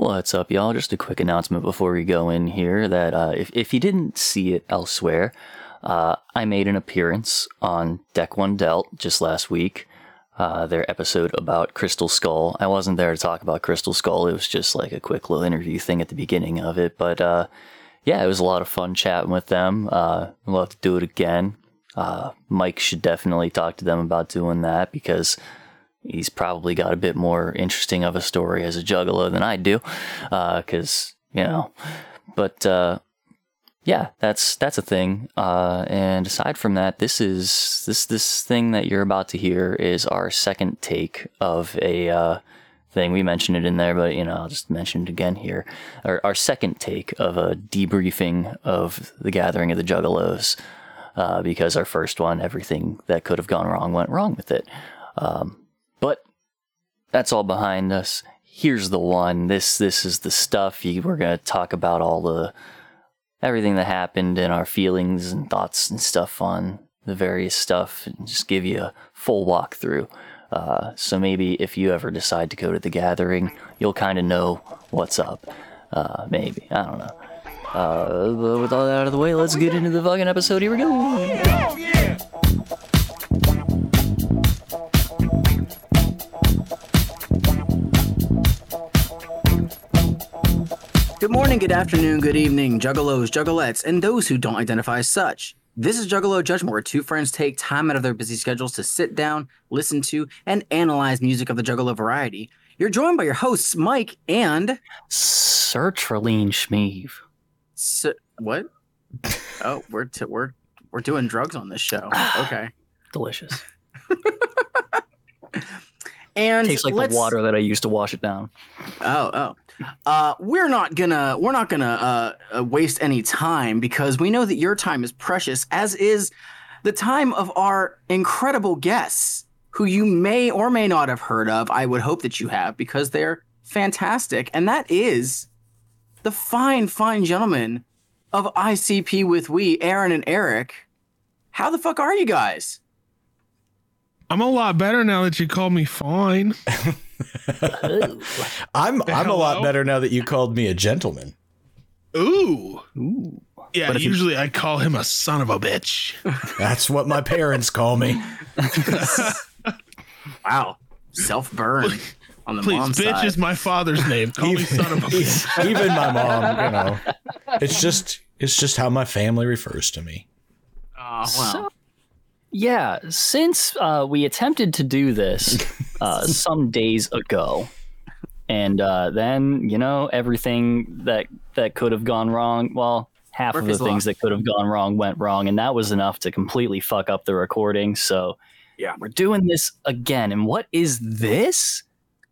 What's up, y'all? Just a quick announcement before we go in here that uh, if, if you didn't see it elsewhere, uh, I made an appearance on Deck One Dealt just last week. Uh, their episode about Crystal Skull. I wasn't there to talk about Crystal Skull. It was just like a quick little interview thing at the beginning of it. But uh, yeah, it was a lot of fun chatting with them. Uh, I'd love to do it again. Uh, Mike should definitely talk to them about doing that because he's probably got a bit more interesting of a story as a juggalo than I do, because uh, you know. But uh, yeah, that's that's a thing. Uh, and aside from that, this is this this thing that you're about to hear is our second take of a uh, thing. We mentioned it in there, but you know, I'll just mention it again here. Our, our second take of a debriefing of the gathering of the Juggalos. Uh, because our first one, everything that could have gone wrong went wrong with it. Um, that's all behind us. Here's the one. This this is the stuff. You, we're gonna talk about all the everything that happened and our feelings and thoughts and stuff on the various stuff, and just give you a full walkthrough. Uh, so maybe if you ever decide to go to the gathering, you'll kind of know what's up. Uh, maybe I don't know. Uh, with all that out of the way, let's get into the fucking episode. Here we go. Good morning, good afternoon, good evening, juggalos, juggalettes, and those who don't identify as such. This is Juggalo Judgment, where two friends take time out of their busy schedules to sit down, listen to, and analyze music of the Juggalo variety. You're joined by your hosts, Mike and. Sertraline Schmeeve. S- what? Oh, we're, t- we're, we're doing drugs on this show. Ah, okay. Delicious. And Tastes like the water that I used to wash it down. Oh, oh. Uh, we're not gonna we're not gonna uh, uh, waste any time because we know that your time is precious, as is the time of our incredible guests, who you may or may not have heard of. I would hope that you have because they're fantastic, and that is the fine, fine gentlemen of ICP with we, Aaron and Eric. How the fuck are you guys? I'm a lot better now that you called me fine. I'm I'm a lot better now that you called me a gentleman. Ooh. Ooh. Yeah, But if you- usually I call him a son of a bitch. That's what my parents call me. Wow, self burn on the Please, mom's bitch side. is my father's name. Call me son of a bitch. Even my mom, you know. It's just it's just how my family refers to me. Oh, well. So, yeah, since uh, we attempted to do this uh, some days ago, and uh, then you know everything that that could have gone wrong. Well, half of the things that could have gone wrong went wrong, and that was enough to completely fuck up the recording. So, Yeah. we're doing this again. And what is this?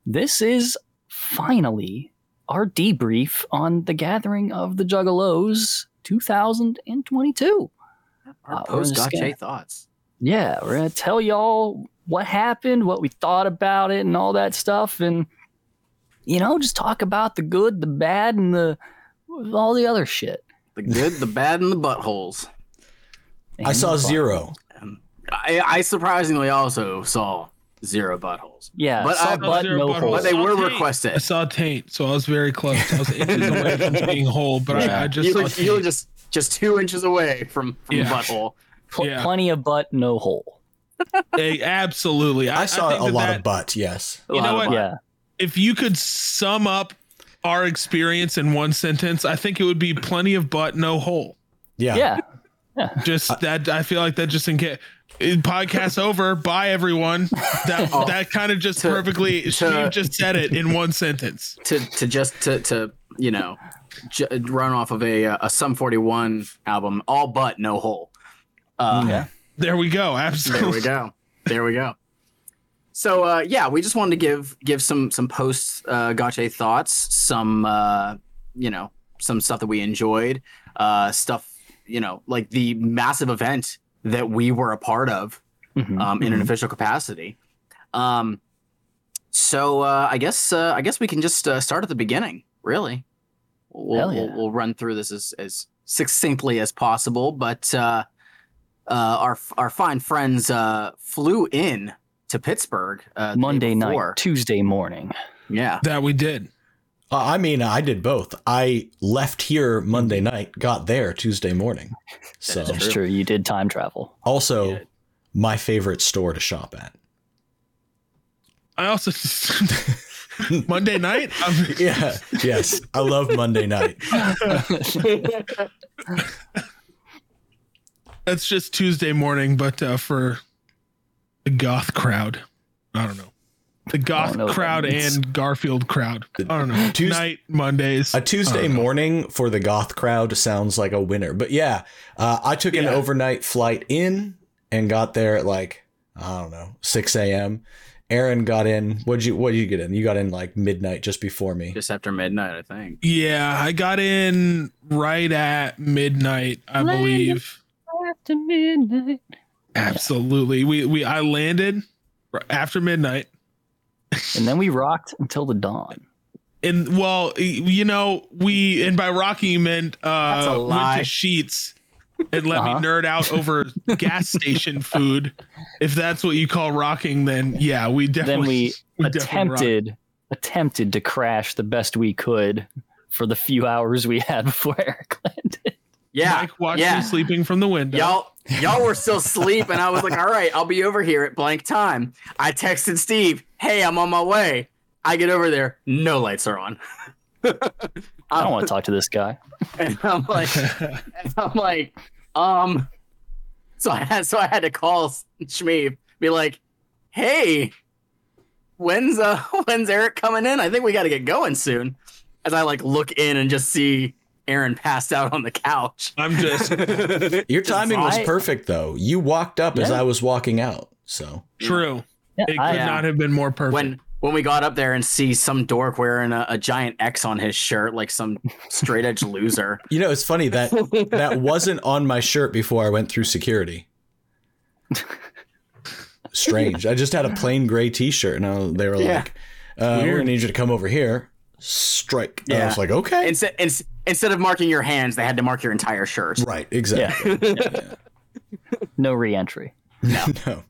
This is finally our debrief on the gathering of the Juggalos 2022. Our Uh, post gotcha thoughts. Yeah, we're gonna tell y'all what happened, what we thought about it, and all that stuff, and you know, just talk about the good, the bad, and the all the other shit. The good, the bad, and the buttholes. I saw the zero. I, I surprisingly also saw zero buttholes, Yeah, But saw I- butt, Zero no butthole. hole. but they were taint. requested. I saw taint, so I was very close. I was inches away from being whole, but I, I just you saw were, you were just just two inches away from, from Yeah. the butthole. Pl- yeah. Plenty of butt, no hole. Eh, absolutely. I, I saw think a that lot that- of butt, yes. A You lot know of what? butt. Yeah, If you could sum up our experience in one sentence, I think it would be plenty of butt, no hole. Yeah. yeah. Just that I feel like that just in case podcast over. Bye everyone. That that kind of just To- perfectly to- she just said it in one sentence. To to just to to you know, j- run off of a uh, a Sum 41 album, all but no hole. Uh, Yeah. There we go. Absolutely. There we go. There we go. So uh, yeah, we just wanted to give give some some post uh, gotcha thoughts, some uh, you know some stuff that we enjoyed, uh, stuff you know like the massive event that we were a part of Mhm, um, in an mhm. official capacity. Um, so uh, I guess uh, I guess we can just uh, start at the beginning. Really, we'll, Hell yeah. we'll, we'll run through this as, as succinctly as possible. But uh, our our fine friends uh, flew in to Pittsburgh uh, Monday night. Tuesday morning. Yeah, That we did. Uh, I mean, I did both. I left here Monday night, got there Tuesday morning. So is It's true. You did time travel. also Yeah. my favorite store to shop at. I also Monday night. I'm, Yeah. yes. I love Monday night. That's just Tuesday morning, but uh, for the goth crowd, I don't know. The goth know crowd and Garfield crowd. I don't know. Tues- Night Mondays. A Tuesday I know. morning for the goth crowd sounds like a winner. But yeah, uh, I took an overnight flight in and got there at like I don't know six a.m. Aaron got in. What'd you What did you get in? You got in like midnight, just before me. Just after midnight, I think. Yeah, I got in right at midnight, I Landed. believe. After midnight. Absolutely. We we I landed after midnight. And then we rocked until the dawn. And well, you know, we and by rocking you meant That's a uh went lie. to Sheetz and let Uh-huh. me nerd out over gas station food. If that's what you call rocking, then yeah, we Then definitely we, definitely attempted attempted to crash the best we could for the few hours we had before Eric landed. Yeah, Mike watched yeah. me sleeping from the window. Y'all, y'all were still asleep, and I was like, "All right, I'll be over here at blank time." I texted Steve, "Hey, I'm on my way." I get over there, no lights are on. I don't want to talk to this guy. And I'm like, and I'm like, um. So I had, so I had to call Shmeev, be like, "Hey, when's uh, when's Eric coming in? I think we got to get going soon." As I like look in and just see Aaron passed out on the couch. I'm just Your timing was perfect though. You walked up as I was walking out. So true. Yeah, It could I, Yeah. not have been more perfect. when when we got up there and see some dork wearing a, a giant X on his shirt, like some straight edge loser. you know, it's funny that that wasn't on my shirt before I went through security. Strange. I just had a plain gray T-shirt, and I, they were Yeah. like, uh, "We're gonna need you to come over here." Strike. And I Yeah. was like, "Okay." Instead, ins- instead of marking your hands, they had to mark your entire shirt. right. Exactly. no reentry. no. No.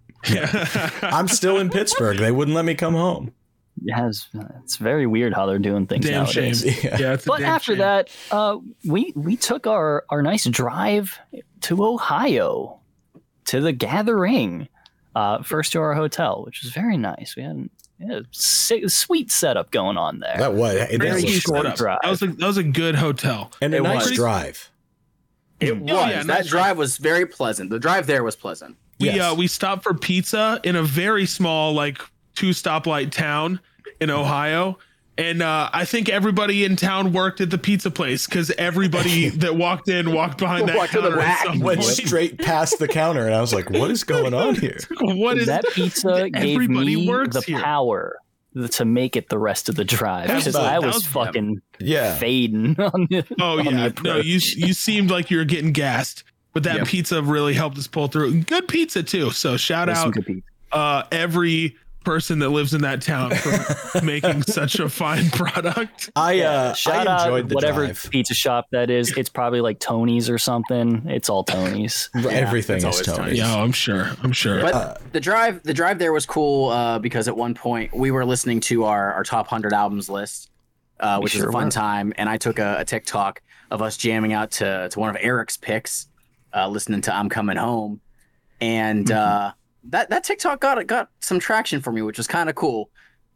I'm still in Pittsburgh. They wouldn't let me come home. Yeah, it's, it's very weird how they're doing things damn shame. Yeah. Yeah, it's But damn after shame. that, uh, we we took our our nice drive to Ohio to the Gathering. Uh, first to our hotel, which was very nice. We had, we had a sweet setup going on there. That was that Very was easy short drive. That was a that was a good hotel. and a It nice was. drive. It was. yeah, that nice drive was very pleasant. The drive there was pleasant. We Yes. uh we stopped for pizza in a very small like two stoplight town in Ohio. And uh, I think everybody in town worked at the pizza place because everybody that walked in walked behind that Walked to the counter. at Went straight past the counter, and I was like, "What is going on here?" What is that pizza gave Everybody me works the here. power to make it the rest of the drive because I was, was- fucking Yeah. fading on the, Oh on the yeah, no, you you seemed like you were getting gassed, but that Yep. pizza really helped us pull through. Good pizza too. So shout There's out uh, every person that lives in that town for making such a fine product. I uh, Shout I out enjoyed the whatever drive. pizza shop that is. It's probably like Tony's or something. It's all Tony's. Everything is Tony's. Tony's. Yeah, I'm sure. I'm sure. But Uh, the drive, the drive there was cool uh, because at one point we were listening to our, our top hundred albums list, uh, which was sure a fun were. time, and I took a, a TikTok of us jamming out to to one of Eric's picks, uh, listening to "I'm Coming Home," and Mm-hmm. uh, that that TikTok got got some traction for me, which was kind of cool.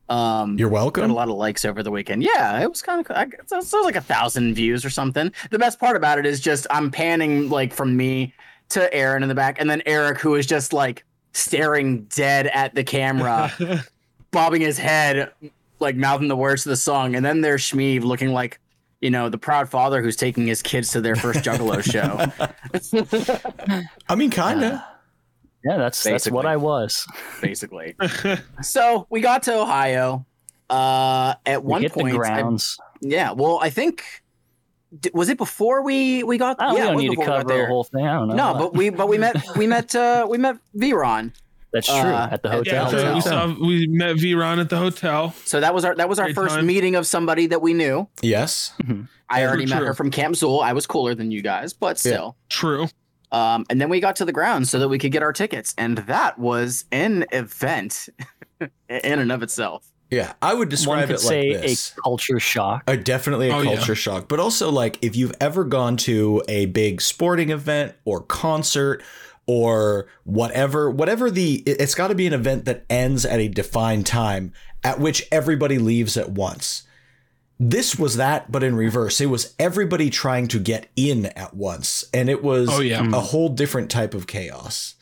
Um, You're got welcome. a lot of likes over the weekend. Yeah, it was kind of. I, it was like a thousand views or something. The best part about it is just I'm panning like from me to Aaron in the back, and then Eric, who is just like staring dead at the camera, bobbing his head, like mouthing the words to the song, and then there's Shmeev looking like. You know, the proud father who's taking his kids to their first Juggalo show. I mean, kinda. Yeah, that's that's what I was. basically. so we got to Ohio. Uh, at We one hit point, the I- grounds. yeah. Well, I think was it before we we got? Oh, yeah, we don't need to before we got cover the there. whole thing. I don't know. No, but we but we met we met uh we met Viron. that's true uh, at the hotel. yeah, so hotel. we saw we met Viron at the hotel. So that was our that was our Great first time. meeting of somebody that we knew. Yes. I Yeah, already met true. her from Camp Zool. I was cooler than you guys, but Yeah. still. True. Um, and then we got to the ground so that we could get our tickets, and that was an event in and of itself. Yeah, I would One describe could it say like this. a culture shock. Uh, definitely a Oh, yeah. culture shock, but also like if you've ever gone to a big sporting event or concert or whatever, whatever the it's got to be an event that ends at a defined time at which everybody leaves at once. This was that, but in reverse. It was everybody trying to get in at once, and it was Oh, yeah. a whole different type of chaos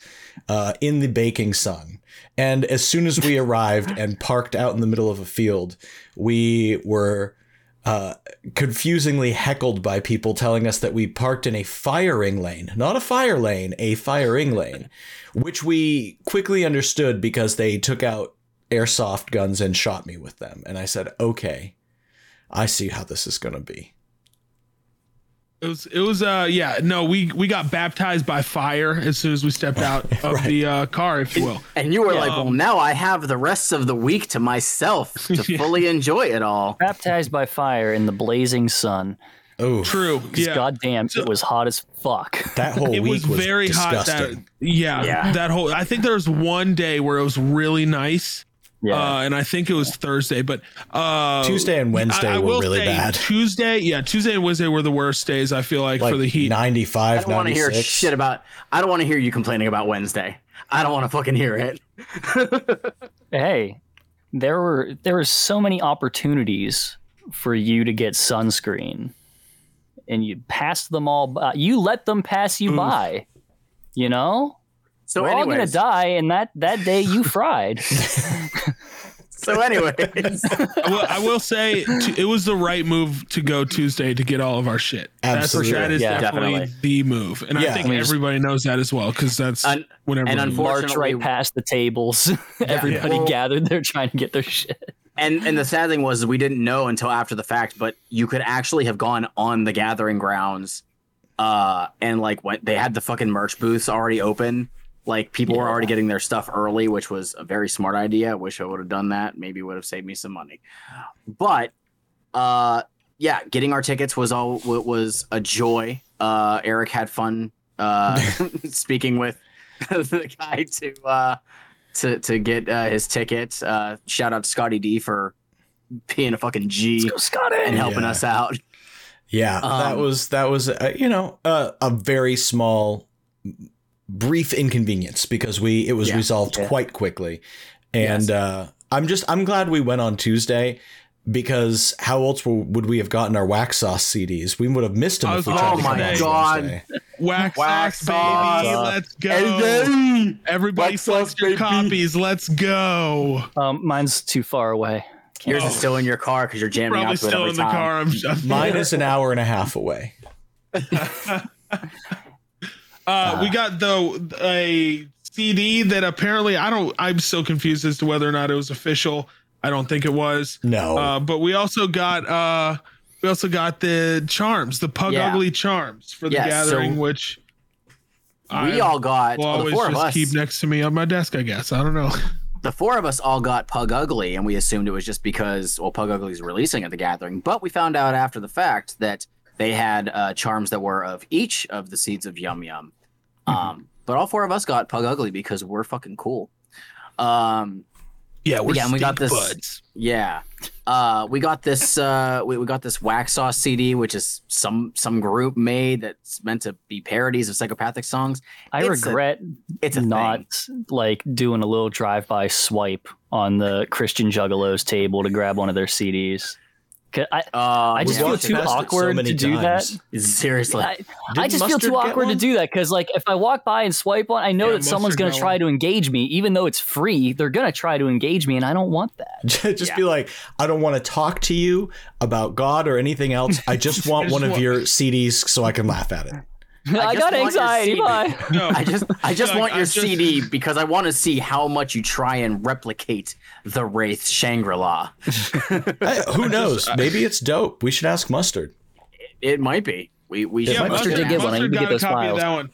uh, in the baking sun. And as soon as we arrived and parked out in the middle of a field, we were uh, confusingly heckled by people telling us that we parked in a firing lane, not a fire lane, a firing lane, which we quickly understood because they took out airsoft guns and shot me with them. And I said, okay, I see how this is going to be. It was it was uh yeah no we we got baptized by fire as soon as we stepped out of Right. the uh, car if you will. And you were like, well, now I have the rest of the week to myself to Yeah. fully enjoy it all. Baptized by fire in the blazing sun. Oh, True. Because Yeah. goddamn, So- it was hot as fuck. that whole it week was very hot. That disgusting. yeah, Yeah. That whole I think there was one day where it was really nice. Yeah. Uh, and I think it was Thursday, but uh, Tuesday and Wednesday I, I were really bad. Tuesday, yeah, Tuesday and Wednesday were the worst days. I feel like, like for the heat. 95, I don't want to hear shit about. I don't want to hear you complaining about Wednesday. I don't want to fucking hear it. hey, there were there were so many opportunities for you to get sunscreen, and you passed them all by. You let them pass you Oof. by. You know, So, we're all gonna die, and that that day you fried. so anyway, I will, I will say t- it was the right move to go Tuesday to get all of our shit. Absolutely. That's, that is Yeah. definitely, Definitely. the move, and Yeah. I think I mean, just- everybody knows that as well because that's Un- whenever. and we- unfor- March Unfortunately- right past the tables. Everybody Well- gathered there trying to get their shit. and and the sad thing was we didn't know until after the fact, but you could actually have gone on the gathering grounds, uh, and like when they had the fucking merch booths already open. Like people were already getting their stuff early, which was a very smart idea. Wish I would have done that. Maybe would have saved me some money. But uh yeah, getting our tickets was all wa- was a joy. Uh Eric had fun uh speaking with the guy to uh to to get uh, his ticket. Uh shout out to Scotty D for being a fucking G Scotty! and helping Yeah. us out. Yeah, that Um, was that was uh, you know uh, a very small, brief inconvenience because we it was Yeah. resolved Yeah. quite quickly, and uh, I'm just I'm glad we went on Tuesday because how else would we have gotten our wax sauce CDs? We would have missed them if we gonna tried to say, come oh on my God. Wednesday. wax, Wax sauce, baby, let's go. Everybody Wax flex sauce, your baby. copies. Let's go. Um, mine's too far away. Yours Oh. is still in your car because you're jamming Probably out to it still every in the time. car. I'm, I'm Mine is an hour and a half away. Uh, we got the a CD that apparently I don't. I'm so confused as to whether or not it was official. I don't think it was. No, Uh, but we also got uh, we also got the charms, the Pug Yeah. Ugly charms for the Yeah, gathering, so which We I all got will well, the always four of just us. keep next to me on my desk. I guess I don't know. the four of us all got Pug Ugly, and we assumed it was just because well, Pug Ugly is releasing at the gathering. But we found out after the fact that they had uh, charms that were of each of the seeds of Yum Yum. Mm-hmm. Um, but all four of us got Pug Ugly because we're fucking cool. Um, Yeah, we're Yeah, and we got this- buds. yeah. Uh, we got this. Uh, we, we got this wax sauce CD, which is some some group made that's meant to be parodies of psychopathic songs. I It's a- regret It's a not thing. like doing a little drive-by swipe on the Christian Juggalos table to grab one of their CDs. 'Cause I, Uh, I just feel too it. past it so awkward to do times. that. Seriously. I, I just feel too awkward to do that because, like, if I walk by and swipe one, I know Yeah, that someone's going to try one. to engage me, even though it's free. They're going to try to engage me, and I don't want that. just Yeah. be like, I don't want to talk to you about God or anything else. I just want just one of your CDs so I can laugh at it. I, just got anxiety. Bye. No, I just I just Like, want I your just- CD because I want to see how much you try and replicate the Wraith Shangri-La. Hey, who knows? Maybe it's dope. We should ask Mustard. It might be. We we Yeah, should Mustard look did get one. I need to got get a those copy files. of that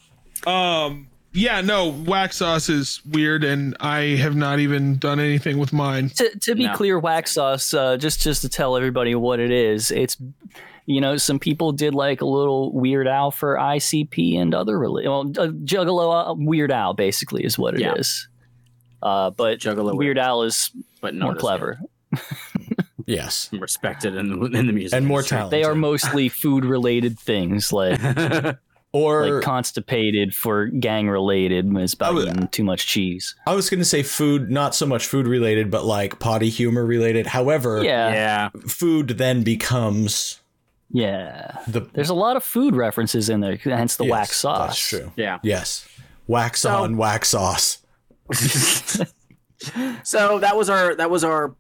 one. Um, yeah, no, wax sauce is weird, and I have not even done anything with mine. to, to be No. clear, wax sauce. Uh, just just to tell everybody what it is. It's you know some people did like a little Weird Al for ICP and other reli- well uh, Juggalo uh, Weird Al basically is what it is. Yeah. Uh, but Juggalo Weird Al is but more clever. Yes. respected in the, in the music And more talented. They are mostly food related things like Or like constipated for gang related is about Oh, eating too much cheese. I was going to say food, not so much food related, but like potty humor related. However, Yeah. yeah. food then becomes Yeah. the There's a lot of food references in there, hence the Yes, wax sauce. That's true. Yeah. Yes. Wax So- on, wax sauce. so that was our that was our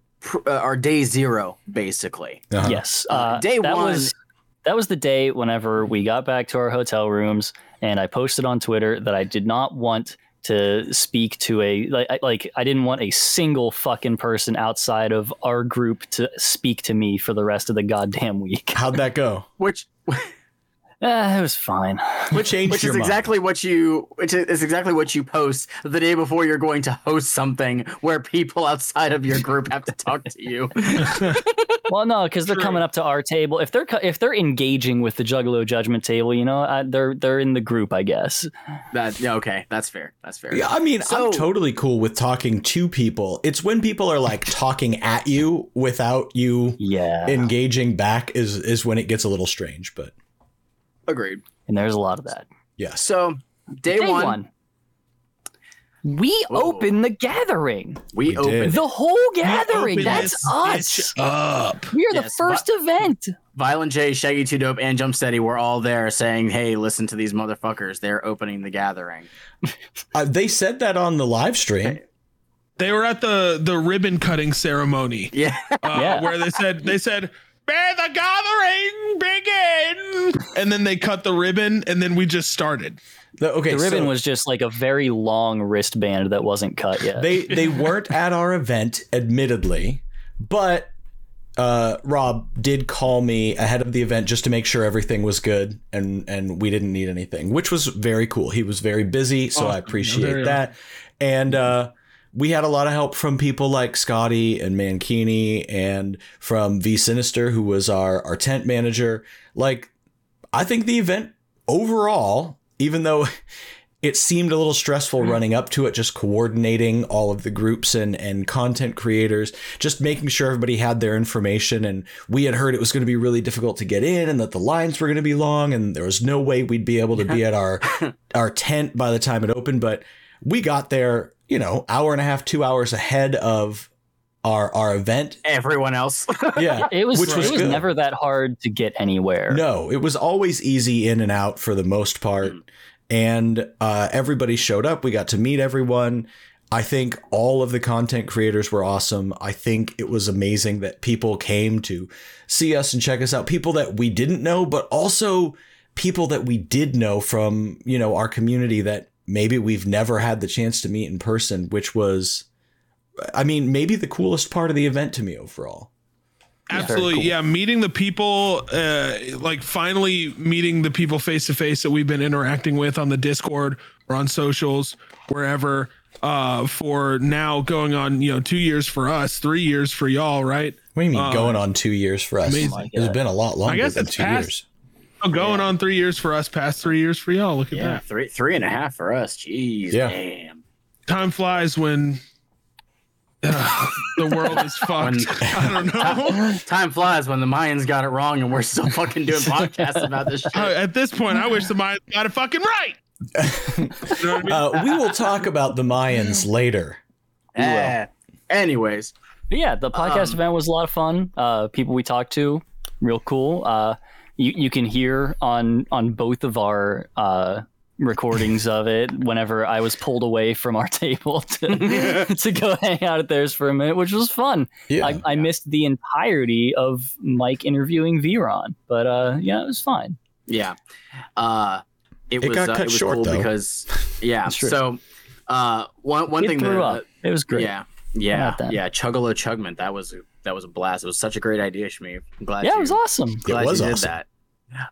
uh, our day zero basically. Uh-huh. Yes. Uh, Uh, day that one- Was, that was the day whenever we got back to our hotel rooms, and I posted on Twitter that I did not want to speak to a like I, like I didn't want a single fucking person outside of our group to speak to me for the rest of the goddamn week. How'd that go? Which Eh, it was fine. Which changed which your is mind? exactly what you which is exactly what you post the day before you're going to host something where people outside of your group have to talk to you. Well, no, because they're coming up to our table. If they're if they're engaging with the Juggalo Judgment table, you know, I, they're they're in the group, I guess. that yeah, okay, that's fair. That's fair. Yeah, I mean, So- I'm totally cool with talking to people. It's when people are like talking at you without you Yeah, engaging back is is when it gets a little strange. But Agreed. and there's a lot of that. Yeah. So day, Day one, one. We Whoa. opened the gathering. we, We opened did. The whole gathering. That's us. Up. We are the Yes, first event. Violent J, Shaggy Two Dope, and Jump Steady were all there saying, "Hey, listen to these motherfuckers. They're opening the gathering." uh, they said that on the live stream. They were at the the ribbon cutting ceremony, Yeah. uh, Yeah. where they said they said, "May the gathering begin," and then they cut the ribbon, and then we just started. The- okay, The ribbon so was just like a very long wristband that wasn't cut yet. they they weren't at our event, admittedly, but uh, Rob did call me ahead of the event just to make sure everything was good and and we didn't need anything, which was very cool. He was very busy, so I appreciate Very that. And uh, we had a lot of help from people like Scotty and Mankini and from V Sinister, who was our our tent manager. Like, I think the event overall, even though it seemed a little stressful mm-hmm. running up to it, just coordinating all of the groups and, and content creators, just making sure everybody had their information. And we had heard it was going to be really difficult to get in and that the lines were going to be long and there was no way we'd be able to be at our, our tent by the time it opened. But we got there, you know, hour and a half, two hours ahead of our, our event. Everyone else. Yeah. it was which it was was good. never that hard to get anywhere. No, it was always easy in and out for the most part. And uh, everybody showed up. We got to meet everyone. I think all of the content creators were awesome. I think it was amazing that people came to see us and check us out. People that we didn't know, but also people that we did know from, you know, our community that maybe we've never had the chance to meet in person, which was, I mean, maybe the coolest part of the event to me overall. Absolutely, cool. yeah. Meeting the people, uh, like finally meeting the people face to face that we've been interacting with on the Discord or on socials, wherever. Uh, for now going on, you know, two years for us, three years for y'all, right? What do you mean Uh, going on two years for us? amazing. It's been a lot longer guess than it's two past- years. Oh, going on three years for us, past three years for y'all. Look at yeah, that. three three and a half for us. Jeez, Yeah. damn. Time flies when uh, the world is fucked. I don't know. Time flies when the Mayans got it wrong, and we're still fucking doing podcasts about this shit. Uh, At this point, I wish the mind got it fucking right. You know what I mean? Uh, we will talk about the Mayans later. Eh, anyways, But yeah, the podcast Um, event was a lot of fun. Uh, people we talked to, real cool. You you can hear on on both of our uh, recordings of it whenever I was pulled away from our table to to go hang out at theirs for a minute, which was fun. Yeah. I, I missed the entirety of Mike interviewing Viron, but uh, yeah, it was fine. yeah. Uh, it, It was got uh, cut it was short, cool though. because yeah. So uh, one one it thing blew that up. It was great. yeah yeah about that? yeah Chuggalo Chugment that was that was a blast. It was such a great idea, Shmi. I'm glad Yeah, you, it was awesome. glad was you did that.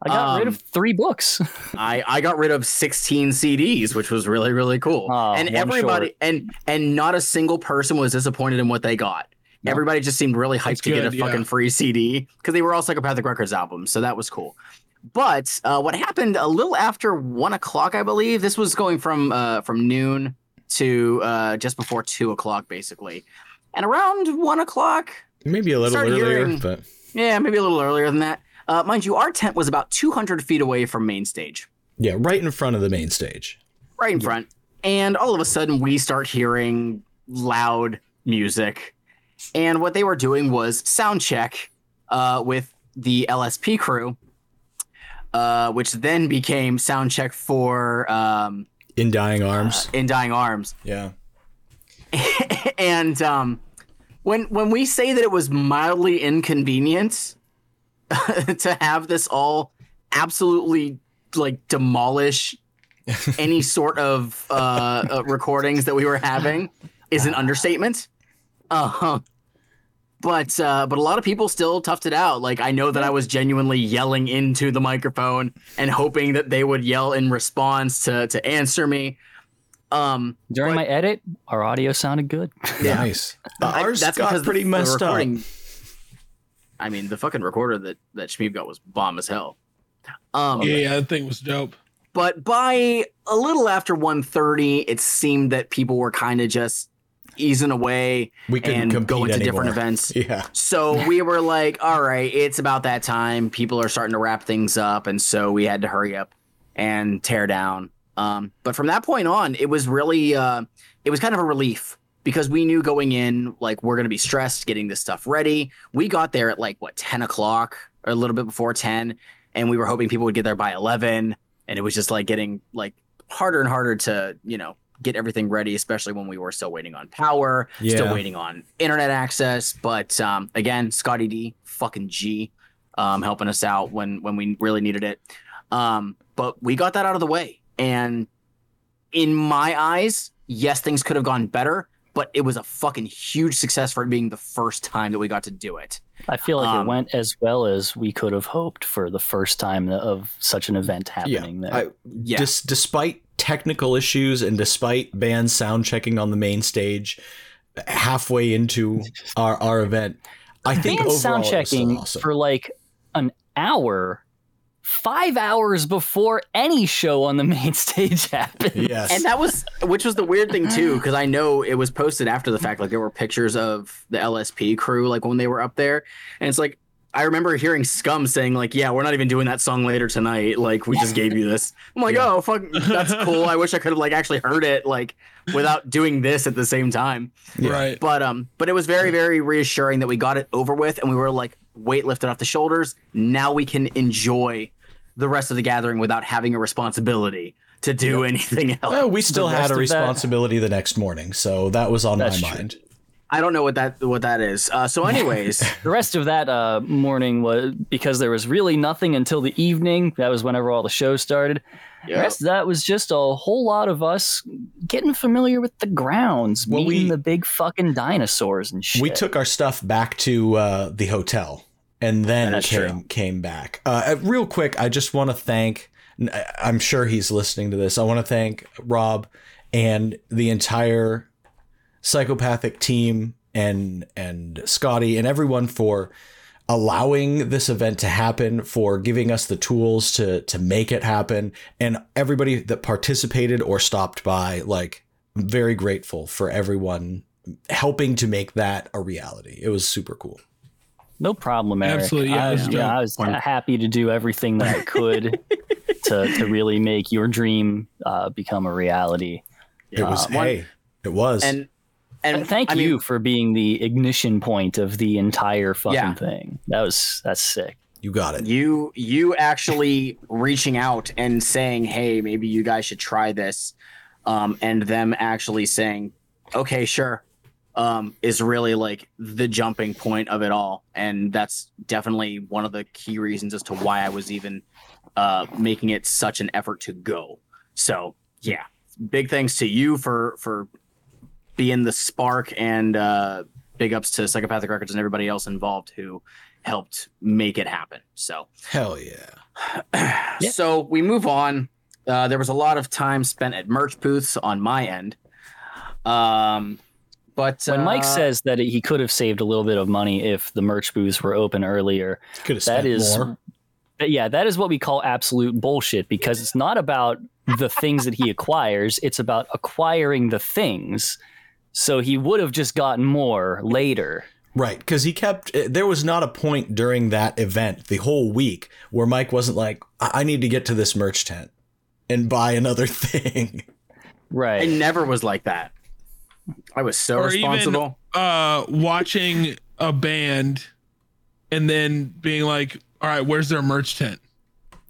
I got rid Um, of three books. I I got rid of 16 CDs, which was really really cool. Oh, and everybody short. and and not a single person was disappointed in what they got. No. Everybody just seemed really hyped That's to get a good, yeah. fucking free CD because they were all Psychopathic Records albums, so that was cool. But uh, what happened a little after one o'clock, I believe, this was going from uh, from noon to uh, just before two o'clock, basically. And around one o'clock, Maybe a little earlier, hearing- but Yeah, maybe a little earlier than that. Uh, mind you, our tent was about 200 feet away from main stage, yeah, right in front of the main stage. right in front. And all of a sudden, we start hearing loud music. And what they were doing was sound check uh, with the LSP crew, uh, which then became sound check for um, In dying arms. In Dying Arms. yeah. and um, when when we say that it was mildly inconvenient to have this all absolutely like demolish any sort of uh, uh, recordings that we were having is an understatement. Uh huh. but uh, but a lot of people still toughed it out. Like I know that I was genuinely yelling into the microphone and hoping that they would yell in response to to answer me. Um, During But- my edit, our audio sounded good. Yeah. Nice. Uh, I- ours got because the- pretty the messed up. I mean, the fucking recorder that that Shmeev got was bomb as hell. Um, Yeah, yeah, that thing was dope. but by a little after 1.30, it seemed that people were kind of just easing away We couldn't and going to anymore. different events. Yeah. So we were like, all right, it's about that time. People are starting to wrap things up, and so we had to hurry up and tear down. Um, but from that point on, it was really, uh, it was kind of a relief because we knew going in, like, we're going to be stressed getting this stuff ready. We got there at like what 10 o'clock or a little bit before 10, and we were hoping people would get there by 11, and it was just like getting like harder and harder to, you know, get everything ready, especially when we were still waiting on power, Yeah. still waiting on internet access. But um, again, Scotty D, fucking G, um, helping us out when when we really needed it. Um, but we got that out of the way, and in my eyes, yes, things could have gone better. But it was a fucking huge success for it being the first time that we got to do it. I feel like Um, it went as well as we could have hoped for the first time of such an event happening there. I, Yeah. dis- despite technical issues and despite bands sound checking on the main stage halfway into our, our event, I think Band overall sound it was still checking awesome. for like an hour, five hours before any show on the main stage happened. yes. And that was, which was the weird thing too, because I know it was posted after the fact. Like there were pictures of the LSP crew, like when they were up there, and it's like I remember hearing Scum saying, like, "Yeah, we're not even doing that song later tonight. Like, we just gave you this." I'm like, Yeah. "Oh, fuck, that's cool. I wish I could have like actually heard it like without doing this at the same time." Yeah. Right. But um, but it was very, very reassuring that we got it over with, and we were like, weight lifted off the shoulders. Now we can enjoy the rest of the gathering without having a responsibility to do anything else. Well, we still had a of that- responsibility the next morning, so that was on That's my true. mind. I don't know what that what that is. Uh, so, anyways, The rest of that uh, morning was because there was really nothing until the evening. That was whenever all the shows started. The rest of that was just a whole lot of us getting familiar with the grounds, Well, meeting we- the big fucking dinosaurs and shit. We took our stuff back to uh, the hotel and then That's came true. came back. Uh, uh, real quick, I just want to thank. I'm sure he's listening to this. I want to thank Rob and the entire psychopathic team and and Scotty and everyone for allowing this event to happen for giving us the tools to to make it happen and everybody that participated or stopped by like I'm very grateful for everyone helping to make that a reality. It was super cool. No problem, Eric. Absolutely, yeah, I, was yeah, dope. I was happy to do everything that I could to to really make your dream uh, become a reality. It was Uh, one- hey, it was. and and And thank I mean, you for being the ignition point of the entire fucking Yeah. thing. That was that's sick. you got it. you you actually reaching out and saying, "Hey, maybe you guys should try this," um, and them actually saying, "Okay, sure," um, is really like the jumping point of it all, and that's definitely one of the key reasons as to why I was even uh, making it such an effort to go. So yeah, big thanks to you for for being the spark, and uh, big ups to Psychopathic Records and everybody else involved who helped make it happen. So Hell yeah. so we move on. Uh, there was a lot of time spent at merch booths on my end. Um, but When Mike uh, says that he could have saved a little bit of money if the merch booths were open earlier, Could have that spent is more. Yeah, that is what we call absolute bullshit because it's not about the things that he acquires, it's about acquiring the things. So he would have just gotten more later. Right, because he kept. eh, There was not a point during that event, the whole week, where Mike wasn't like, "I I need to get to this merch tent and buy another thing." Right. It never was like that. I was so Or even- responsible. uh watching a band and then being like, all right, where's their merch tent?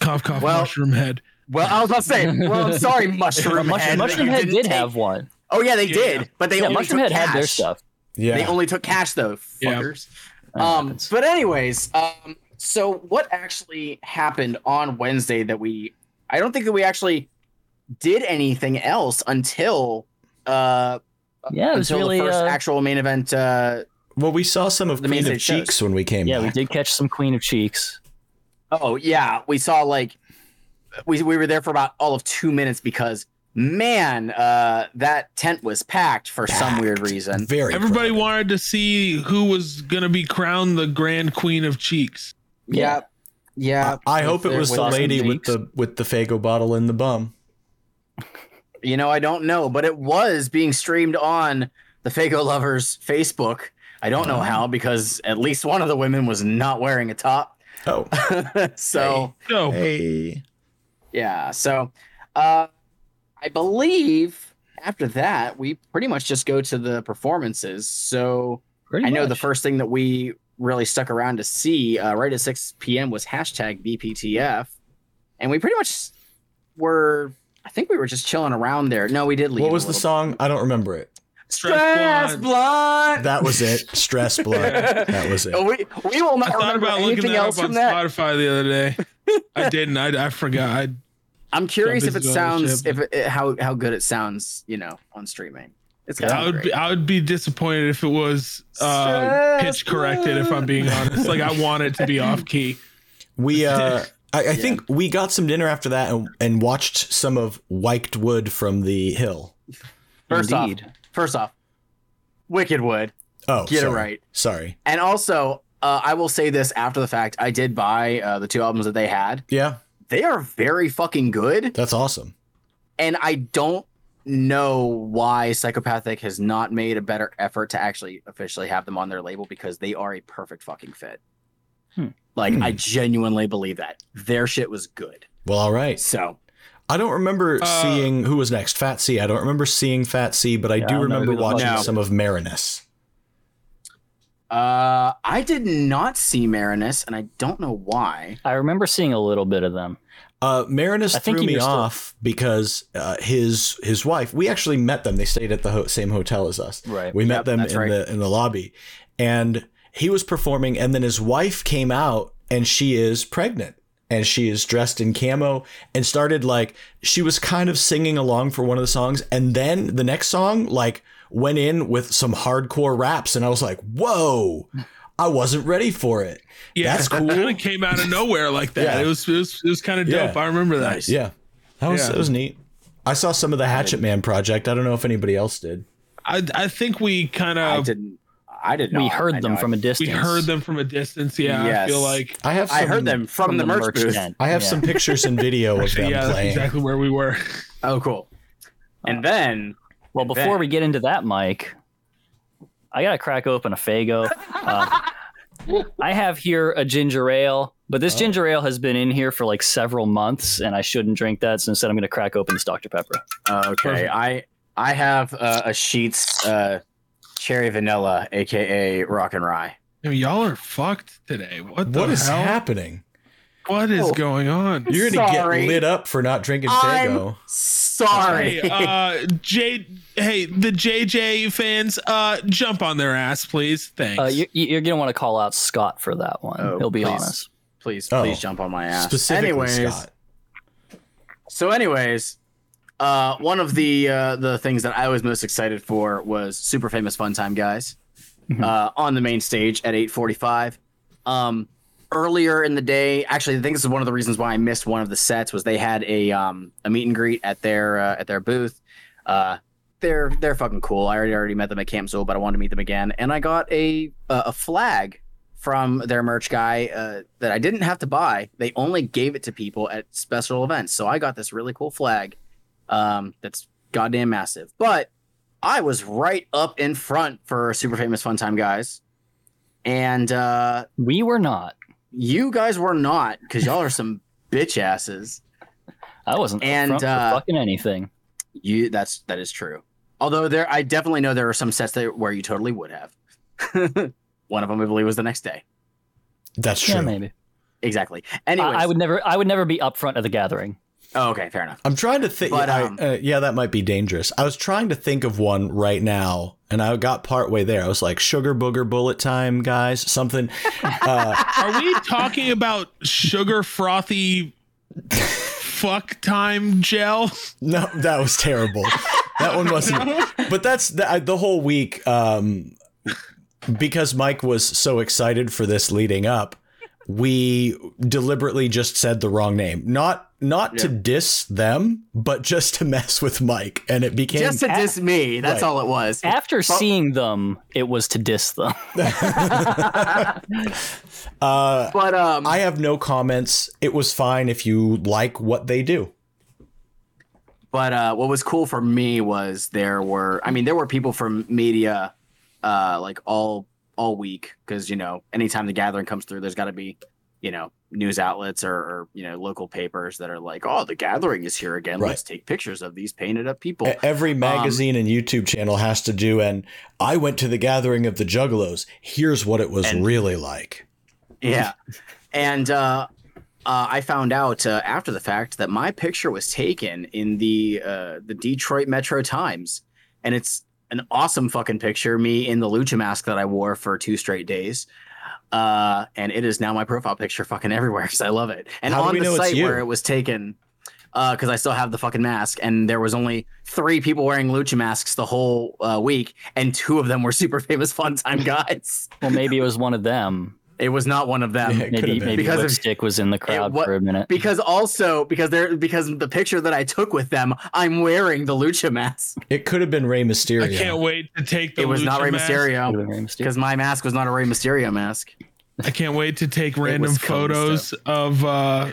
cough cough Well- mushroom head. well, I was about to say, well, I'm sorry, Mushroom, Mushroom, Head. Mushroom Head didn't take- have one. Oh yeah, they Yeah. did, but they Yeah, only Mushroom took Head cash. had their stuff. Yeah, They only took cash though, Yeah. fuckers. That Um, but anyways, um, so what actually happened on Wednesday that we? I don't think that we actually did anything else until uh yeah, it was until really the first uh, actual main event. Uh, well, we saw some of The Queen of stage shows. Cheeks when we came. yeah, we did catch some Queen of Cheeks. oh yeah, we saw like we we were there for about all of two minutes because man, uh, that tent was packed for some weird reason. Very. Everybody crowded. wanted to see who was gonna be crowned the Grand Queen of Cheeks. Yeah, yeah. I hope it was the with awesome lady with the with the Faygo bottle in the bum. You know, I don't know, but it was being streamed on the Faygo Lovers Facebook. I don't know how because at least one of the women was not wearing a top. Oh, so So hey. yeah, so uh, I believe after that we pretty much just go to the performances. So Pretty I know the first thing that we really stuck around to see uh, right at 6 p.m. was hashtag BPTF, and we pretty much were. I think we were just chilling around there. No, we did leave. What was the little song? I don't remember it. Stress Stress Blonde. Blonde. That was it. Stress blood. That was it. We, we will I not thought remember about looking anything that else up on from that. Spotify the other day. I didn't. I, I forgot. I I'm curious if it busy with other sounds if it, how how good it sounds, you know, on streaming. It's got I would be I would be disappointed if it was uh, pitch corrected. If I'm being honest, like I want it to be off key. We uh I, I think we got some dinner after that and, and watched some of Wicked Wood from the Hill. First Indeed. off, first off, Wicked Wood, Oh, get sorry. it right. Sorry. And also, uh, I will say this after the fact. I did buy uh, the two albums that they had. Yeah, They are very fucking good, that's awesome. and I don't know why Psychopathic has not made a better effort to actually officially have them on their label because they are a perfect fucking fit. Hmm. Like Hmm. I genuinely believe that their shit was good. Well, all right. So I don't remember Uh, seeing who was next. Fat C. I don't remember seeing Fat C, but I Yeah, do don't remember who the fuck watching that some of Marinus. uh, I did not see Marinus, and I don't know why. I remember seeing a little bit of them. Uh, Marinus I think threw you me were still- off because uh, his his wife. We actually met them. They stayed at the ho- same hotel as us. Right. We met Yep, them in right. the in the lobby, and he was performing, and then his wife came out, and she is pregnant, and she is dressed in camo, and started like she was kind of singing along for one of the songs, and then the next song like went in with some hardcore raps, and I was like, whoa. I wasn't ready for it. Yeah, That's Kind cool. of came out of nowhere like that. Yeah. It was it was it was kind of dope. Yeah. I remember that. Yeah, that was Yeah. that was neat. I saw some of the Hatchet Man project. I don't know if anybody else did. I I think we kind I of didn't. I did not. we I heard them know from a distance. we heard them from a distance. Yeah, I feel like I have. Some, I heard them from, the, merch, booth. tent. I have Yeah. some pictures and video of actually, them yeah, that's playing. exactly where we were. Oh, cool. And then Well, before then- we get into that, Mike, I gotta crack open a Faygo. Uh, I have here a ginger ale, but this Oh. ginger ale has been in here for like several months, and I shouldn't drink that. So instead, I'm gonna crack open this Dr Pepper. okay, Perfect. I I have uh, a Sheets uh, cherry vanilla, aka rock and rye. I mean, y'all are fucked today. What the What is hell? happening? What is Oh. going on? You're gonna Sorry. get lit up for not drinking I'm Faygo. sorry. Hey, uh, J, hey, the JJ fans, uh, jump on their ass, please. Thanks. Uh, you, you're gonna want to call out Scott for that one. Oh, He'll be please. honest. please, Oh. please jump on my ass. Specifically, anyways, Scott. so anyways, uh, one of the uh, the things that I was most excited for was Super Famous Fun Time Guys Mhm. uh, on the main stage at 8:45. Um, earlier in the day, actually, I think this is one of the reasons why I missed one of the sets was they had a um, a meet and greet at their uh, at their booth. Uh, they're they're fucking cool. I already already met them at Camp Zool, but I wanted to meet them again, and I got a a, a flag from their merch guy uh, that I didn't have to buy. They only gave it to people at special events, so I got this really cool flag um, that's goddamn massive. But I was right up in front for super famous fun time guys, and uh, We were not. you guys were not because y'all are some bitch asses. I wasn't up And, front for uh, fucking anything. You that's that is true. Although there, I definitely know there are some sets that where you totally would have. One of them, I believe, was the next day. That's true. Yeah, maybe. Exactly. I, I would never. I would never be up front of the gathering. Oh, okay, fair enough. I'm trying to think. Um, uh, yeah, that might be dangerous. I was trying to think of one right now, and I got part way there. I was like, "Sugar booger bullet time, guys." Something. Uh, Are we talking about sugar frothy fuck time gel? no, that was terrible. That one wasn't. But that's the, I- the whole week. Um, because Mike was so excited for this leading up, we deliberately just said the wrong name. Not not to diss them, but just to mess with Mike, and it became Just to diss me. That's Right. all it was. After seeing them, it was to diss them. uh, But um, I have no comments. It was fine if you like what they do. But uh, what was cool for me was there were, I mean, there were people from media, uh, like all all week because you know, anytime the gathering comes through, there's got to be, you know, news outlets or, or you know, local papers that are like, oh, the gathering is here again. Right. Let's take pictures of these painted up people. Every magazine and YouTube channel has to do and I went to the gathering of the Juggalos. Here's what it was And- really like. Yeah. And uh, uh, I found out uh, after the fact that my picture was taken in the uh, the Detroit Metro Times, and it's an awesome fucking picture. Me in the lucha mask that I wore for two straight days. Uh, and it is now my profile picture fucking everywhere because I love it. And How on the site where it was taken, because I still have the fucking mask, and there was only three people wearing lucha masks the whole uh, week, and two of them were super famous fun time guys. well, maybe it was one of them. It was not one of them. Yeah, Maybe maybe Because of- was in the crowd what- for a minute. because also because they're because the picture that I took with them, I'm wearing the lucha mask. It could have been Rey Mysterio. I can't wait to take the. it was not Lucha Rey mask. Mysterio because my mask was not a Rey Mysterio mask. I can't wait to take random photos of uh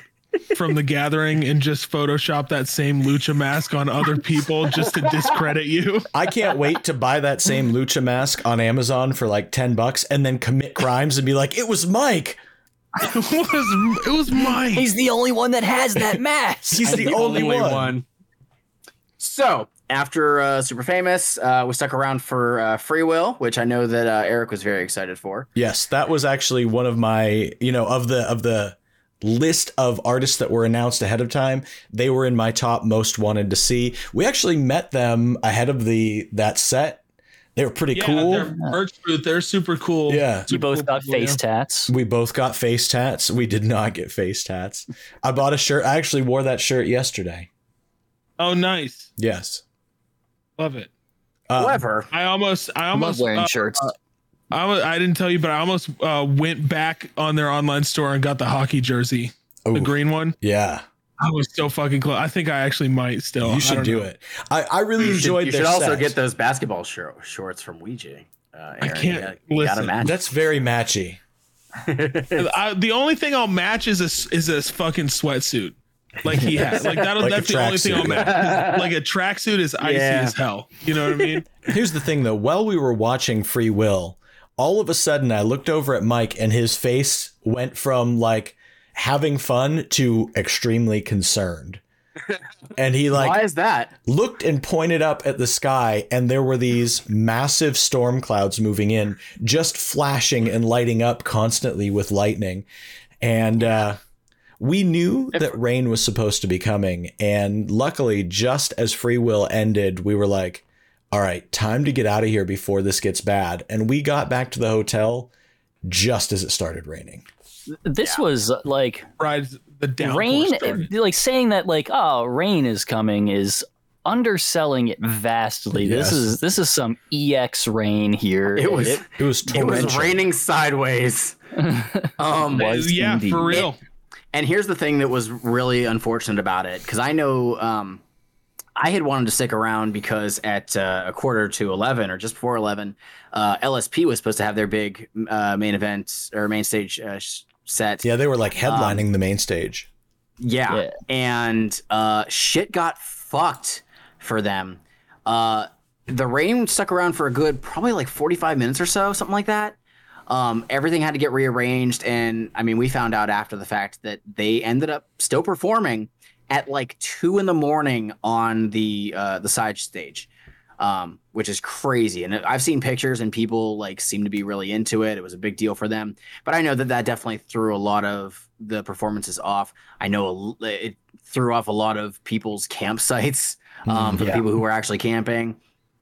from the gathering and just Photoshop that same lucha mask on other people just to discredit you. I can't wait to buy that same lucha mask on Amazon for like 10 bucks and then commit crimes and be like, it was Mike. It was it was mine. He's the only one that has that mask. He's the, only, one. So after uh, Super Famous, uh, we stuck around for uh, Free Will, which I know that uh, Eric was very excited for. Yes, that was actually one of my, you know, of the of the list of artists that were announced ahead of time, they were in my top most wanted to see. We actually met them ahead of the that set. They were pretty Yeah, cool. their merch booth. They're super cool. Yeah. You Super both cool got people, face yeah. tats. We both got face tats. We did not get face tats. I bought a shirt. I actually wore that shirt yesterday. Oh, nice. Yes. Love it. Uh, However, I almost, I I love almost, wearing uh, shirts. I, I didn't tell you, but I almost uh, went back on their online store and got the hockey jersey, oh, the green one. yeah, I was so fucking close. I think I actually might still. You should don't do know. it. I, I really you should, enjoyed you their should also get those basketball shor- shorts from Ouija. Uh, I can't You gotta, you listen. match. That's very matchy. I, the only thing I'll match is a is a fucking sweatsuit, like he has. Like that'll Like that's the only thing I'll tracksuit. match. Like a tracksuit is icy Yeah. as hell. You know what I mean? Here's the thing though, while we were watching Free Will, all of a sudden I looked over at Mike and his face went from like having fun to extremely concerned. And he like Why is that? looked and pointed up at the sky and there were these massive storm clouds moving in just flashing and lighting up constantly with lightning and uh we knew that rain was supposed to be coming and luckily just as free will ended we were like all right time to get out of here before this gets bad and we got back to the hotel just as it started raining This was uh, like Rides the downpour rain. started. Like saying that, like, oh, rain is coming is underselling it vastly. Yes. This is this is some ex rain here. It was It it was it was raining sideways. Um, was yeah, indeed. for real. And here's the thing that was really unfortunate about it, because I know um, I had wanted to stick around because at uh, a quarter to eleven or just before eleven, uh, LSP was supposed to have their big uh, main event or main stage uh, set. yeah they were like headlining the main stage Yeah. Yeah. And uh, shit got fucked for them. Uh, the rain stuck around for a good probably like 45 minutes or so, something like that. Um, everything had to get rearranged, and I mean, we found out after the fact that they ended up still performing at like two in the morning on the uh, the side stage, um, which is crazy. And I've seen pictures, and people like seem to be really into it. It was a big deal for them, but I know that that definitely threw a lot of the performances off. I know it threw off a lot of people's campsites um, for the people who were actually camping.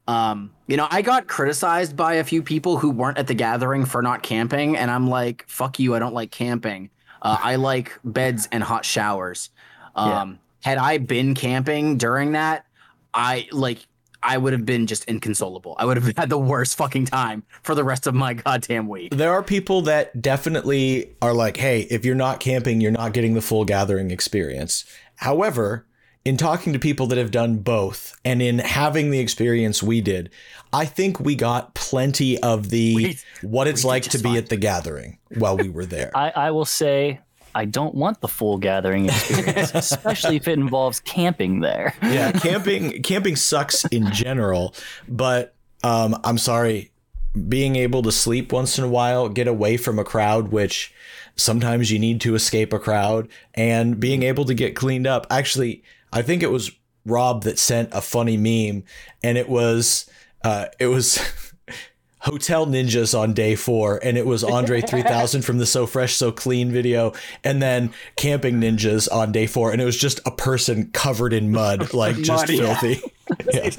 Um, you know, I got criticized by a few people who weren't at the gathering for not camping, and I'm like, "Fuck you! I don't like camping. Uh, I like beds and hot showers." Um, Had I been camping during that, I like I would have been just inconsolable. I would have had the worst fucking time for the rest of my goddamn week. There are people that definitely are like, hey, if you're not camping, you're not getting the full gathering experience. However, in talking to people that have done both and in having the experience we did, I think we got plenty of the We- what it's like to be fine. at the gathering while we were there. I, I will say I don't want the full gathering experience, especially if it involves camping there. yeah, camping camping sucks in general, but um, I'm sorry, being able to sleep once in a while, get away from a crowd, which sometimes you need to escape a crowd, and being able to get cleaned up. Actually, I think it was Rob that sent a funny meme, and it was uh, it was. Hotel Ninjas on day four, and it was Andre 3000 from the So Fresh, So Clean video, and then Camping Ninjas on day four, and it was just a person covered in mud, like just Mud, filthy. Yeah.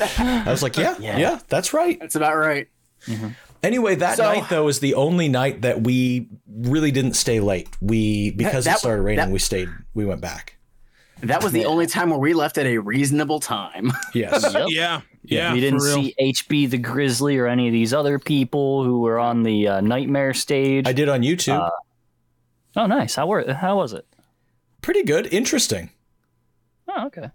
I was like, yeah, yeah, that's right. That's about right. Mm-hmm. Anyway, that So- night though is the only night that we really didn't stay late. We because that- it started raining, that- we stayed. We went back. That was the only time where we left at a reasonable time. Yes. Yep. Yeah, yeah. we didn't see HB the Grizzly or any of these other people who were on the uh, Nightmare stage. I did on YouTube. oh, nice. How were how was it? Pretty good. Interesting. Oh, okay.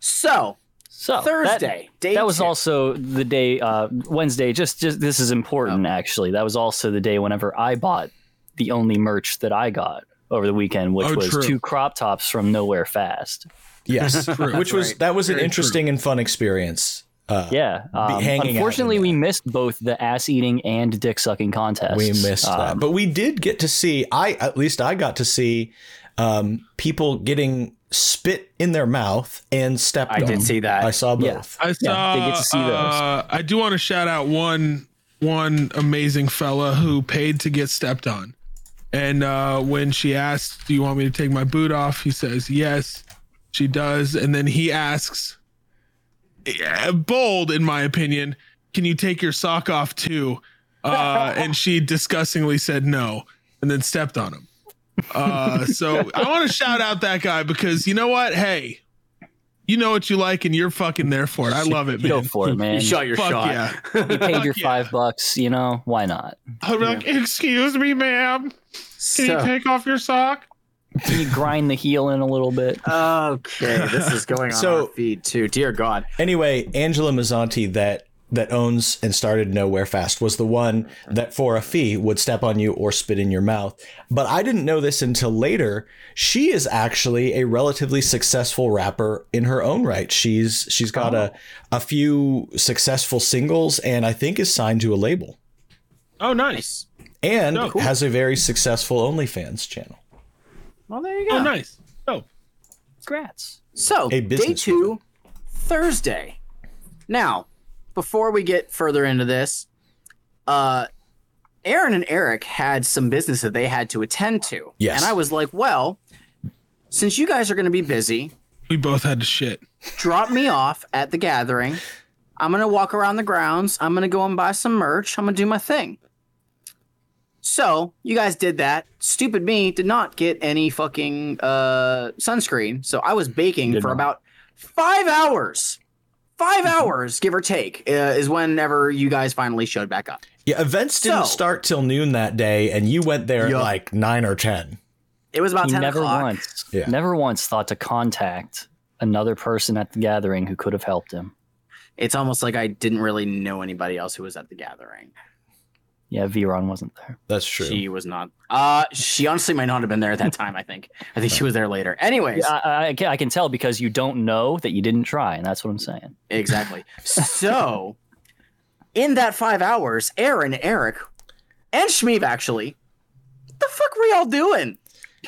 So So that- Thursday, day That was two. also the day uh, Wednesday. Just, just this is important actually. That was also the day whenever I bought the only merch that I got over the weekend, which Oh, was true. two crop tops from Nowhere Fast. Yes. Which was right. that was an Very interesting and fun experience. Uh, Yeah. Um, hanging out unfortunately, we missed both the ass eating and dick sucking contests. we missed that, Um, but we did get to see. I at least I got to see um, people getting spit in their mouth and stepped. On. I did see that. I saw Yeah. both. I Yeah, saw. they get to see those. uh, I do want to shout out one one amazing fella who paid to get stepped on, and uh, when she asked, "Do you want me to take my boot off?" He says, "Yes." She does, and then he asks, yeah, bold in my opinion, "Can you take your sock off too?" Uh, and she disgustingly said no, and then stepped on him. Uh, so I want to shout out that guy because you know what? Hey, you know what you like, and you're fucking there for it. I love it, man. Go for it, man. you shot your Fuck shot. yeah. You paid your Fuck yeah. five bucks. You know why not? I'll be like, excuse me, ma'am. Can you take off your sock? Can you grind the heel in a little bit? okay, this is going on So- our feed too. Dear God. Anyway, Angela Mazzanti that that owns and started Nowhere Fast was the one that for a fee would step on you or spit in your mouth. But I didn't know this until later. She is actually a relatively successful rapper in her own right. She's she's got a a few successful singles and I think is signed to a label Oh, nice. and Oh, cool. has a very successful OnlyFans channel. Well, there you go. Oh, nice. Oh, Congrats. So, A day business two, Thursday. Now, before we get further into this, uh, Aaron and Eric had some business that they had to attend to. Yes. And I was like, well, since you guys are going to be busy, we both had to shit. drop me off at the gathering. I'm going to walk around the grounds. I'm going to go and buy some merch. I'm going to do my thing. So, you guys did that. Stupid me did not get any fucking uh, sunscreen. So, I was baking Did for not. about five hours. 5 hours, give or take, uh, is whenever you guys finally showed back up. Yeah, events didn't So- start till noon that day and you went there at like 9 or 10. It was about He 10 never o'clock. once, Yeah. never once thought to contact another person at the gathering who could have helped him. It's almost like I didn't really know anybody else who was at the gathering. Yeah, Viron wasn't there. That's true. She was not. Uh, she honestly might not have been there at that time. I think. I think she was there later. Anyways, I, I, I can- I can tell because you don't know that you didn't try, and that's what I'm saying. exactly. So, in that five hours, Aaron, Eric, and Shmeev actually, what the fuck were y'all doing?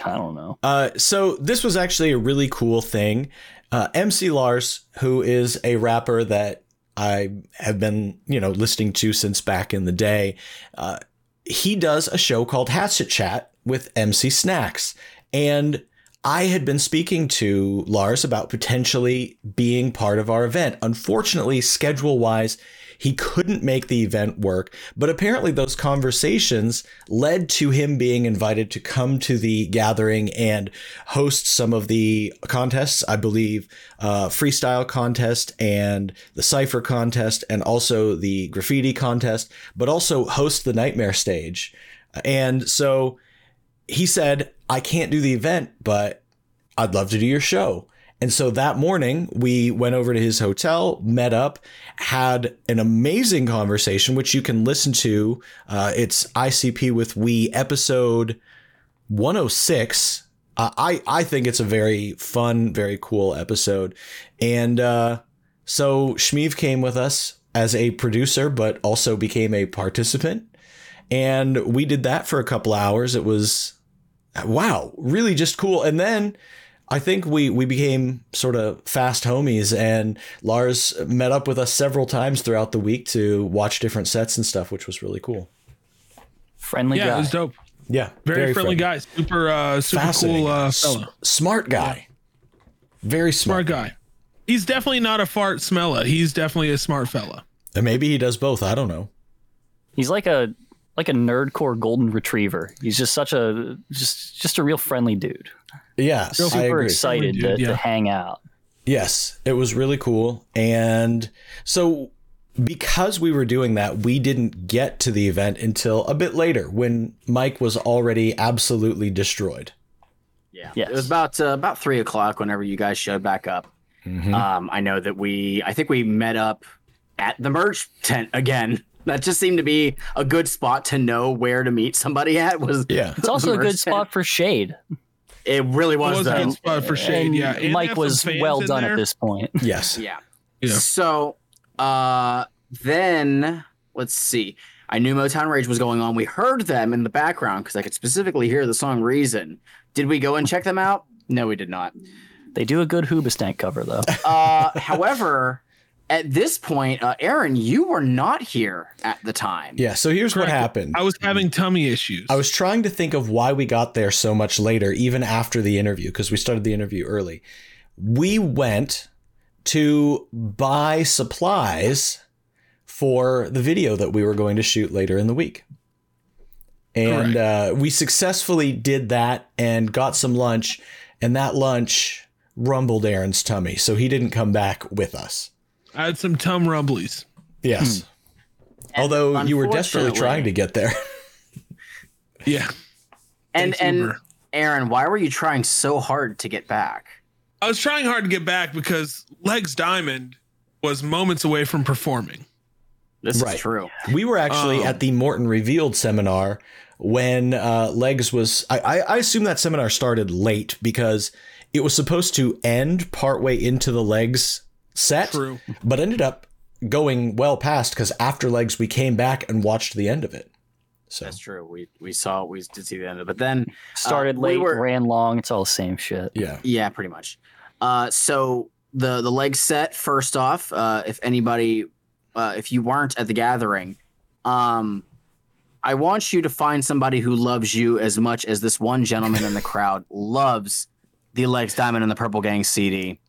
I don't know. Uh, so this was actually a really cool thing. Uh, MC Lars, who is a rapper that I have been, you know, listening to since back in the day, uh, he does a show called Hatchet Chat with MC Snacks, and I had been speaking to Lars about potentially being part of our event. Unfortunately, schedule wise, he couldn't make the event work, but apparently those conversations led to him being invited to come to the gathering and host some of the contests. I believe uh, freestyle contest and the cipher contest, and also the graffiti contest, but also host the nightmare stage. And so he said, I can't do the event, but I'd love to do your show. And so that morning, we went over to his hotel, met up, had an amazing conversation, which you can listen to. Uh, it's ICP with We episode 106. Uh, I, I think it's a very fun, very cool episode. And uh, so Shmeev came with us as a producer, but also became a participant. And we did that for a couple hours. It was, wow, really just cool. And then I think we we became sort of fast homies, and Lars met up with us several times throughout the week to watch different sets and stuff, which was really cool. Friendly Yeah, guy. it was dope. Yeah, Very, friendly, guy. Super, uh, super cool uh, S- smart guy, very Smart smart. guy. He's definitely not a fart smeller. He's definitely a smart fella. And maybe he does both. I don't know. He's like a like a nerdcore golden retriever. He's just such a just just a real friendly dude. Yeah, I Super agree. excited to, yeah. to hang out. Yes, it was really cool. And so because we were doing that, we didn't get to the event until a bit later when Mike was already absolutely destroyed. Yeah, Yes. it was about uh, about three o'clock whenever you guys showed back up. Mm-hmm. Um, I know that we, I think we met up at the merch tent again. That just seemed to be a good spot to know where to meet somebody at. Was Yeah. It's also a good tent. spot for shade. It really It was, was a good spot for shade. and yeah, And Mike was well done there. at this point. Yes. Yeah. Yeah. So, uh, then let's see. I knew Motown Rage was going on. We heard them in the background because I could specifically hear the song "Reason." Did we go and check them out? No, we did not. They do a good Hoobastank cover though. Uh, however, at this point, uh, Aaron, you were not here at the time. Yeah. So here's what happened. I was having tummy issues. I was trying to think of why we got there so much later, even after the interview, because we started the interview early. We went to buy supplies for the video that we were going to shoot later in the week. And uh, we successfully did that and got some lunch, and that lunch rumbled Aaron's tummy, so he didn't come back with us. I had some tum rumblies. Yes. Although you were desperately trying to get there. Yeah. And Thanks, and Uber. Aaron, why were you trying so hard to get back? I was trying hard to get back because Legs Diamond was moments away from performing. This Right. is true. We were actually Um, at the Morton Revealed seminar when uh, Legs was. I, I, I assume that seminar started late because it was supposed to end partway into the Legs set, True. but ended up going well past because after Legs we came back and watched the end of it. So That's true. We we saw we did see the end of it, but then Started Uh, we late, were- ran long. It's all the same shit. yeah, Yeah, pretty much. Uh, so the the leg set first off, uh, if anybody, uh, if you weren't at the gathering, um, I want you to find somebody who loves you as much as this one gentleman in the crowd loves the Legs Diamond and the Purple Gang CD,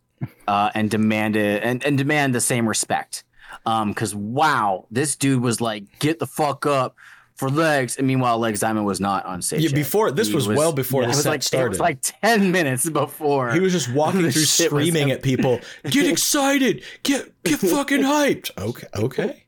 uh, and demand it and, and demand the same respect. Um, because wow, this dude was like, get the fuck up. For legs, and meanwhile, Legs Diamond was not on stage. Yeah, yet. before- this He was well before it the was set like, It started. was like ten minutes before he was just walking through screaming at people, "Get excited! Get get fucking hyped!" Okay, okay.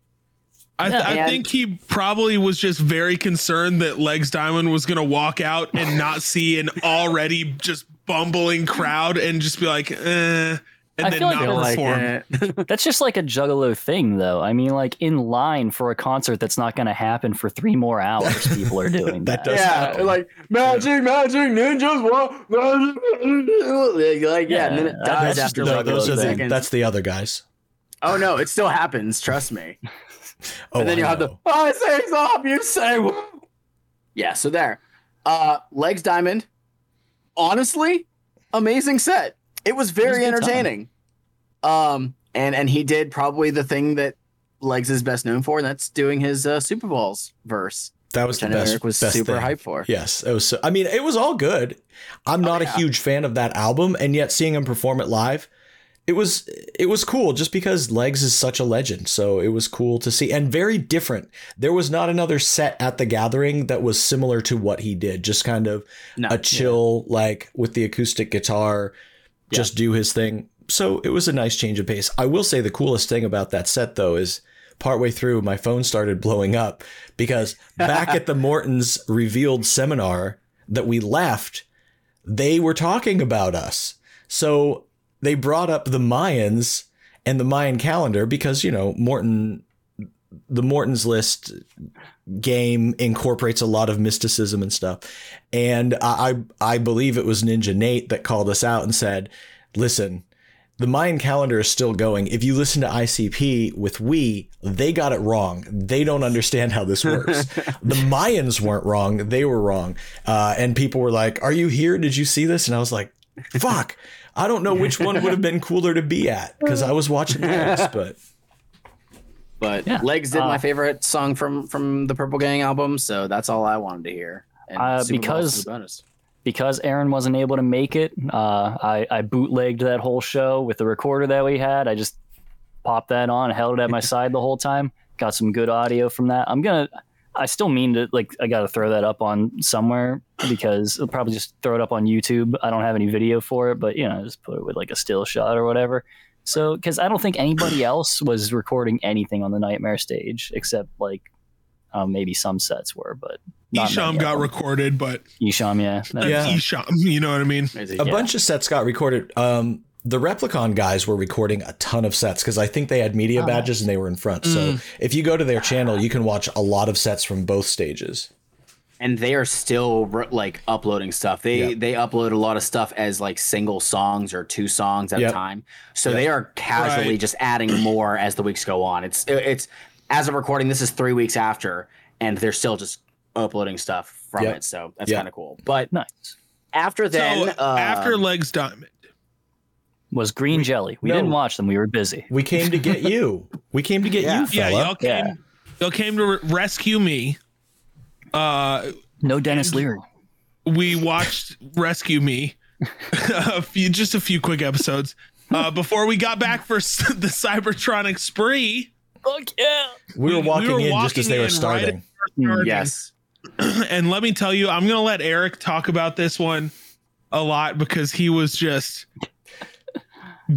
I, Yeah, I think he probably was just very concerned that Legs Diamond was going to walk out and not see an already just bumbling crowd and just be like, eh, and I then feel like not they're like perform. it. That's just like a juggalo thing, though. I mean, like in line for a concert that's not going to happen for three more hours. People are doing That that. does yeah, happen. like magic, magic, ninjas, what? Like, yeah, and then it dies that's just after a no, those are the, that's the other guys. oh no, it still happens. Trust me. Oh, and then I you have the know. I say stop, you say what? Yeah, so there. Uh Legs Diamond. Honestly, amazing set. It was very It was a time. entertaining. Um and and he did probably the thing that Legs is best known for, and that's doing his uh, Super Bowls verse, that was which the I know best. Eric was best super thing. hyped for. Yes, it was. So, I mean, it was all good. I'm not Oh, yeah. a huge fan of that album, and yet seeing him perform it live, it was it was cool. Just because Legs is such a legend, so it was cool to see and very different. There was not another set at the gathering that was similar to what he did. Just kind of No, a chill, like with the acoustic guitar, just do his thing. So it was a nice change of pace. I will say the coolest thing about that set though is partway through my phone started blowing up because back at the Mortons revealed seminar that we left, they were talking about us. So they brought up the Mayans and the Mayan calendar because, you know, Morton the Morton's list game incorporates a lot of mysticism and stuff. And I I believe it was Ninja Nate that called us out and said, "Listen, the Mayan calendar is still going. If you listen to ICP with we, they got it wrong. They don't understand how this works. the Mayans weren't wrong. They were wrong. Uh, and people were like, Are you here? Did you see this? And I was like, Fuck. I don't know which one would have been cooler to be at because I was watching this, but But Yeah. Legs did Uh, my favorite song from from the Purple Gang album, so that's all I wanted to hear. And Uh, because- bonus. because Aaron wasn't able to make it, uh, I, I bootlegged that whole show with the recorder that we had. I just popped that on, held it at my side the whole time. Got some good audio from that. I'm gonna. I still mean to like. I got to throw that up on somewhere because I'll probably just throw it up on YouTube. I don't have any video for it, but you know, just put it with like a still shot or whatever. So, because I don't think anybody else was recording anything on the Nightmare stage except like um, maybe some sets were, but not Esham got of recorded, but Esham, yeah, that's Yeah. Esham. You know what I mean? A Yeah. bunch of sets got recorded. Um, the Replicon guys were recording a ton of sets because I think they had media Oh, badges and they were in front. So mm. if you go to their channel, you can watch a lot of sets from both stages. and they are still like uploading stuff. They Yeah. they upload a lot of stuff as like single songs or two songs at Yep. a time. So they are casually Right. just adding more as the weeks go on. It's uh, it's as of recording. This is three weeks after, and they're still just uploading stuff from Yep. it. So that's Yep. kind of cool. But nice. after then, so uh, after um, Legs Diamond, was Green Jelly. We no. didn't watch them. We were busy. We came to get you. We came to get Yeah. you, yeah, fella. y'all came, Yeah. y'all came to re- rescue me. Uh, No Denis Leary. we watched Rescue Me, a few, just a few quick episodes uh, before we got back for s- the Cybertronic spree. Fuck yeah. we were we walking were in just as they were in right starting. Starting. yes, and let me tell you, I'm gonna let Eric talk about this one a lot because he was just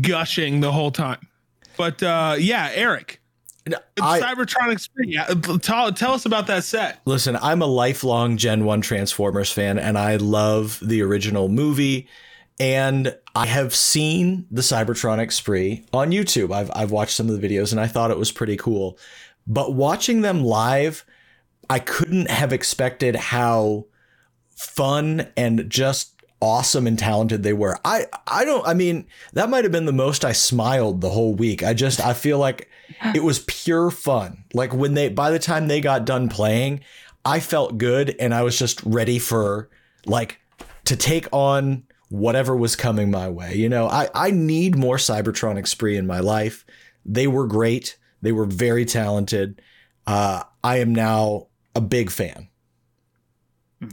gushing the whole time. But uh, yeah, Eric, I, Cybertronic spree. Yeah, tell, tell us about that set. Listen, I'm a lifelong Gen 1 Transformers fan and I love the original movie. And I have seen the Cybertronic spree on YouTube. I've, I've watched some of the videos and I thought it was pretty cool. But watching them live, I couldn't have expected how fun and just awesome and talented they were. I I don't I mean, that might have been the most I smiled the whole week. I just I feel like it was pure fun. Like when they by the time they got done playing, I felt good and I was just ready for like to take on whatever was coming my way. You know, I I need more Cybertronic spree in my life. They were great. They were very talented. Uh I am now a big fan.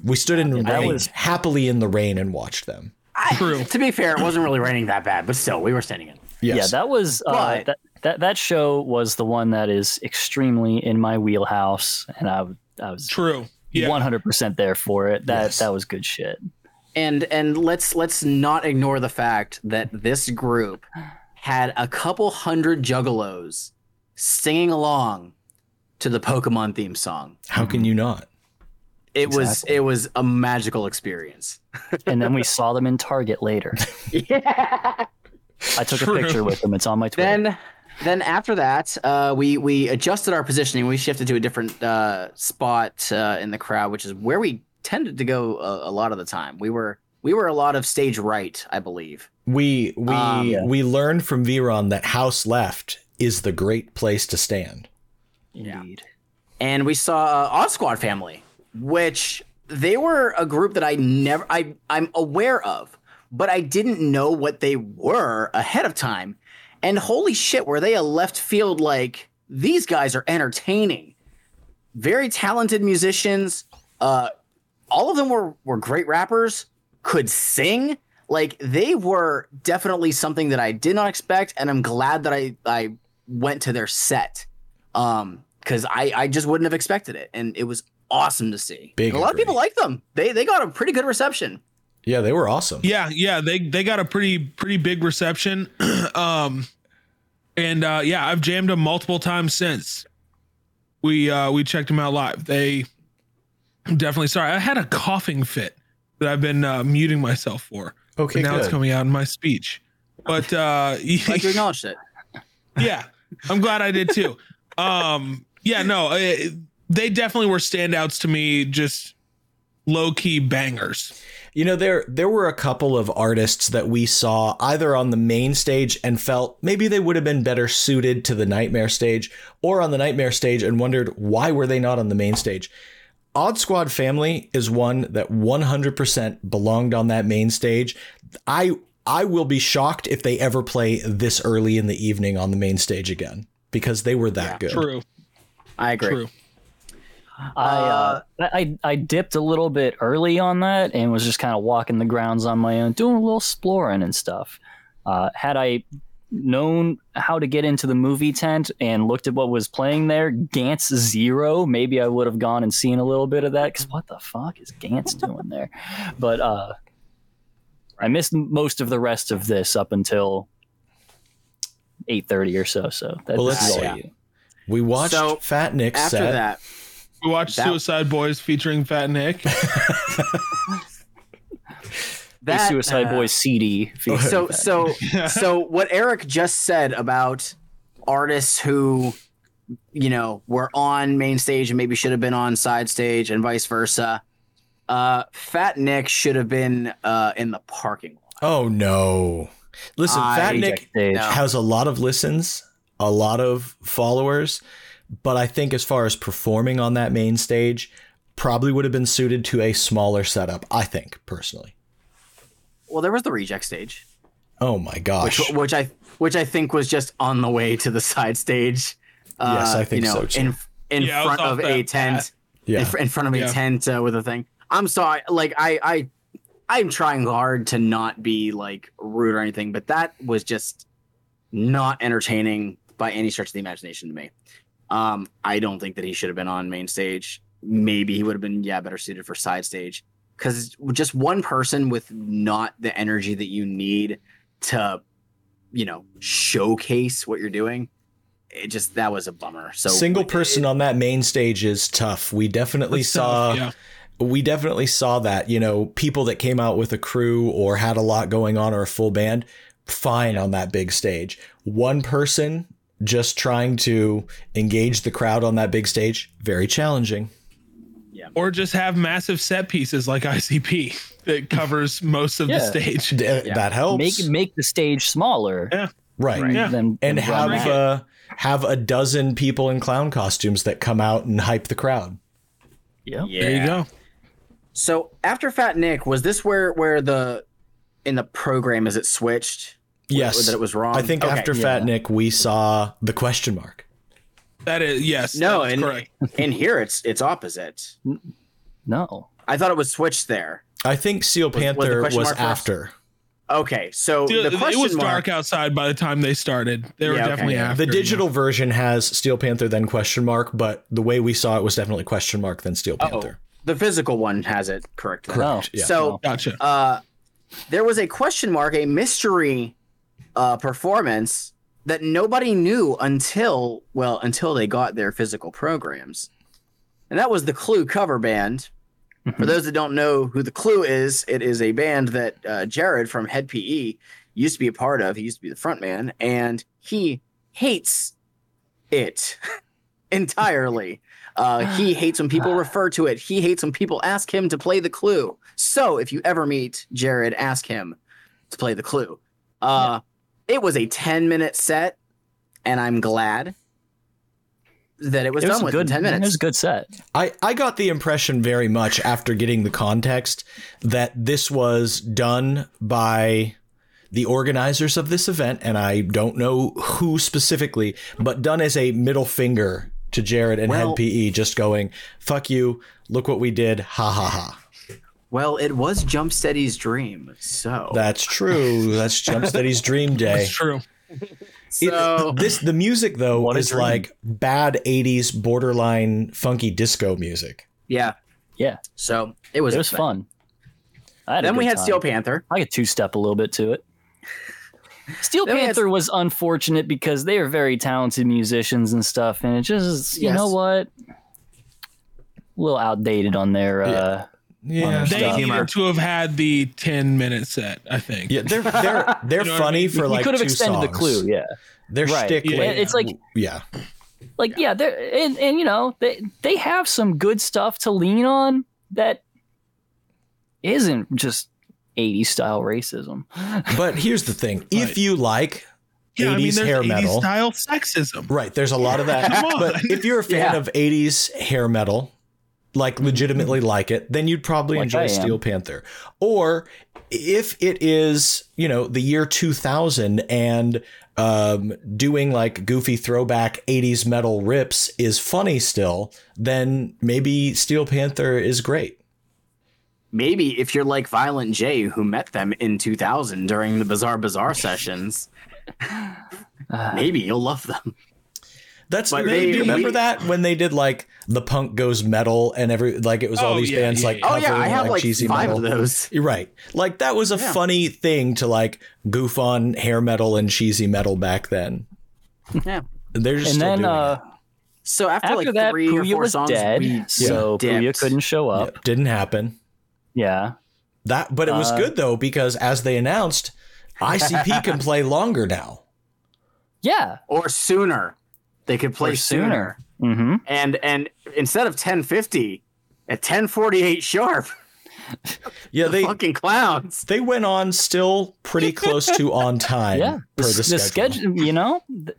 We stood in the rain, was- happily in the rain, and watched them. I, True. to be fair, it wasn't really raining that bad, but still, we were standing in. Yes. Yeah, that was uh, that, that that show was the one that is extremely in my wheelhouse, and I was True. One hundred percent there for it. That Yes. that was good shit. and and let's let's not ignore the fact that this group had a couple hundred juggalos singing along to the Pokemon theme song. How can you not? It was it was a magical experience. And then we saw them in Target later. yeah. I took True. a picture with them. It's on my Twitter. Then, then after that, uh, we we adjusted our positioning. We shifted to a different uh, spot uh, in the crowd, which is where we tended to go a, a lot of the time. We were we were a lot of stage right, I believe. We we Um, yeah. we learned from Viron that house left is the great place to stand. yeah. Indeed. and we saw uh, Odd Squad Family, which they were a group that I never I I'm aware of, but I didn't know what they were ahead of time. And holy shit, were they a left field like these guys are entertaining. Very talented musicians. Uh all of them were were great rappers, could sing. Like they were definitely something that I did not expect and I'm glad that I I went to their set. Um cuz I I just wouldn't have expected it and it was awesome to see. Big a lot of people like them. They they got a pretty good reception. Yeah, they were awesome. Yeah, yeah, they they got a pretty pretty big reception. um and uh yeah, I've jammed them multiple times since. We uh we checked them out live. They I'm definitely sorry. I had a coughing fit that I've been uh, muting myself for. Okay, but now it's coming out in my speech. But uh Like you acknowledged it. yeah i'm glad i did too um yeah no eh, they definitely were standouts to me just low-key bangers You know, there there were a couple of artists that we saw either on the main stage and felt maybe they would have been better suited to the Nightmare stage, or on the Nightmare stage and wondered why were they not on the main stage. Odd Squad Family is one that 100% belonged on that main stage. I I will be shocked if they ever play this early in the evening on the main stage again because they were that good. true I agree. true I, uh, I I dipped a little bit early on that and was just kind of walking the grounds on my own, doing a little exploring and stuff. Uh, had I known how to get into the movie tent and looked at what was playing there, Gantz Zero, maybe I would have gone and seen a little bit of that. Because what the fuck is Gantz doing there? But uh, I missed most of the rest of this up until eight thirty or so. So that, Well, this let's is all see. you. We watched So, Fat Nick's After set. that, we watched That- suicide boys featuring fat nick The Suicide uh, Boys CD. featuring So Fat so so what Eric just said about artists who you know were on main stage and maybe should have been on side stage and vice versa. Uh, Fat Nick should have been uh, in the parking lot. Oh no. Listen, I- Fat Nick Nick. No. has a lot of listens, a lot of followers, but I think as far as performing on that main stage, probably would have been suited to a smaller setup, I think, personally. Well, there was the reject stage, Oh my gosh. which which I which I think was just on the way to the side stage. Uh, Yes, I think you know, so, too. In in Yeah, front of that a tent. path. yeah. in, in front of a Yeah. tent uh, with a thing. I'm sorry, like I I I'm trying hard to not be like rude or anything, but that was just not entertaining by any stretch of the imagination to me. Um, I don't think that he should have been on main stage. Maybe he would have been yeah better suited for side stage because just one person with not the energy that you need to, you know, showcase what you're doing. It just that was a bummer. So Single it- person on that main stage is tough. We definitely saw tough, yeah. we definitely saw that, you know, people that came out with a crew or had a lot going on or a full band, fine on that big stage. One person just trying to engage the crowd on that big stage, very challenging. Yeah. or just have massive set pieces like icp that covers most of the Yeah. stage Th- That helps. make make the stage smaller. Yeah. right. right, Yeah. than- And than have run that. uh, have a dozen people in clown costumes that come out and hype the crowd. Yep. yeah. there you go So after Fat Nick, was this where where the in the program is it switched? Yes. that it was wrong. I think Okay. after Fat Nick, we saw the question mark. that is yes No, and correct in here it's it's opposite. No. I thought it was switched there. I think Seal Was- was Panther was, question after. Okay, so Dude, the question mark. it was mark, dark outside by the time they started they were Yeah, definitely yeah. after The digital version has Steel Panther then question mark, but the way we saw it was definitely question mark then Steel Oh, Panther. the physical one has it correct. Correct. No. Yeah. So gotcha uh, there was a question mark, a mystery uh, performance that nobody knew until well until they got their physical programs, and that was the Clue cover band. For those that don't know who the Clue is, it is a band that uh, Jared from Hed PE used to be a part of. He used to be the front man, and he hates it entirely. Uh, he hates when people refer to it. He hates when people ask him to play the clue. So if you ever meet Jared, ask him to play the clue. Uh, It was a 10 minute set, and I'm glad that it was It was done a within good. 10 It was a good set. I, I got the impression very much after getting the context that this was done by the organizers of this event, and I don't know who specifically, but done as a middle finger to Jared and Well- Hed PE, just going, fuck you, look what we did, ha ha ha. Well, it was Jumpsteady's dream. So, That's true. That's Jumpsteady's dream day. It's true. It- so this the music though What is dream. like bad 80s borderline funky disco music. yeah. Yeah, So it was, it was fun. I had Then we had time. Steel Panther. I could two step a little bit to it. Steel Then we had- Panther was unfortunate because they are very talented musicians and stuff, and it just you Yes. know what, a little outdated on their. uh Yeah. They Stuff. needed to have had the 10 minute set, I think. Yeah, they're they're they're You know what I funny mean? for You could have two extended the clue, yeah. Their Right. shtick, Yeah, like- It's like yeah, like yeah, they're and, and you know they they have some good stuff to lean on that isn't just 80s style racism. but here's the thing: if you like Yeah, 80s I mean, there's hair 80s metal, style sexism. right? There's a lot of that. Come on. but if you're a fan Yeah. of 80s hair metal, like mm-hmm. legitimately mm-hmm. like it, then you'd probably Like enjoy Steel Panther. Or if it is, you know, the year 2000 and um, doing like goofy throwback 80s metal rips is funny still, then maybe Steel Panther is great. Maybe if you're like Violent J, who met them in 2000 during the Bizaar Bizzar sessions, uh. maybe you'll love them. That's But do they- you remember we- that when they did like the punk goes metal and every like it was all Oh, these yeah, bands yeah, like yeah. Oh yeah, I covering, have like cheesy five metal. of those. You're right. Like that was a Yeah. funny thing to like goof on hair metal and cheesy metal back then. Yeah. They're just and still then doing uh So after, after like that three or Puya four was songs, dead, we so Puya couldn't show up. Yep, didn't happen. Yeah. That but it was Uh, good though because as they announced, ICP can play longer now. Yeah. or sooner. They could play Or sooner. sooner. Mm-hmm. And and instead of 1050 at 1048 sharp, Yeah, they fucking clowns. they went on still pretty close to on time Yeah. per The, the, the schedule. schedule, you know, th-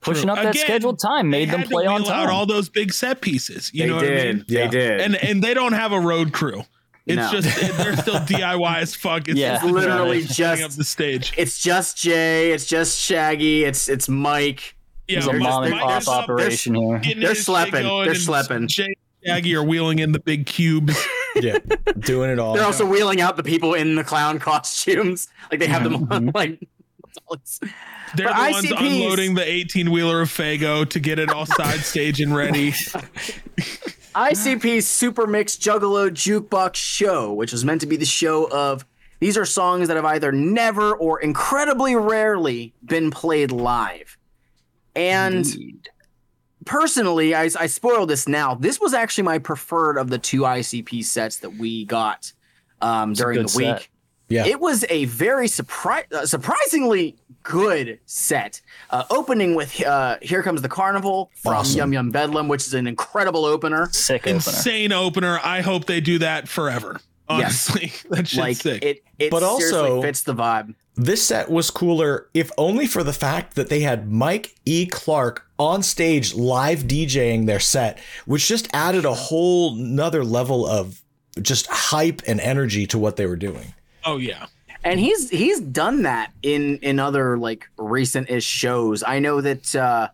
pushing True. up that Again, scheduled time made them had to play on wheel out time. all those big set pieces. You they know did. what I mean? They Yeah. did. And and they don't have a road crew. It's No. just they're still DIY as fuck. It's Yeah. just Literally just- up the stage. it's just Jay, it's just Shaggy, it's it's Mike. Yeah, It's a they're mom and they're- pop they're- operation here. They're his shit slepping. They're and slepping. Shaggy are wheeling in the big cubes. yeah, doing it all. They're also wheeling out the people in the clown costumes. Like they have them on mm-hmm. like that's all it's- They're But the ones unloading the 18 wheeler of Faygo to get it all side stage and ready. ICP's Super Mix Juggalo Jukebox Show, which was meant to be the show of these are songs that have either never or incredibly rarely been played live. And Indeed. personally, I, I spoil this now. This was actually my preferred of the two ICP sets that we got um, during the week. set. Yeah. It was a very surpri- uh, surprisingly good set. Uh, opening with uh, "Here Comes the Carnival" from Awesome. Yum Yum Bedlam, which is an incredible opener. Sick opener. Insane opener. I hope they do that forever. Honestly, that shit's like sick. it, it But also- fits the vibe. This set was cooler, if only for the fact that they had Mike E. Clark on stage live DJing their set, which just added a whole nother level of just hype and energy to what they were doing. oh yeah. and he's he's done that in in other like recent-ish shows. I know that uh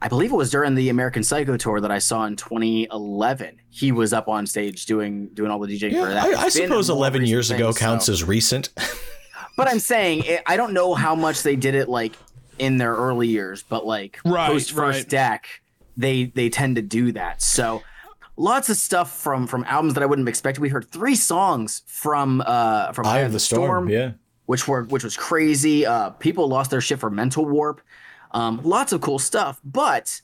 I believe it was during the American Psycho tour that I saw in 2011. He was up on stage doing doing all the DJing for that. I, I suppose 11 recent years thing, ago so- counts as recent. But I'm saying it, I don't know how much they did it like in their early years, but like Right, post first right. deck, they they tend to do that. So lots of stuff from from albums that I wouldn't have expected. We heard three songs from uh from Eye of the Storm. Yeah. which were which was crazy. Uh, people lost their shit for Mental Warp. Um, lots of cool stuff, but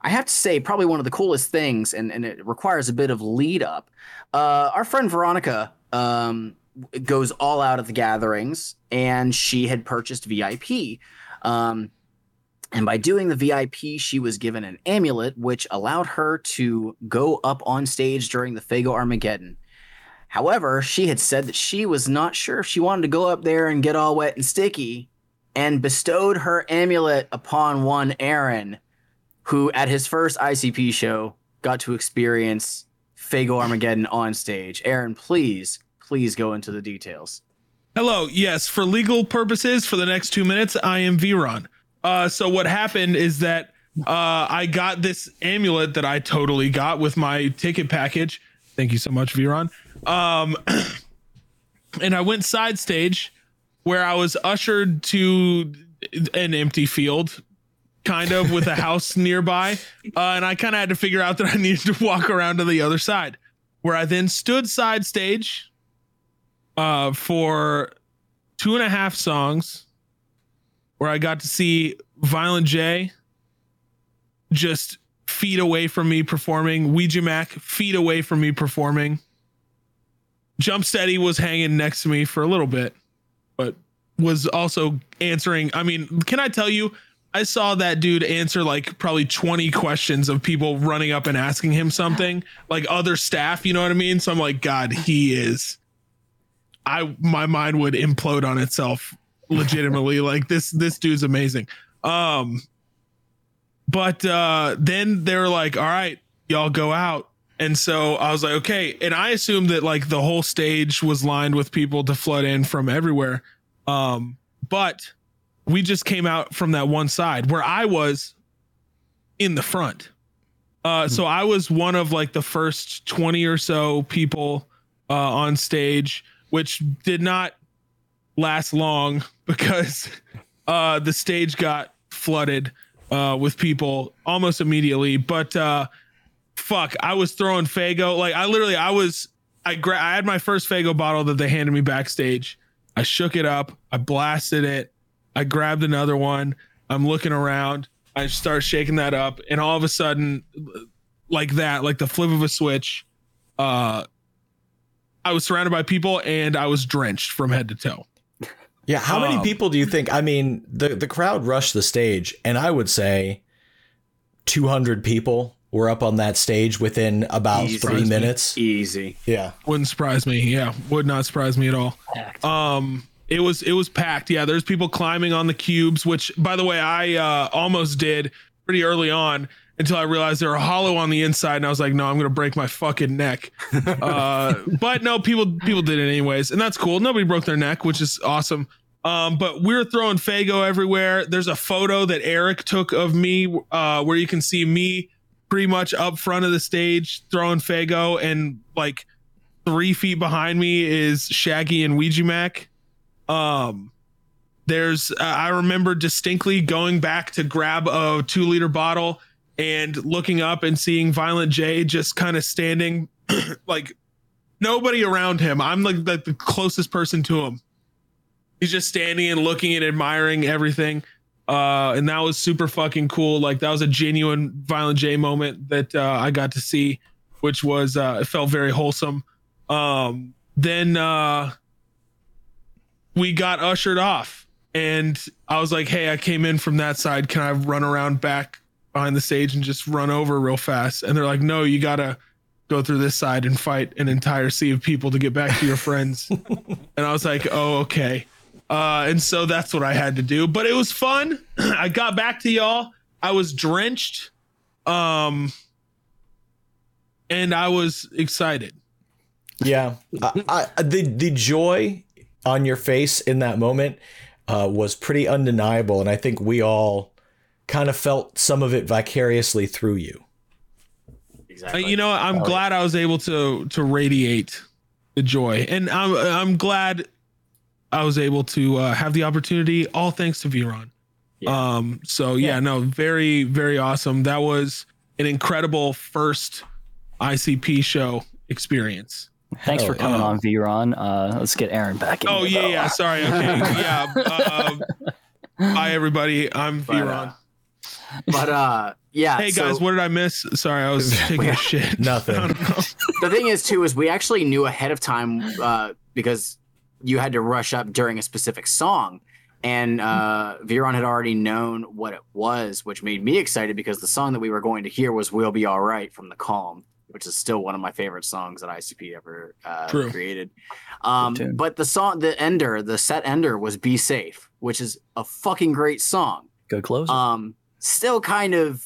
I have to say, probably one of the coolest things, and, and it requires a bit of lead up. Uh, our friend Veronica um, goes all out at the gatherings, and she had purchased VIP. Um, and by doing the VIP, she was given an amulet, which allowed her to go up on stage during the Faygo Armageddon. However, she had said that she was not sure if she wanted to go up there and get all wet and sticky, and bestowed her amulet upon one Aaron, who at his first ICP show got to experience Faygo Armageddon on stage. Aaron, please, please go into the details. Hello. Yes, for legal purposes, for the next two minutes, I am Viron. Uh, so what happened is that uh, I got this amulet that I totally got with my ticket package. Thank you so much, Viron. Um, and I went side stage where I was ushered to an empty field, kind of with a house nearby. Uh, and I kind of had to figure out that I needed to walk around to the other side, where I then stood side stage uh, for two and a half songs, where I got to see Violent J just feet away from me performing, Ouija Macc feet away from me performing. Jumpsteady was hanging next to me for a little bit, but was also answering. I mean, can I tell you? I saw that dude answer like probably 20 questions of people running up and asking him something, like other staff, you know what I mean? So I'm like, God, he is. I my mind would implode on itself legitimately. like this this dude's amazing. Um but uh then they were like, all right, y'all go out. And so I was like, okay. And I assumed that like the whole stage was lined with people to flood in from everywhere. Um, but we just came out from that one side where I was in the front. Uh, so I was one of like the first 20 or so people uh, on stage, which did not last long because uh, the stage got flooded uh, with people almost immediately. But uh, fuck, I was throwing Faygo. Like I literally, I was, I gra- I had my first Faygo bottle that they handed me backstage. I shook it up. I blasted it. I grabbed another one. I'm looking around. I start shaking that up, and all of a sudden, like that, like the flip of a switch, uh, I was surrounded by people and I was drenched from head to toe. Yeah, how many Um, people do you think? I mean, the the crowd rushed the stage, and I would say 200 people were up on that stage within about Easy. three minutes. Easy. Yeah, Wouldn't surprise me. Yeah, would not surprise me at all. Packed. Um, it was it was packed. Yeah, there's people climbing on the cubes, which by the way I uh, almost did pretty early on until I realized they were hollow on the inside, and I was like, no, I'm gonna break my fucking neck. uh, but no, people people did it anyways, and that's cool. Nobody broke their neck, which is awesome. Um, but we're throwing Faygo everywhere. There's a photo that Eric took of me, uh, where you can see me pretty much up front of the stage throwing Faygo, and like three feet behind me is Shaggy and Ouija Macc. Um, there's uh, I remember distinctly going back to grab a two liter bottle and looking up and seeing Violent J just kind of standing like nobody around him. I'm like the, closest person to him. He's just standing and looking and admiring everything. Uh, and that was super fucking cool. Like that was a genuine Violent J moment that uh, I got to see, which was uh, it felt very wholesome. Um, then uh, we got ushered off, and I was like, "Hey, I came in from that side. Can I run around back behind the stage and just run over real fast?" And they're like, "No, you gotta go through this side and fight an entire sea of people to get back to your friends." and I was like, "Oh, okay." Uh, and so that's what I had to do, but it was fun. I got back to y'all. I was drenched, um, and I was excited. yeah. I, I, the the joy on your face in that moment uh, was pretty undeniable, and I think we all kind of felt some of it vicariously through you. Uh, Exactly. you know, I'm glad I was able to to radiate the joy, and I'm I'm glad I was able to uh, have the opportunity. All thanks to Viron. Yeah. Um. So yeah, no, very very awesome. That was an incredible first ICP show experience. Thanks for coming yeah. on, Viron. Uh, let's get Aaron back in. Oh here, yeah, though. yeah. Sorry. Okay. Yeah. Um, hi everybody. I'm Viron. But uh, yeah. hey so guys, what did I miss? Sorry, I was taking a shit. Nothing. I don't know. the thing is too is we actually knew ahead of time uh, because you had to rush up during a specific song. And uh, Viron had already known what it was, which made me excited because the song that we were going to hear was "We'll Be All Right" from The Calm, which is still one of my favorite songs that ICP ever uh, True. created. Um, but the song, the ender, the set ender was "Be Safe," which is a fucking great song. Good close. Um, still kind of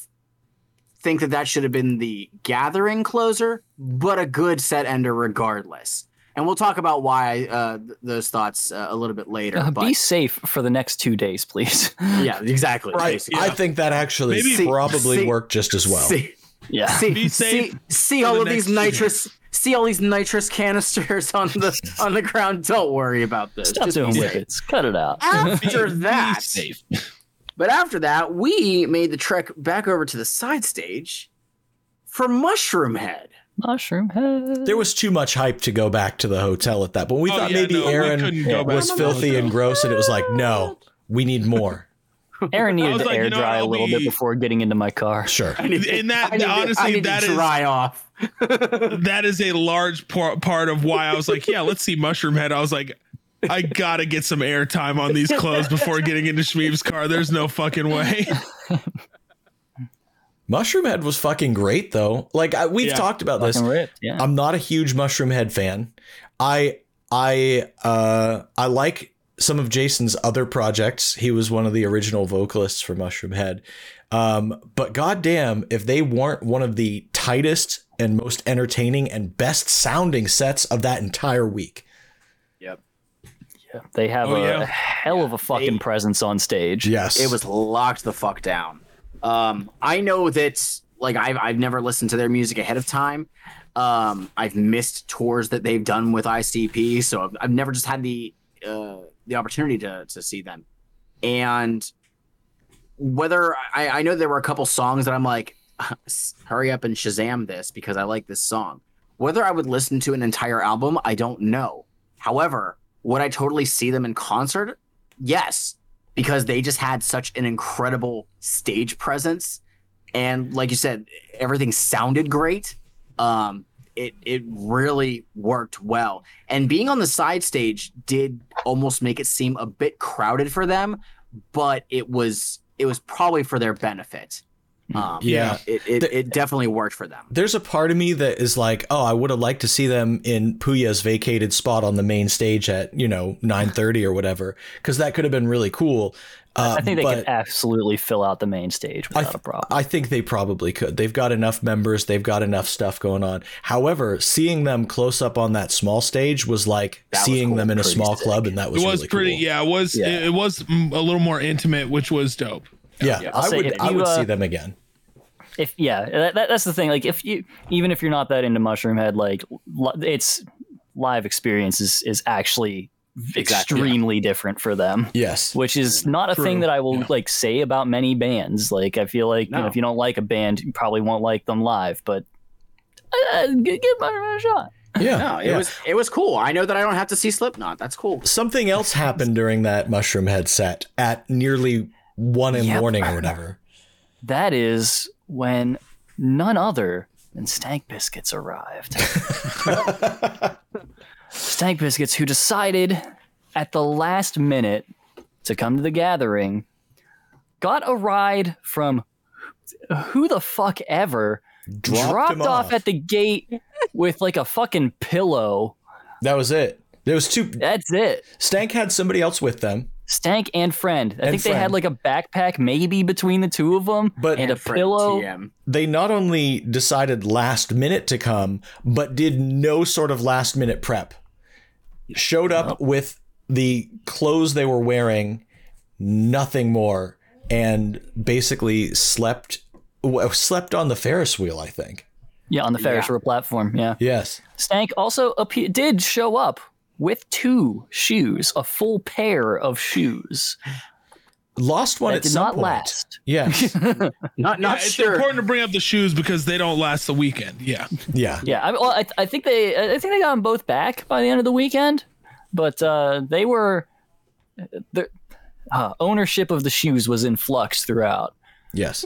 think that that should have been the gathering closer, but a good set ender regardless. And we'll talk about why uh, th- those thoughts uh, a little bit later. Uh, but be safe for the next two days, please. yeah, exactly. Right. basically. I think that actually Maybe- probably See- worked just as well. See, yeah. see, Be safe see, see all the of these next two nitrous. See all these nitrous canisters on the on the ground. Don't worry about this. Stop Just doing be wickets. Cut it out. After Be that, safe. But after that, we made the trek back over to the side stage for Mushroomhead. Mushroom head. There was too much hype to go back to the hotel at that point. We Oh, thought yeah, maybe no, Aaron couldn't go back was filthy and gross, and it was like, no, we need more. Aaron needed to like, air you know, dry a I'll little be- bit before getting into my car. Sure. I need And that- I need to- honestly, I need that to is- dry off. that is a large par- part of why I was like, yeah, let's see Mushroomhead. I was like, I gotta get some airtime on these clothes before getting into Shmeev's car. There's no fucking way. Mushroomhead was fucking great, though. Like I, we've Yeah. talked about this. Ripped, yeah. I'm not a huge Mushroomhead fan. I I uh I like some of Jason's other projects. He was one of the original vocalists for Mushroomhead. Um, but goddamn, if they weren't one of the tightest and most entertaining and best sounding sets of that entire week. Yep. Yeah. They have Oh, a yeah. hell of a fucking They- presence on stage. Yes. It was locked the fuck down. Um, I know that like I've I've never listened to their music ahead of time. Um, I've missed tours that they've done with ICP, so I've, I've never just had the uh, the opportunity to to see them. And whether I, I know there were a couple songs that I'm like, hurry up and Shazam this because I like this song. Whether I would listen to an entire album, I don't know. However, would I totally see them in concert? Yes, because they just had such an incredible stage presence, and like you said, everything sounded great. Um, it it really worked well, and being on the side stage did almost make it seem a bit crowded for them, but it was it was probably for their benefit. Um, Yeah. it it, The- it definitely worked for them. There's a part of me that is like, oh, I would have liked to see them in Puya's vacated spot on the main stage at, you know, 9:30 or whatever, because that could have been really cool. Uh, I think they but could absolutely fill out the main stage without th- a problem. I think they probably could. They've got enough members, they've got enough stuff going on. However, seeing them close up on that small stage was like That was seeing cool. them in a small sick. club, and that was it was really pretty, cool. yeah. It was, Yeah. It, it was a little more intimate, which was dope. Yeah, Yeah. I'll I say would. if I you, would uh, see them again. If yeah, that, that- that's the thing. Like if you even if you're not that into Mushroomhead, like li- it's live experience is is actually extremely different for them. Yes. Which is not a True, thing that I will yeah. like say about many bands. Like I feel like you know, if you don't like a band, you probably won't like them live. But uh, g- give Mushroom Head a shot. Yeah. No, it yeah. was it was cool. I know that I don't have to see Slipknot. That's cool. Something else happened during that Mushroomhead set at nearly one in the Yep. morning or whatever. That is when none other than Stank Biscuits arrived. Stank Biscuits, who decided at the last minute to come to the gathering, got a ride from who the fuck ever, Dropped dropped off. off. at the gate with like a fucking pillow. That was it. There was two. That's it. Stank had somebody else with them, Stank and friend. I And think they friend. had like a backpack maybe between the two of them But- and a pillow. TM. they not only decided last minute to come, but did no sort of last minute prep. Showed up with the clothes they were wearing, nothing more, and basically slept slept on the Ferris wheel. I think. Yeah, on the Ferris Yeah. wheel platform. Yeah. Yes. Stank also appe- did show up with two shoes, a full pair of shoes Lost one that at did some not point. last. Yes. Not Yeah, not it's sure. important to bring up the shoes because they don't last the weekend. Yeah. Yeah. Yeah, I, well, I, I think they, I think they got them both back by the end of the weekend, but uh, they were, the uh, ownership of the shoes was in flux throughout. Yes.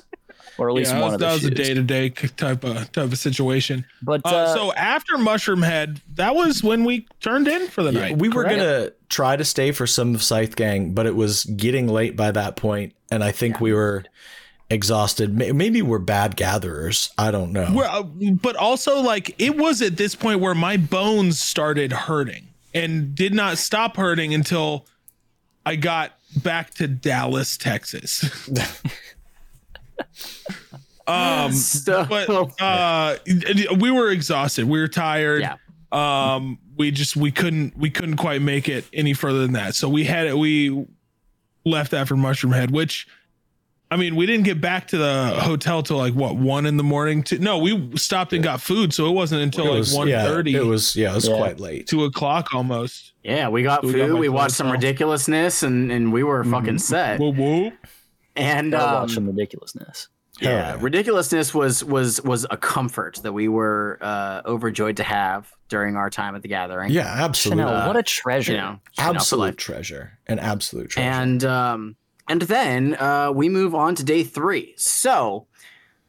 Or at least yeah, one that was, of the that was a day to day type of type of situation. But Uh, uh, so after Mushroomhead, that was when we turned in for the Yeah, night. we were correct? gonna try to stay for some of Scythe Gang, but it was getting late by that point, and I think we were exhausted. Maybe we're bad gatherers. I don't know. Well, uh, but also like it was at this point where my bones started hurting and did not stop hurting until I got back to Dallas, Texas. um, So, but uh, we were exhausted. We were tired. yeah. Um, we just we couldn't we couldn't quite make it any further than that. So we had it. We left after Mushroomhead, which. I mean, we didn't get back to the hotel till like what one in the morning. To, no, we stopped and got food, so it wasn't until it like was, one yeah, It was yeah, it was Yeah. quite late. two o'clock almost. Yeah, we got We got food. we watched some off. ridiculousness, and and we were fucking set. Whoa, whoa. And um, watch some ridiculousness. Yeah, yeah. ridiculousness was was was a comfort that we were uh, overjoyed to have during our time at the gathering. Yeah, absolutely. Chanel, what a treasure! you know, absolute life. treasure. An absolute treasure. And um, and then uh, we move on to day three. So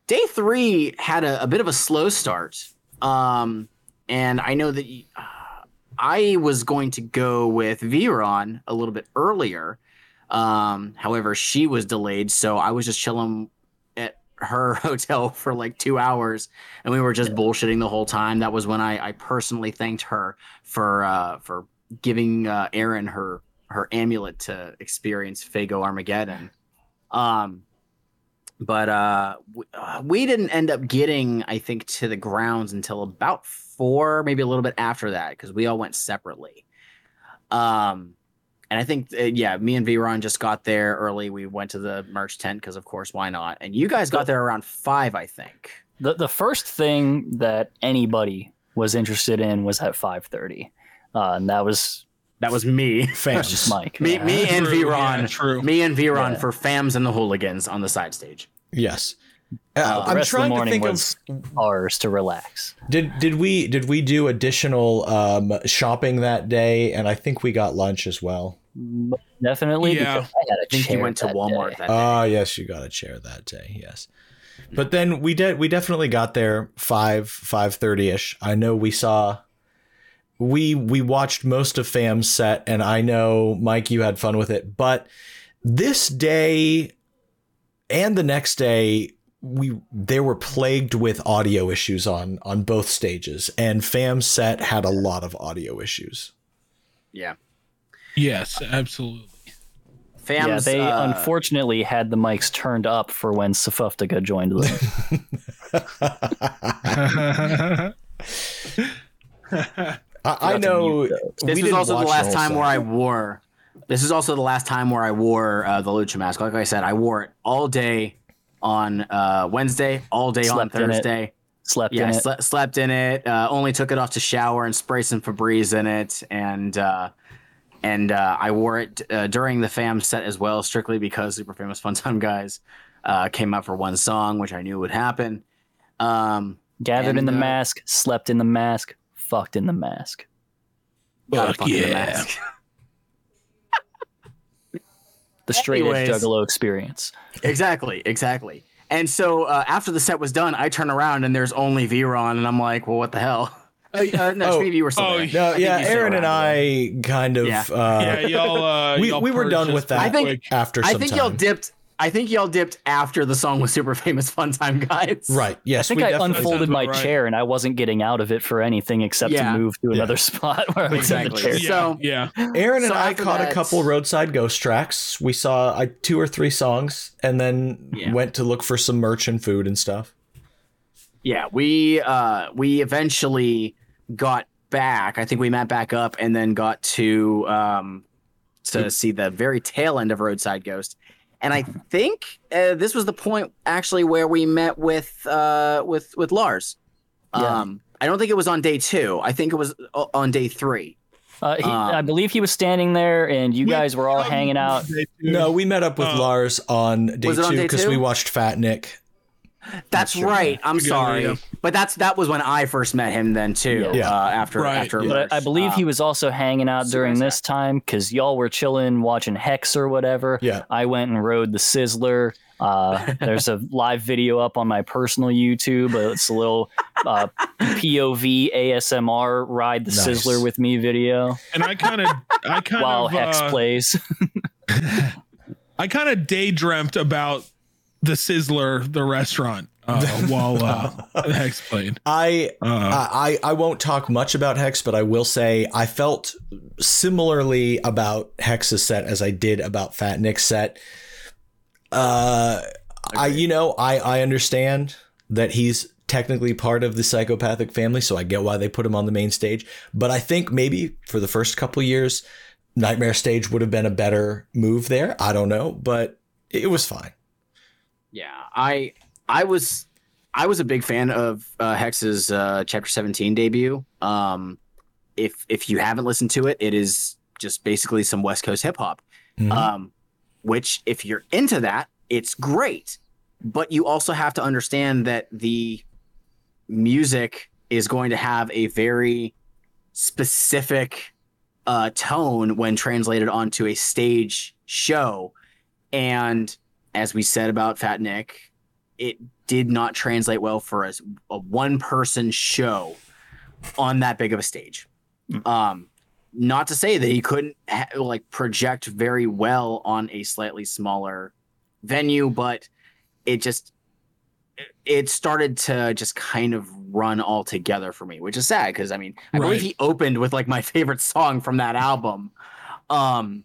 day three had a, a bit of a slow start. Um, and I know that y- uh, I was going to go with Viron a little bit earlier. Um, however, she was delayed, so I was just chilling at her hotel for like two hours, and we were just bullshitting the whole time. That was when I, I personally thanked her for uh, for giving uh, Aaron her her amulet to experience Faygo Armageddon. Um, but uh, we, uh, we didn't end up getting, I think, to the grounds until about four, maybe a little bit after that, because we all went separately. Um, and I think, uh, yeah, me and Viron just got there early. We went to the merch tent because, of course, why not? And you guys got there around five, I think. The the first thing that anybody was interested in was at five thirty, uh, and that was That was me. Fans. just Mike. Me, Yeah. me and True, Viron. yeah, true. Me and Viron Yeah. for Fams and the Hooligans on the side stage. Yes. Uh, Uh, the I'm rest of the trying to think was of ours to relax. did did we did we do additional um, shopping that day? And I think we got lunch as well. Definitely, Yeah. because I had a I think chair you went to that Walmart day. that day. Ah, yes, you got a chair that day. Yes, but then we did. We definitely got there five five thirty ish. I know we saw. We we watched most of Fam's set, and I know Mike, you had fun with it. But this day and the next day, we they were plagued with audio issues on on both stages, and fam set had a lot of audio issues. yeah. Yes, absolutely. fam yeah, they uh, unfortunately had the mics turned up for when Safuftica joined them. I, I know. This we is also the last whole time set. where I wore. This is also the last time where I wore uh, the lucha mask. Like I said, I wore it all day on uh, Wednesday, all day Slept on in. Thursday. Slept Yeah, in it. sle- slept in it. Uh, only took it off to shower and spray some Febreze in it, and uh, and uh, I wore it uh, during the fam set as well, strictly because Super Famous Fun Time guys uh, came out for one song, which I knew would happen. Um, Gathered in the uh, mask, slept in the mask, fucked in the mask. gotta Fuck fuck in the yeah. mask. The straight edge Anyways. juggalo experience. Exactly, exactly. And so uh, after the set was done, I turn around and there's only Viron, and I'm like, well, what the hell? Uh, uh, no, Oh, maybe you were still oh, there. No, yeah, you Aaron and around. I kind of. Yeah. Uh, yeah, y'all. Uh, we- y'all we were done with that. I think- quick. after I think time. y'all dipped. I think y'all dipped after the song was super famous. Fun time, guys. Right. Yes. I think we I unfolded my right. chair and I wasn't getting out of it for anything except Yeah. to move to Yeah. another spot where I was in Exactly. the chair. Yeah, So- yeah. Aaron and So I after caught a couple roadside ghost tracks. We saw uh, two or three songs, and then Yeah. went to look for some merch and food and stuff. Yeah, we uh we eventually got back. I think we met back up and then got to um to see the very tail end of Roadside Ghost. And I think uh, this was the point actually where we met with uh with with Lars. Yeah. Um I don't think it was on day 2. I think it was on day 3. Uh, he, Um, I believe he was standing there and you guys were all hanging out. No, we met up with Uh, Lars on day Was it on two because we watched Fat Nick. That's true. right. I'm Together, sorry, yeah. but that's that was when I first met him then too. Yeah. Uh, after Right. after, Yeah. But I, I Emerge. believe he was also hanging out super during nice this time because y'all were chilling, watching Hex or whatever. Yeah. I went and rode the Sizzler. Uh, there's a live video up on my personal YouTube. Uh, It's a little uh, POV ASMR ride the Nice. Sizzler with me video And I kind of, I kind while of, Hex uh, plays. I kind of daydreamt about the Sizzler, the restaurant, uh, while uh, Hex played. I Uh, I I won't talk much about Hex, but I will say I felt similarly about Hex's set as I did about Fat Nick's set. Uh, I you know I I understand that he's technically part of the psychopathic family, so I get why they put him on the main stage. But I think maybe for the first couple years, Nightmare Stage would have been a better move there. I don't know, but it was fine. Yeah, I I was I was a big fan of uh, Hex's uh, Chapter 17 debut. Um, if if you haven't listened to it, it is just basically some West Coast hip hop. Mhm. Um, which if you're into that, it's great. But you also have to understand that the music is going to have a very specific uh, tone when translated onto a stage show. And as we said about Fat Nick, it did not translate well for us a one person show on that big of a stage. Um, not to say that he couldn't ha- like project very well on a slightly smaller venue, but it just it started to just kind of run all together for me, which is sad because I mean I believe he opened with like my favorite song from that album. Um,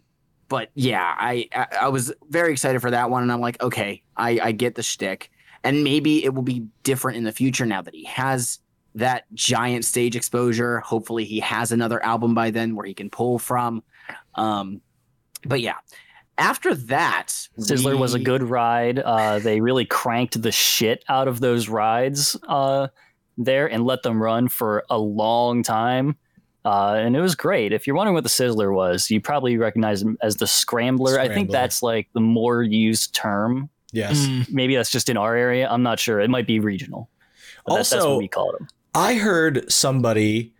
but yeah, I, I I was very excited for that one, and I'm like, okay, I I get the shtick, and maybe it will be different in the future now that he has that giant stage exposure. Hopefully, he has another album by then where he can pull from. Um, but yeah, after that, Sizzler was a good ride. Uh, they really cranked the shit out of those rides uh, there and let them run for a long time. Uh, and it was great. If you're wondering what the Sizzler was, you probably recognize him as the Scrambler. I think that's like the more used term. Yes. mm, Maybe that's just in our area. I'm not sure. It might be regional. But that- that's Also- what we called him. I heard somebody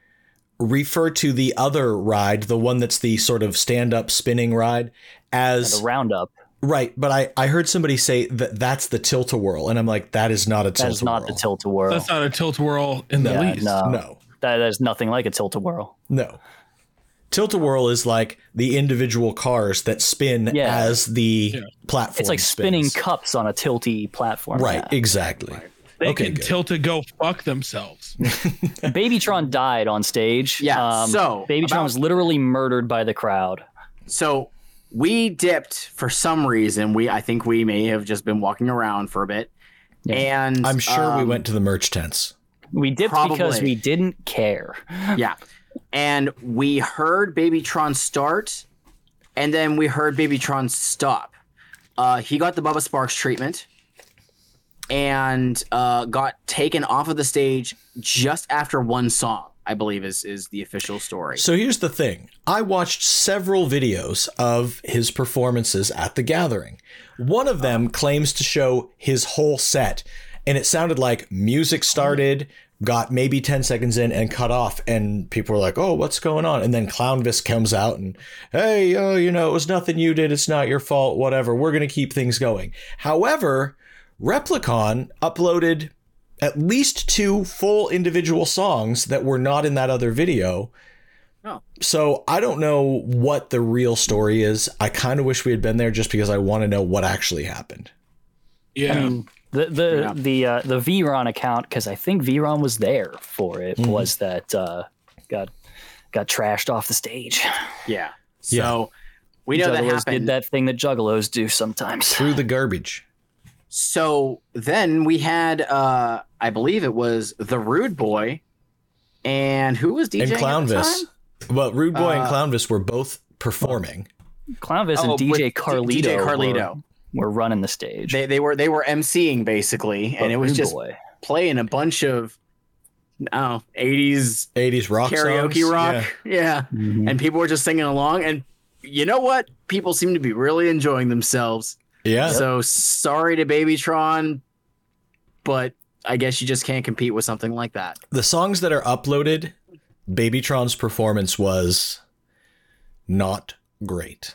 refer to the other ride, the one that's the sort of stand up spinning ride, as The roundup. right. But I, I heard somebody say that that's the tilt a whirl. And I'm like, that is not a That tilt is not the whirl. tilt a whirl. that's not a tilt a whirl in the Yeah, least. no. No, That is nothing like a tilt a whirl. no. Tilt a whirl is like the individual cars that spin Yeah. as the Yeah. platform. It's like spinning spins. cups on a tilty platform. Right, Yeah. exactly. They Okay, can good. tilt to go fuck themselves. Babytron died on stage. Um, Yeah, so, Babytron about- was literally murdered by the crowd. So we dipped for some reason. We I think we may have just been walking around for a bit, Yeah. and I'm sure we um, went to the merch tents. We dipped because we didn't care. Yeah, and we heard Babytron start, and then we heard Babytron stop. Uh, he got the Bubba Sparxxx treatment, and uh, got taken off of the stage just after one song. I believe is is the official story. So here's the thing. I watched several videos of his performances at the gathering. One of them claims to show his whole set, and it sounded like music started, got maybe 10 seconds in, and cut off. And people were like, oh, what's going on? And then Clownvis comes out and, hey, oh, you know, it was nothing you did. It's not your fault. Whatever. We're going to keep things going. However, Replicon uploaded at least two full individual songs that were not in that other video. Oh. So I don't know what the real story is. I kind of wish we had been there just because I want to know what actually happened. Yeah. I mean, the the Yeah. the uh, the Vron account because I think Vron was there for it. Mhm. Was that uh, got got trashed off the stage? yeah. So Yeah. we know that happened. did that thing that Juggalos do sometimes. Through the garbage. So then we had, uh, I believe it was the Rude Boy, and who was DJing and at the Clownvis. Well, Rude Boy and Uh, Clownvis were both performing. Clownvis Oh, and DJ with D- Carlito. DJ were- Carlito. Were, running the stage. They they were they were emceeing basically, and it was just Boy. playing a bunch of, I eighties 80s rock karaoke songs. rock, yeah. Mhm. and people were just singing along, and you know what? People seem to be really enjoying themselves. Yeah. yeah. So sorry to Babytron. but I guess you just can't compete with something like that. The songs that are uploaded, Babytron's performance was not great.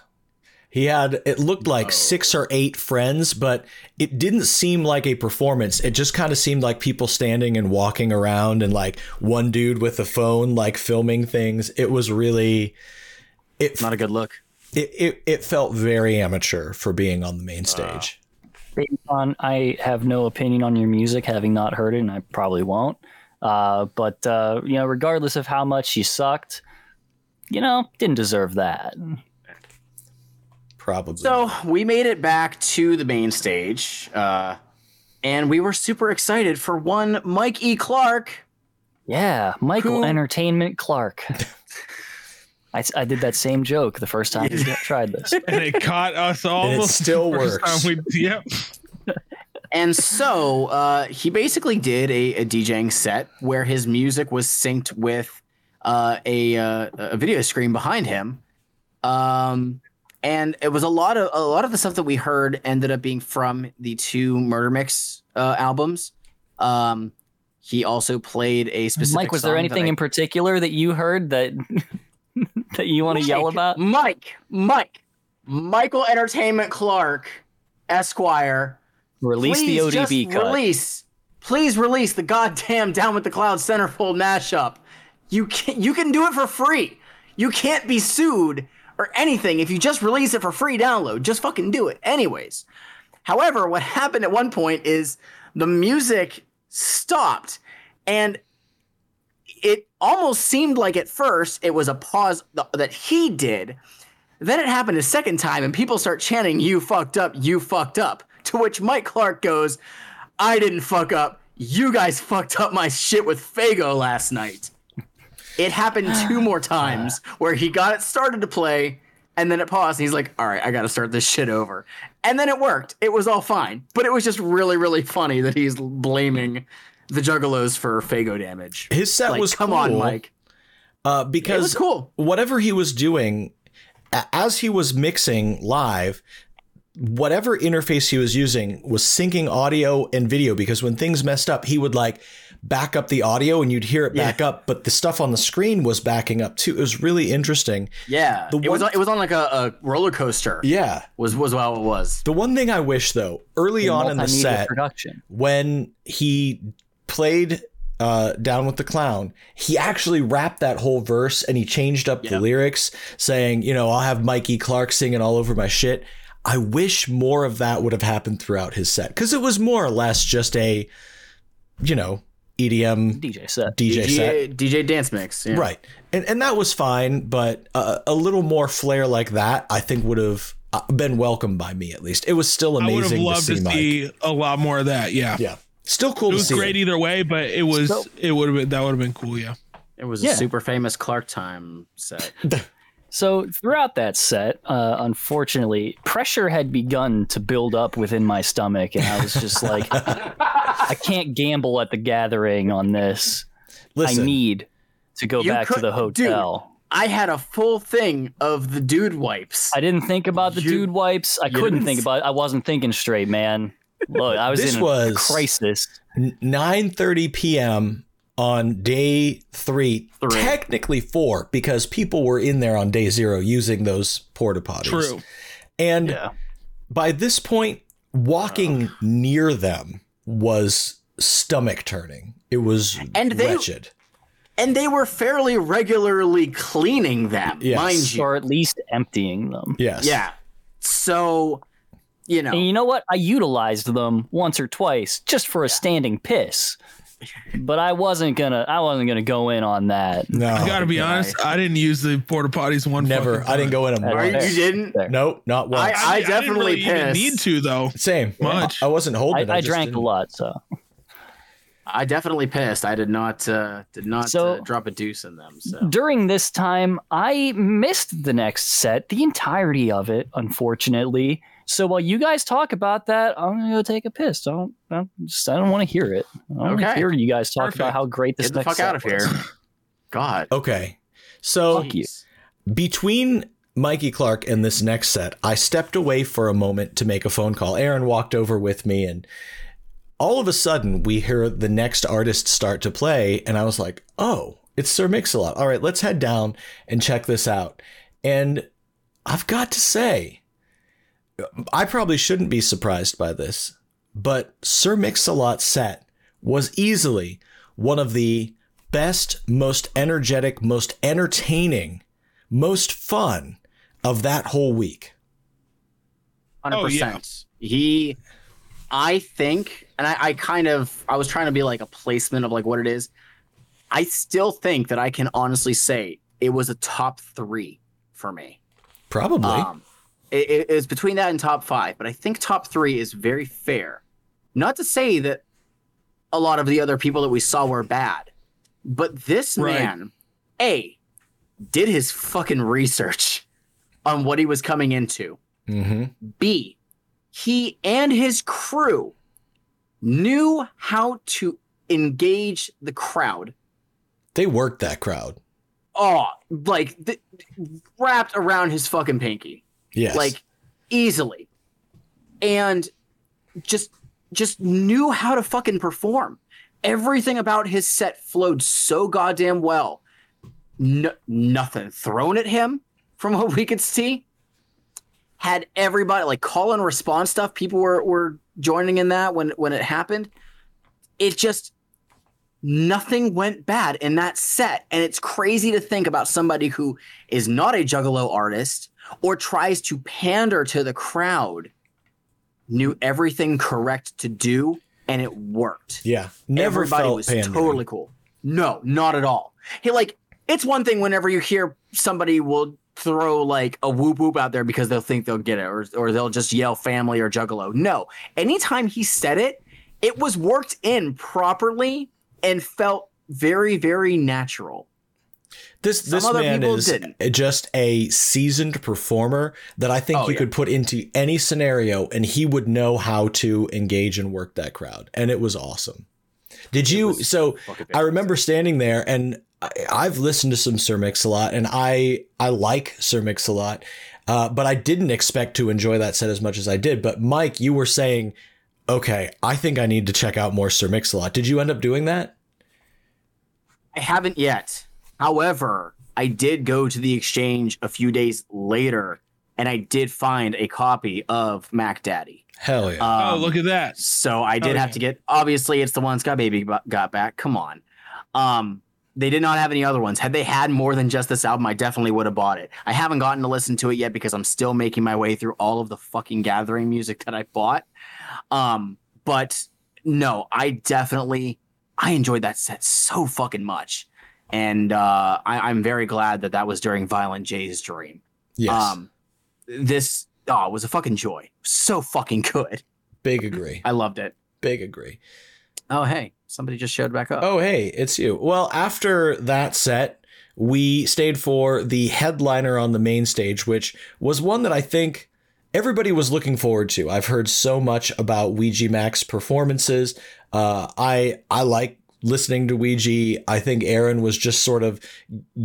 He had it looked like six or eight friends, but it didn't seem like a performance. It just kind of seemed like people standing and walking around and like one dude with a phone like filming things. It was really it Not a good look. it, it, it felt very amateur for being on the main stage. on I have no opinion on your music, having not heard it, and I probably won't. Uh, but uh, you know, regardless of how much she sucked, you know, didn't deserve that. Probably. So we made it back to the main stage, uh, and we were super excited for one Mike E. Clark. Yeah, Michael Who- Entertainment Clark. I, I did that same joke the first time we tried this. and it caught us almost still the first works. we- yep. And so uh, he basically did a, a DJing set where his music was synced with uh, a, uh, a video screen behind him. Um, and it was a lot of a lot of the stuff that we heard ended up being from the two Murder Mix uh, albums. Um, he also played a specific. Mike, was there anything I- in particular that you heard that that you want to yell about? Mike, Mike, Michael Entertainment Clark, Esquire. Release the ODB cut. Release, please release the goddamn Down with the Cloud centerfold mashup. You can you can do it for free. You can't be sued or anything if you just release it for free download. Just fucking do it. Anyways, however, what happened at one point is the music stopped and it almost seemed like at first it was a pause th- that he did. Then it happened a second time, and people start chanting, You fucked up, you fucked up. To which Mike Clark goes, I didn't fuck up. You guys fucked up my shit with Faygo last night. It happened two more times where he got it started to play, and then it paused, and he's like, All right, I gotta start this shit over. And then it worked. It was all fine. But it was just really, really funny that he's blaming the Juggalos for Faygo damage. His set Like, was come cool, on, Mike. Uh, because cool. whatever he was doing, as he was mixing live, whatever interface he was using was syncing audio and video. Because when things messed up, he would like back up the audio and you'd hear it back up, but the stuff on the screen was backing up too. It was really interesting. Yeah, The it was one- it was on like a, a roller coaster. Yeah. was was how it was. The one thing I wish though, early on in the set, production. when he played uh, Down with the Clown, he actually rapped that whole verse and he changed up the lyrics, saying, you know, I'll have Mikey Clark singing all over my shit. I wish more of that would have happened throughout his set because it was more or less just a, you know, EDM DJ set. DJ, set. DJ, DJ dance mix. yeah. Right. And, and that was fine, but uh, a little more flair like that, I think would have uh, been welcomed by me at least. It was still I would have amazing to see to Mike. see a lot more of that. Yeah. Yeah. Still cool It to was see. great him. either way, but it was So- it would have been that would have been cool, yeah. It was Yeah. a super famous Clark time set. So throughout that set, uh, unfortunately, pressure had begun to build up within my stomach, and I was just like, I can't gamble at the gathering on this. Listen, I need to go back to the hotel. I had a full thing of the dude wipes. I didn't think about the You- dude wipes. I couldn't think about. I wasn't thinking straight, man. Look, I was This in a was- crisis. 9:30 p.m. on day three, Three. technically four, because people were in there on day zero using those porta potties. True. And Yeah. by this point, walking near them was stomach turning. It was And they- wretched. and they were fairly regularly cleaning them, Yes. mind you. Or at least emptying them. Yes. Yeah. So, you know, And you know what? I utilized them once or twice just for a standing piss. But I wasn't gonna. I wasn't gonna go in on that. No. I gotta be guy. honest, I didn't use the porta potties one Never. I didn't go in them Are Are you, didn't? There. Nope, not once. I I didn't definitely really even need to though. Same. Much. I wasn't holding. I, it. I just drank a didn't- lot, so I definitely pissed. I did not uh, did not So- uh, drop a deuce in them. So during this time, I missed the next set, the entirety of it, unfortunately. So while you guys talk about that, I'm gonna go take a piss. Don't, don't just, I don't want to hear it. I don't want to Okay. hear you guys talk Perfect. about how great this get the fuck set out of was. here. God. Okay. So Fuck you. Jeez. between Mikey Clark and this next set, I stepped away for a moment to make a phone call. Aaron walked over with me and all of a sudden we hear the next artist start to play, and I was like, oh, it's Sir Mix-a-Lot. All right, let's head down and check this out. And I've got to say, I probably shouldn't be surprised by this, but Sir Mix-a-Lot's set was easily one of the best, most energetic, most entertaining, most fun of that whole week. Hundred Oh, yeah. percent. He, I think, and I, I kind of, I was trying to be like a placement of like what it is. I still think that I can honestly say it was a top three for me. Probably. Um, it, it- it's between that and top five, but I think top three is very fair. Not to say that a lot of the other people that we saw were bad, but this Right. man, A, did his fucking research on what he was coming into. hmm B, he and his crew knew how to engage the crowd. They worked that crowd. Oh, like th- wrapped around his fucking pinky. Yes. like easily. And just just knew how to fucking perform. Everything about his set flowed so goddamn well. No, nothing. Thrown at him from what we could see. Had everybody like call and response stuff. People were were joining in that when when it happened. It just nothing went bad in that set. And it's crazy to think about somebody who is not a juggalo artist or tries to pander to the crowd knew everything correct to do and it worked. Yeah. Never everybody was pandering. totally cool. No not at all. He like it's one thing whenever you hear somebody will throw like a whoop whoop out there because they'll think they'll get it or, or they'll just yell family or juggalo. No. Anytime he said it it was worked in properly and felt very very natural This Some this other man is didn't. just a seasoned performer that I think Oh, you yeah. could put into any scenario and he would know how to engage and work that crowd. And it was awesome. Did you so I remember standing there and I, I've listened to some Sir Mix a lot and I I like Sir Mix a lot. Uh, but I didn't expect to enjoy that set as much as I did. But Mike, you were saying, okay, I think I need to check out more Sir Mix a lot. Did you end up doing that? I haven't yet. However, I did go to the exchange a few days later and I did find a copy of Mack Daddy. Hell yeah. oh, Um, look at that. So I did Oh, have yeah. to get obviously it's the one Scott Baby got back. Come on. Um they did not have any other ones. Had they had more than just this album, I definitely would have bought it. I haven't gotten to listen to it yet because I'm still making my way through all of the fucking gathering music that I bought. Um, but no, I definitely I enjoyed that set so fucking much. And uh, I, I'm very glad that that was during Violent J's dream. yes. Um, this oh, was a fucking joy. So fucking good. Big agree. I loved it. Big agree. Oh, hey, somebody just showed back up. Oh, hey, it's you. Well, after that set, we stayed for the headliner on the main stage, which was one that I think everybody was looking forward to. I've heard so much about Ouija Macc's performances. Uh, I I like listening to Ouija. I think Aaron was just sort of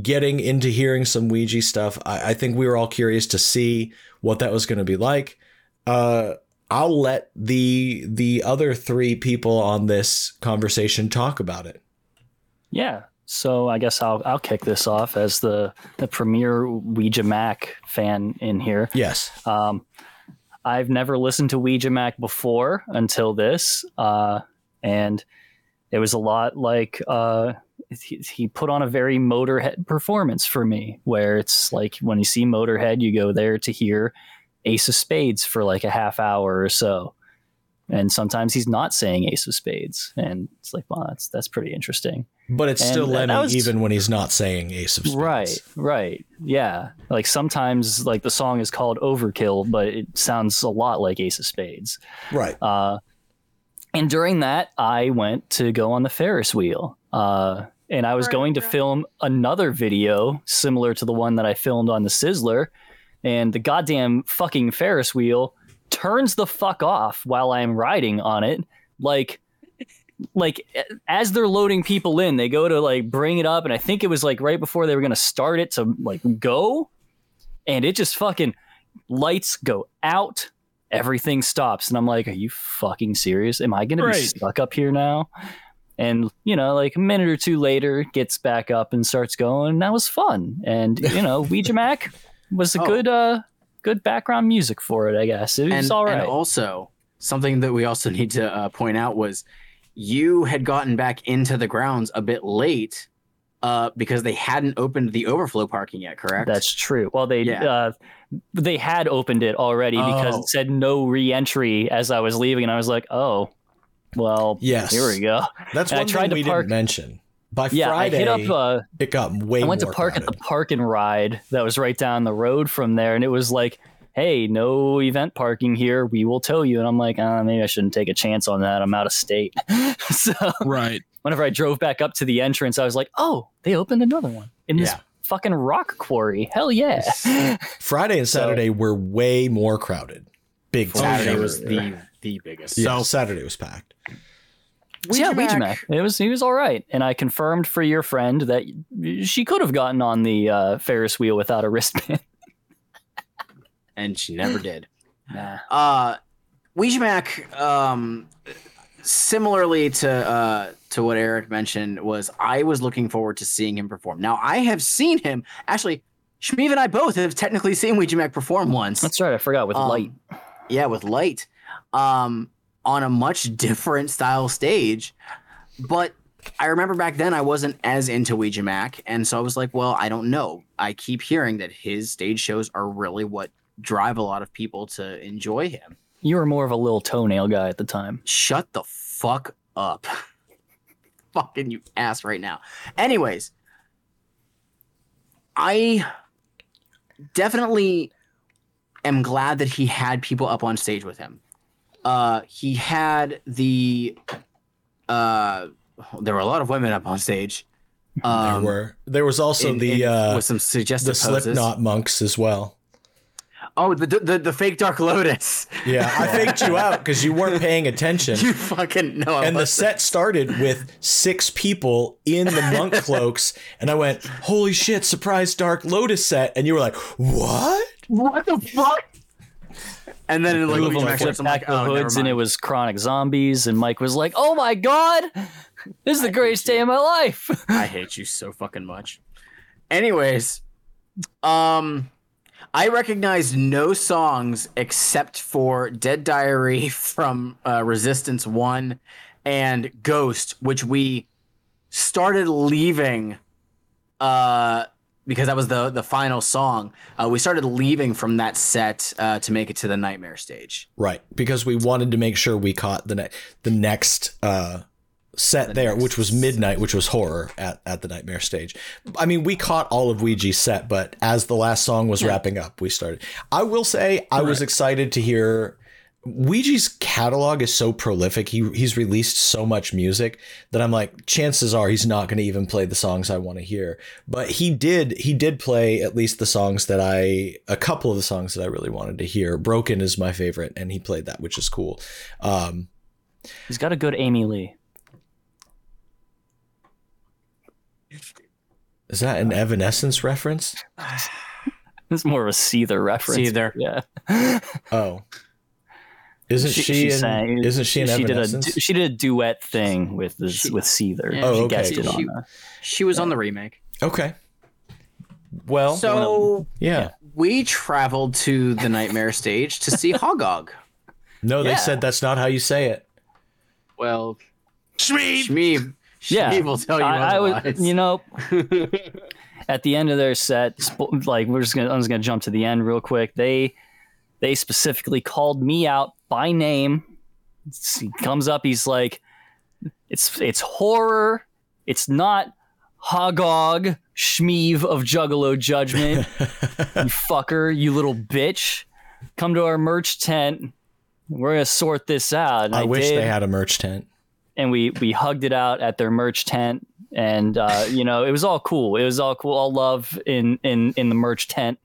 getting into hearing some Ouija stuff. I, I think we were all curious to see what that was going to be like. Uh, I'll let the the other three people on this conversation talk about it. Yeah. So I guess I'll I'll kick this off as the the premier Ouija Macc fan in here. Yes. Um, I've never listened to Ouija Macc before until this, uh, and it was a lot like uh, he, he put on a very Motorhead performance for me, where it's like when you see Motorhead, you go there to hear Ace of Spades for like a half hour or so, and sometimes he's not saying Ace of Spades, and it's like, well, that's that's pretty interesting. But it's And still Lemmy was- even when he's not saying Ace of Spades. Right, right. Yeah. Like sometimes like the song is called Overkill, but it sounds a lot like Ace of Spades. Right. Uh and during that I went to go on the Ferris wheel. Uh and I was going to film another video similar to the one that I filmed on the Sizzler, and the goddamn fucking Ferris wheel turns the fuck off while I'm riding on it. Like like as they're loading people in, they go to like bring it up, and I think it was like right before they were gonna start it to like go, and it just fucking lights go out, everything stops, and I'm like, "Are you fucking serious? Am I gonna Right. be stuck up here now?" And you know, like a minute or two later, gets back up and starts going. And that was fun, and you know, Ouija Mac was a Oh. good, uh, good background music for it. I guess it was and, all right. and also something that we also need to uh, point out was you had gotten back into the grounds a bit late uh, because they hadn't opened the overflow parking yet. Correct. That's true. Well, they Yeah. uh, they had opened it already because Oh. it said no re-entry as I was leaving, and I was like, "Oh, well, Yes. here we go." That's And I one tried thing to we park- didn't mention. By Yeah, Friday, I hit up. Uh, it got way I went to more park at the park and ride that was right down the road from there, and it was like, "Hey, no event parking here. We will tow you." And I'm like, uh, maybe I shouldn't take a chance on that. I'm out of state. so Right. Whenever I drove back up to the entrance, I was like, "Oh, they opened another one in this Yeah. fucking rock quarry. Hell yeah!" Friday and So- Saturday were way more crowded. Big time. Saturday yeah. was the the biggest. Yeah, So Saturday was packed. So yeah, Ouija Ouija Macc. Mac. It was he was all right, and I confirmed for your friend that she could have gotten on the uh, Ferris wheel without a wristband. and she never did. Nah. Uh, Ouija Macc, um, similarly to uh, to what Eric mentioned, was I was looking forward to seeing him perform. Now I have seen him actually. Shmeev and I both have technically seen Ouija Macc perform once. That's right. I forgot with Um, light. Yeah, with light. Um, on a much different style stage. But I remember back then I wasn't as into Ouija Macc, and so I was like, well, I don't know. I keep hearing that his stage shows are really what drive a lot of people to enjoy him. You were more of a little toenail guy at the time. Shut the fuck up. Fucking you ass right now. Anyways, I definitely am glad that he had people up on stage with him. Uh, he had the uh, there were a lot of women up on stage. there Um, were there was also in- the in- uh, with some suggestive the poses. Slipknot monks as well. Oh, the, the the fake Dark Lotus. Yeah, I faked you out because you weren't paying attention. You fucking know. And the wasn't. set started with six people in the monk cloaks, and I went, "Holy shit! Surprise Dark Lotus set!" And you were like, "What?" what the fuck? And then it like we them back flipped I'm like, back the oh, hoods, and it was chronic zombies. And Mike was like, "Oh my god, this is the greatest day of my life." I hate you so fucking much. Anyways, um, I recognized no songs except for Dead Diary from uh, Resistance One and Ghost, which we started leaving. Uh, because that was the the final song. Uh, we started leaving from that set uh, to make it to the Nightmare stage. Right, because we wanted to make sure we caught the ne- the next set there, next which was midnight, which was horror at, at the nightmare stage. I mean, we caught all of Ouija's set, but as the last song was wrapping up, we started. I will say, I was excited to hear. Ouija's catalog is so prolific. He he's released so much music that I'm like, chances are he's not going to even play the songs I want to hear. But he did. He did play at least the songs that I, a couple of the songs that I really wanted to hear. Broken is my favorite, and he played that, which is cool. Um, He's got a good Amy Lee. Is that an Evanescence reference? It's more of a Seether reference. Seether. Yeah. Oh, isn't she? in, sang- isn't she in she did a she did a duet thing with this She- with Seether. Yeah, Oh, she okay, guested cool. on She- that. She was on the remake. okay. Well, So yeah. we traveled to the Nightmare stage to see Hogog. No, they Yeah. said that's not how you say it. Well, Sweet. Shmeeb, Yeah, Shmeeb will tell you I, I was, you know, at the end of their set, like we're just gonna, I'm just gonna jump to the end real quick. They, they specifically called me out by name. He comes up, he's like, "It's it's horror. It's not Hogog Shmeev of Juggalo Judgment. you fucker, you little bitch. Come to our merch tent. We're gonna sort this out." And I, I, wish did they had a merch tent. And we we hugged it out at their merch tent and uh, you know it was all cool it was all cool all love in in in the merch tent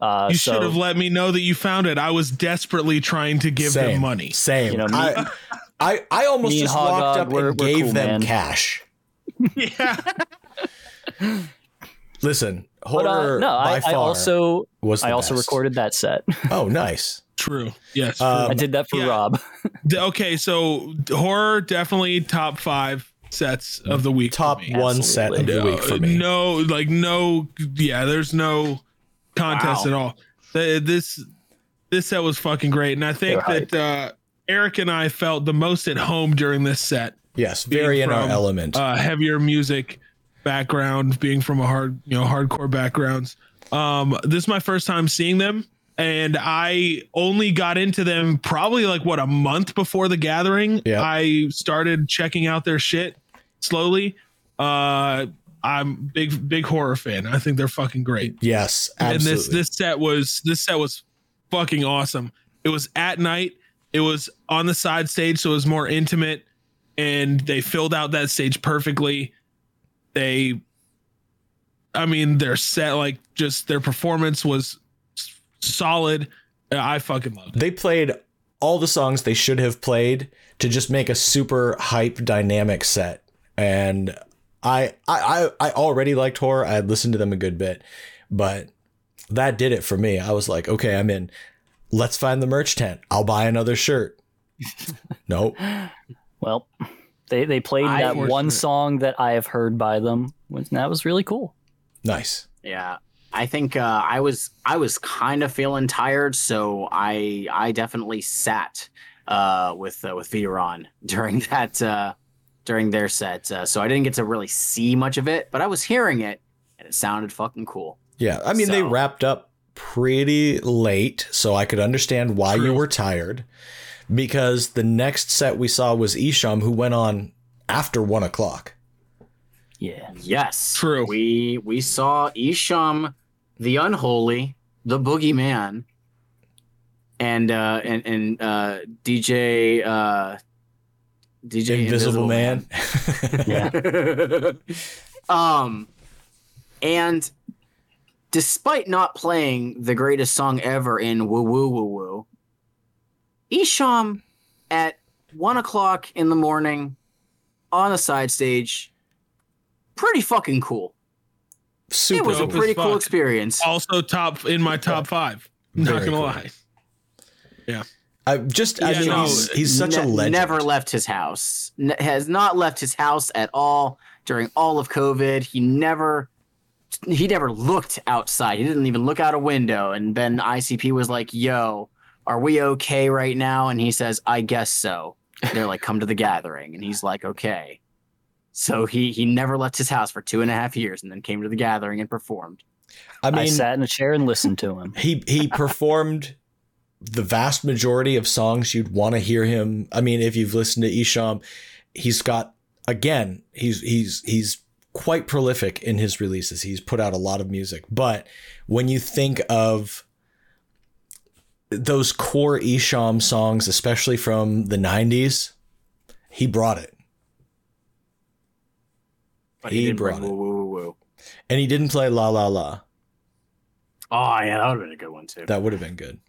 uh You so should have let me know that you found it. I was desperately trying to give Same, them money. Same. You know, me- I, I, I almost me and just walked Hogog, up we're- and we're gave cool, them man. cash. yeah. Listen, but, uh, no by I, far I also was the i also best. recorded that set Oh, nice. True. Yes. Um, I did that for yeah. Rob. Okay, so horror definitely top five sets of the week. Top me. one set of the No, week for me. No, like no, yeah. There's no contest Wow. at all. Th- This this set was fucking great, and I think They're that uh, Eric and I felt the most at home during this set. Yes, very in our from, element. Uh, heavier music background, being from a hard, you know, hardcore backgrounds. Um, this is my first time seeing them, and I only got into them probably like what a month before the gathering. Yeah. I started checking out their shit slowly. Uh, I'm big big horror fan. I think they're fucking great. yes, absolutely. And this this set was this set was fucking awesome. It was at night. It was on the side stage, so it was more intimate, and they filled out that stage perfectly. They, I mean, their set like just their performance was solid. I fucking love it. they played all the songs they should have played to just make a super hype dynamic set and I, I i i already liked horror i had listened to them a good bit but that did it for me i was like okay i'm in let's find the merch tent i'll buy another shirt nope Well, they they played I- that one Fortunate. song that I have heard by them, and that was really cool. nice Yeah. I think uh, I was I was kind of feeling tired, so I I definitely sat uh, with uh, with Veteran during that uh, during their set. Uh, so I didn't get to really see much of it, but I was hearing it, and it sounded fucking cool. yeah i mean they wrapped up pretty late so i could understand why you were tired because the next set we saw was Esham who went on after one o'clock Yeah. Yes, True. We we saw Esham, the Unholy, the Boogeyman, and uh, and and uh, DJ uh, DJ invisible, man, Yeah. um, and despite not playing the greatest song ever in Woo Woo Woo Woo, Esham at one o'clock in the morning on the side stage, pretty fucking cool. Super it was a dope as pretty cool experience. Also top in my top five. Not gonna cool. lie. Yeah. I just I Yeah, mean no, he's, he's such a Ne- legend. Never left his house. Ne- has not left his house at all during all of COVID. He never he never looked outside. He didn't even look out a window. And then ICP was like, "Yo, are we okay right now?" And he says, "I guess so." They're like, "Come to the gathering," and he's like, "Okay." So he he never left his house for two and a half years, and then came to the gathering and performed. I I, mean sat in a chair and listened to him. he he performed the vast majority of songs you'd want to hear him. I mean, if you've listened to Esham, he's got again, he's he's he's quite prolific in his releases. He's put out a lot of music. But when you think of those core Esham songs, especially from the 90s, he brought it. But He he, didn't bring brought it. woo woo woo woo. And he didn't play La La La. Oh yeah, that would have been a good one too. That would have been good.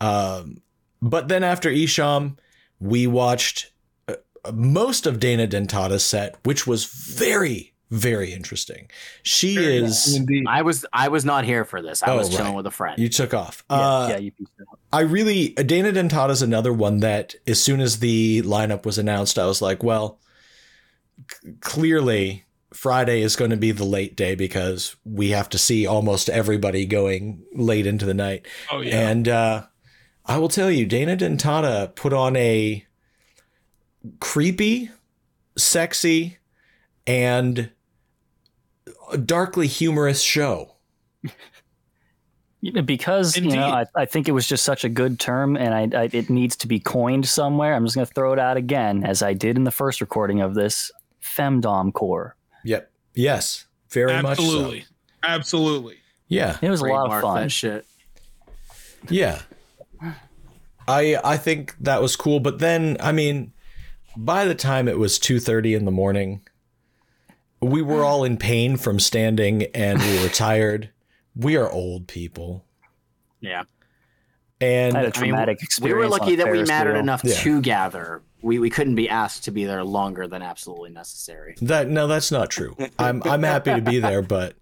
Um, but then after Esham, we watched uh, most of Dana Dentata's set, which was very, very interesting. She is. Indeed. I was I was not here for this. I Oh, was chilling right. with a friend. You took off. Yeah, uh, yeah, you pieced out. I really Dana Dentata is another one that as soon as the lineup was announced, I was like, well, c- clearly Friday is going to be the late day because we have to see almost everybody going late into the night. Oh yeah. And uh, I will tell you, Dana Dentata put on a creepy, sexy, and darkly humorous show. You know, because you know, I, I think it was just such a good term, and I, I it needs to be coined somewhere. I'm just going to throw it out again, as I did in the first recording of this femdom core. Yep. Yes. Very much. Absolutely. Absolutely. Yeah. It was a lot of fun. That shit. Yeah. I I think that was cool, but then I mean, by the time it was two thirty in the morning, we were all in pain from standing and we were tired. We are old people, Yeah. and I had a I mean, traumatic we were lucky a that we mattered wheel. enough Yeah. to gather. We we couldn't be asked to be there longer than absolutely necessary. that no, that's not true. I'm I'm happy to be there, but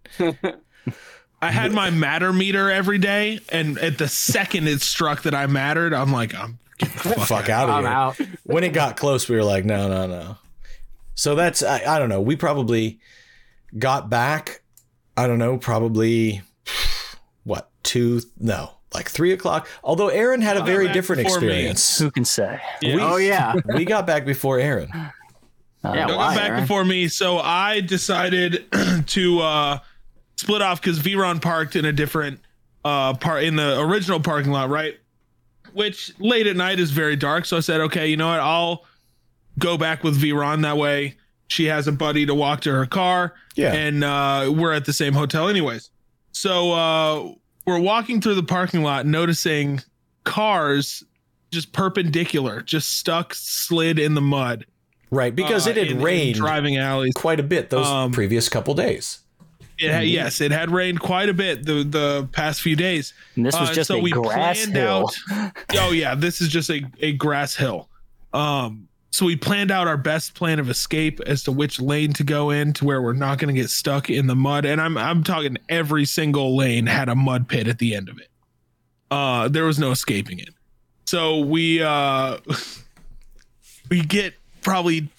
I had my matter meter every day, and at the second it struck that I mattered, I'm like, I'm getting the fuck, Fuck out. out of I'm here. out. when it got close, we were like, no, no, no. So that's I, I don't know. We probably got back. I don't know, probably what two? No, like three o'clock. Although Aaron had a very different before me. experience. Who can say? Yeah. We- Oh yeah. we got back before Aaron. Uh, Yeah, Don't why, go back Aaron? before me. So I decided to uh, split off because Veron parked in a different uh, part in the original parking lot, right? Which late at night is very dark. So I said, okay, you know what? I'll go back with Veron. That way she has a buddy to walk to her car. Yeah. And uh, we're at the same hotel, anyways. So uh, we're walking through the parking lot, noticing cars just perpendicular, just stuck, slid in the mud. Right, because uh, it had in- in rained driving alleys. quite a bit those Um, previous couple days. It had, yes, it had rained quite a bit the the past few days. And this was Uh, just so a we grass planned hill. out- Oh yeah, this is just a, a grass hill. Um, so we planned out our best plan of escape as to which lane to go in to where we're not going to get stuck in the mud. And I'm I'm talking every single lane had a mud pit at the end of it. Uh, there was no escaping it. So we uh, we get probably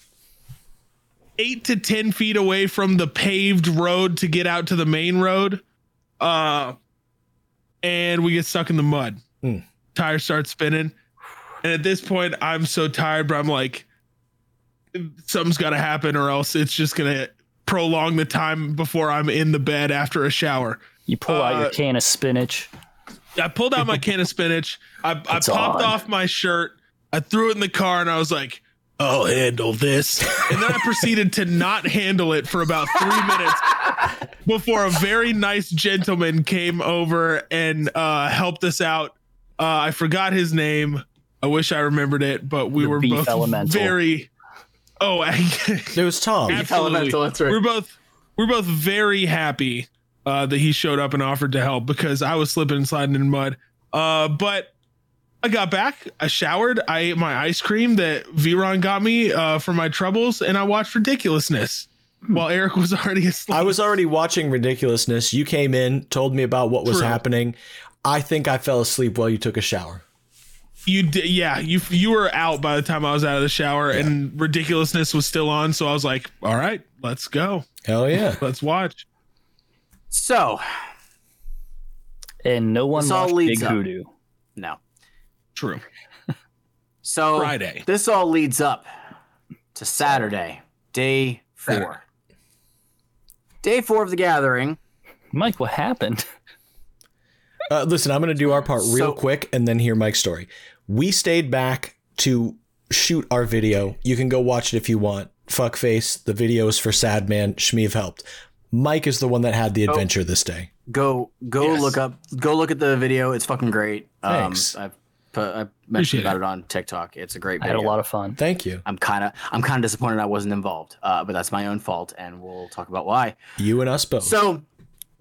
eight to ten feet away from the paved road to get out to the main road. Uh, and we get stuck in the mud. Hmm. Tires start spinning. And at this point, I'm so tired, but I'm like, something's got to happen, or else it's just going to prolong the time before I'm in the bed after a shower. You pull out your Uh, can of spinach. I pulled out my can of spinach. I, I popped on. off my shirt. I threw it in the car and I was like, I'll handle this. And then I proceeded to not handle it for about three minutes before a very nice gentleman came over and uh, helped us out. Uh, I forgot his name. I wish I remembered it, but we The were both elemental. very. Oh, I, It was Tom. absolutely. Elemental, that's right. We're both we're both very happy uh, that he showed up and offered to help because I was slipping and sliding in mud. Uh, but I got back. I showered. I ate my ice cream that Veron got me uh, for my troubles, and I watched ridiculousness while Eric was already asleep. I was already watching ridiculousness. You came in, told me about what was True. happening. I think I fell asleep while you took a shower. You did, yeah. You you were out by the time I was out of the shower, and ridiculousness was still on. So I was like, "All right, let's go. Hell yeah. Let's watch." So And no one This all watched leads Big up. Hoodoo. no. True. So Friday. This all leads up to Saturday, day four. Saturday. Day four of the gathering. Mike, what happened? Uh, listen, I'm going to do our part real So- quick and then hear Mike's story. We stayed back to shoot our video. You can go watch it if you want. Fuckface, the video is for Sad Man. Shmeev helped. Mike is the one that had the adventure this day. Go go Yes. look up go look at the video. It's fucking great. Thanks. Um, I've put, I mentioned about it. it on TikTok. It's a great I video. had a lot of fun. Thank you. I'm kind of I'm kind of disappointed I wasn't involved, uh, but that's my own fault, and we'll talk about why. You and us both. So,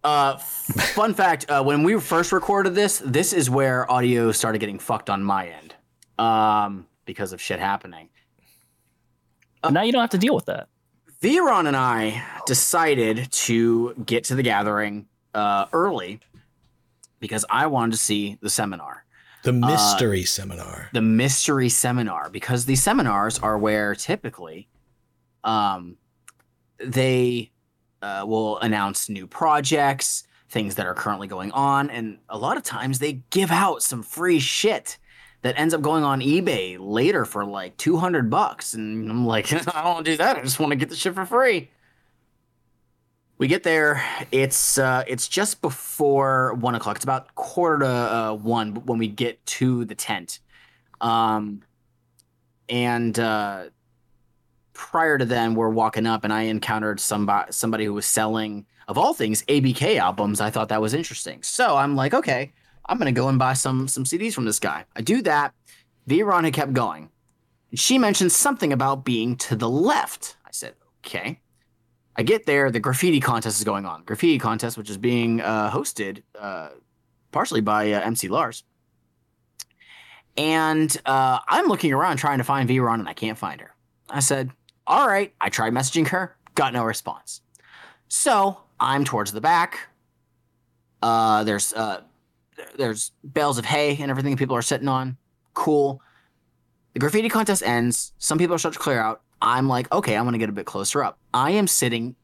uh, fun fact: uh, when we first recorded this, this is where audio started getting fucked on my end, um, because of shit happening. But now you don't have to deal with that. Veron and I decided to get to the gathering uh, early because I wanted to see the seminar, the mystery seminar. the mystery seminar, because these seminars are where typically um, they uh, will announce new projects, things that are currently going on, and a lot of times they give out some free shit that ends up going on eBay later for like 200 bucks. And I'm like, I don't want to do that. I just want to get the shit for free. We get there. It's uh, it's just before one o'clock. It's about quarter to uh, one when we get to the tent. Um, and uh, prior to then, we're walking up, and I encountered somebody somebody who was selling, of all things, ABK albums. I thought that was interesting, so I'm like, okay, I'm gonna go and buy some some CDs from this guy. I do that. Veron had kept going, and she mentioned something about being to the left. I said, okay. I get there. The graffiti contest is going on. Graffiti contest, which is being uh, hosted uh, partially by uh, MC Lars. And uh, I'm looking around trying to find Veron, and I can't find her. I said, "All right." I tried messaging her, got no response. So I'm towards the back. Uh, there's uh, there's bales of hay and everything people are sitting on. Cool. The graffiti contest ends. Some people start to clear out. I'm like, okay, I'm gonna get a bit closer up. I am sitting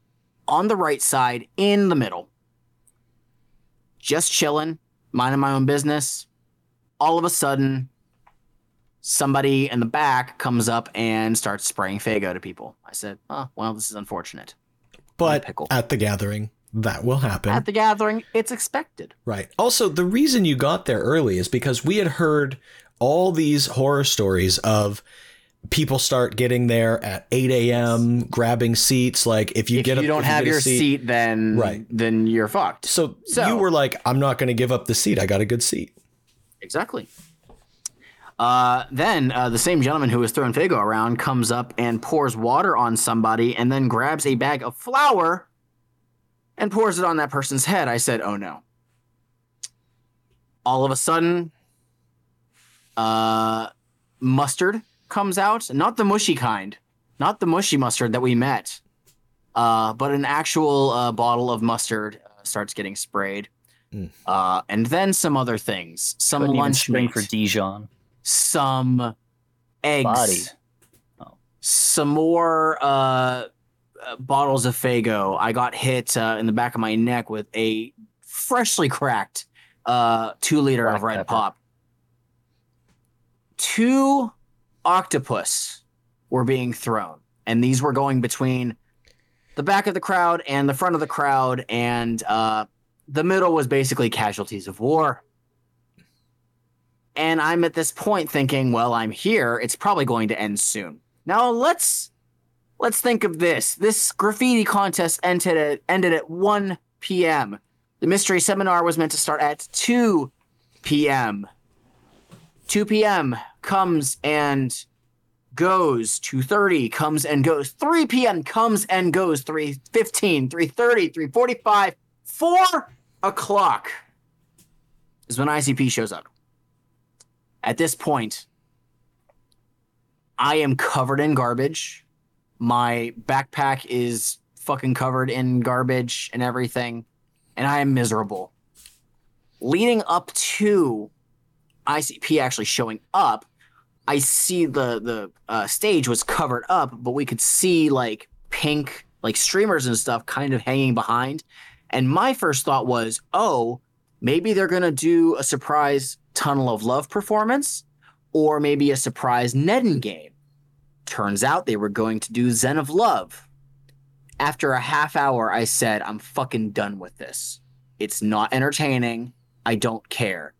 on the right side in the middle, just chilling, minding my own business. All of a sudden, somebody in the back comes up and starts spraying Faygo to people. I said, oh, well, this is unfortunate. But at the gathering, that will happen. At the gathering, it's expected. Right. Also, the reason you got there early is because we had heard all these horror stories of people start getting there at 8 a.m., grabbing seats. Like, if you get a if get you a, don't have a your seat, then Right. then you're fucked. So, So- you were like, I'm not going to give up the seat. I got a good seat. Exactly. Uh, then uh, the same gentleman who was throwing Faygo around comes up and pours water on somebody and then grabs a bag of flour and pours it on that person's head. I said, oh no. All of a sudden, uh, mustard comes out. Not the mushy kind, not the mushy mustard that we met, uh, but an actual uh, bottle of mustard uh, starts getting sprayed. Mm. Uh, and then some other things, some Couldn't even lunch spring meat, for Dijon. Some eggs, Body. Oh. some more uh, uh, bottles of Faygo. I got hit uh, in the back of my neck with a freshly cracked uh, two liter of red pepper. pop. Two octopus were being thrown, and these were going between the back of the crowd and the front of the crowd, and uh, the middle was basically casualties of war. And I'm at this point thinking, well, I'm here. It's probably going to end soon. Now let's let's think of this. This graffiti contest ended at ended at 1 p.m. The mystery seminar was meant to start at 2 p.m. 2 p.m. comes and goes. 2:30 comes and goes. 3 p.m. comes and goes. 3:15, 3:30, 3:45, 4 o'clock is when ICP shows up. At this point, I am covered in garbage. My backpack is fucking covered in garbage and everything, and I am miserable. Leading up to ICP actually showing up, I see the the uh, stage was covered up, but we could see like pink like streamers and stuff kind of hanging behind. And my first thought was, oh, maybe they're gonna do a surprise Tunnel of Love performance, or maybe a surprise Neden game. Turns out they were going to do Zen of Love. After a half hour, I said, I'm fucking done with this. It's not entertaining. I don't care.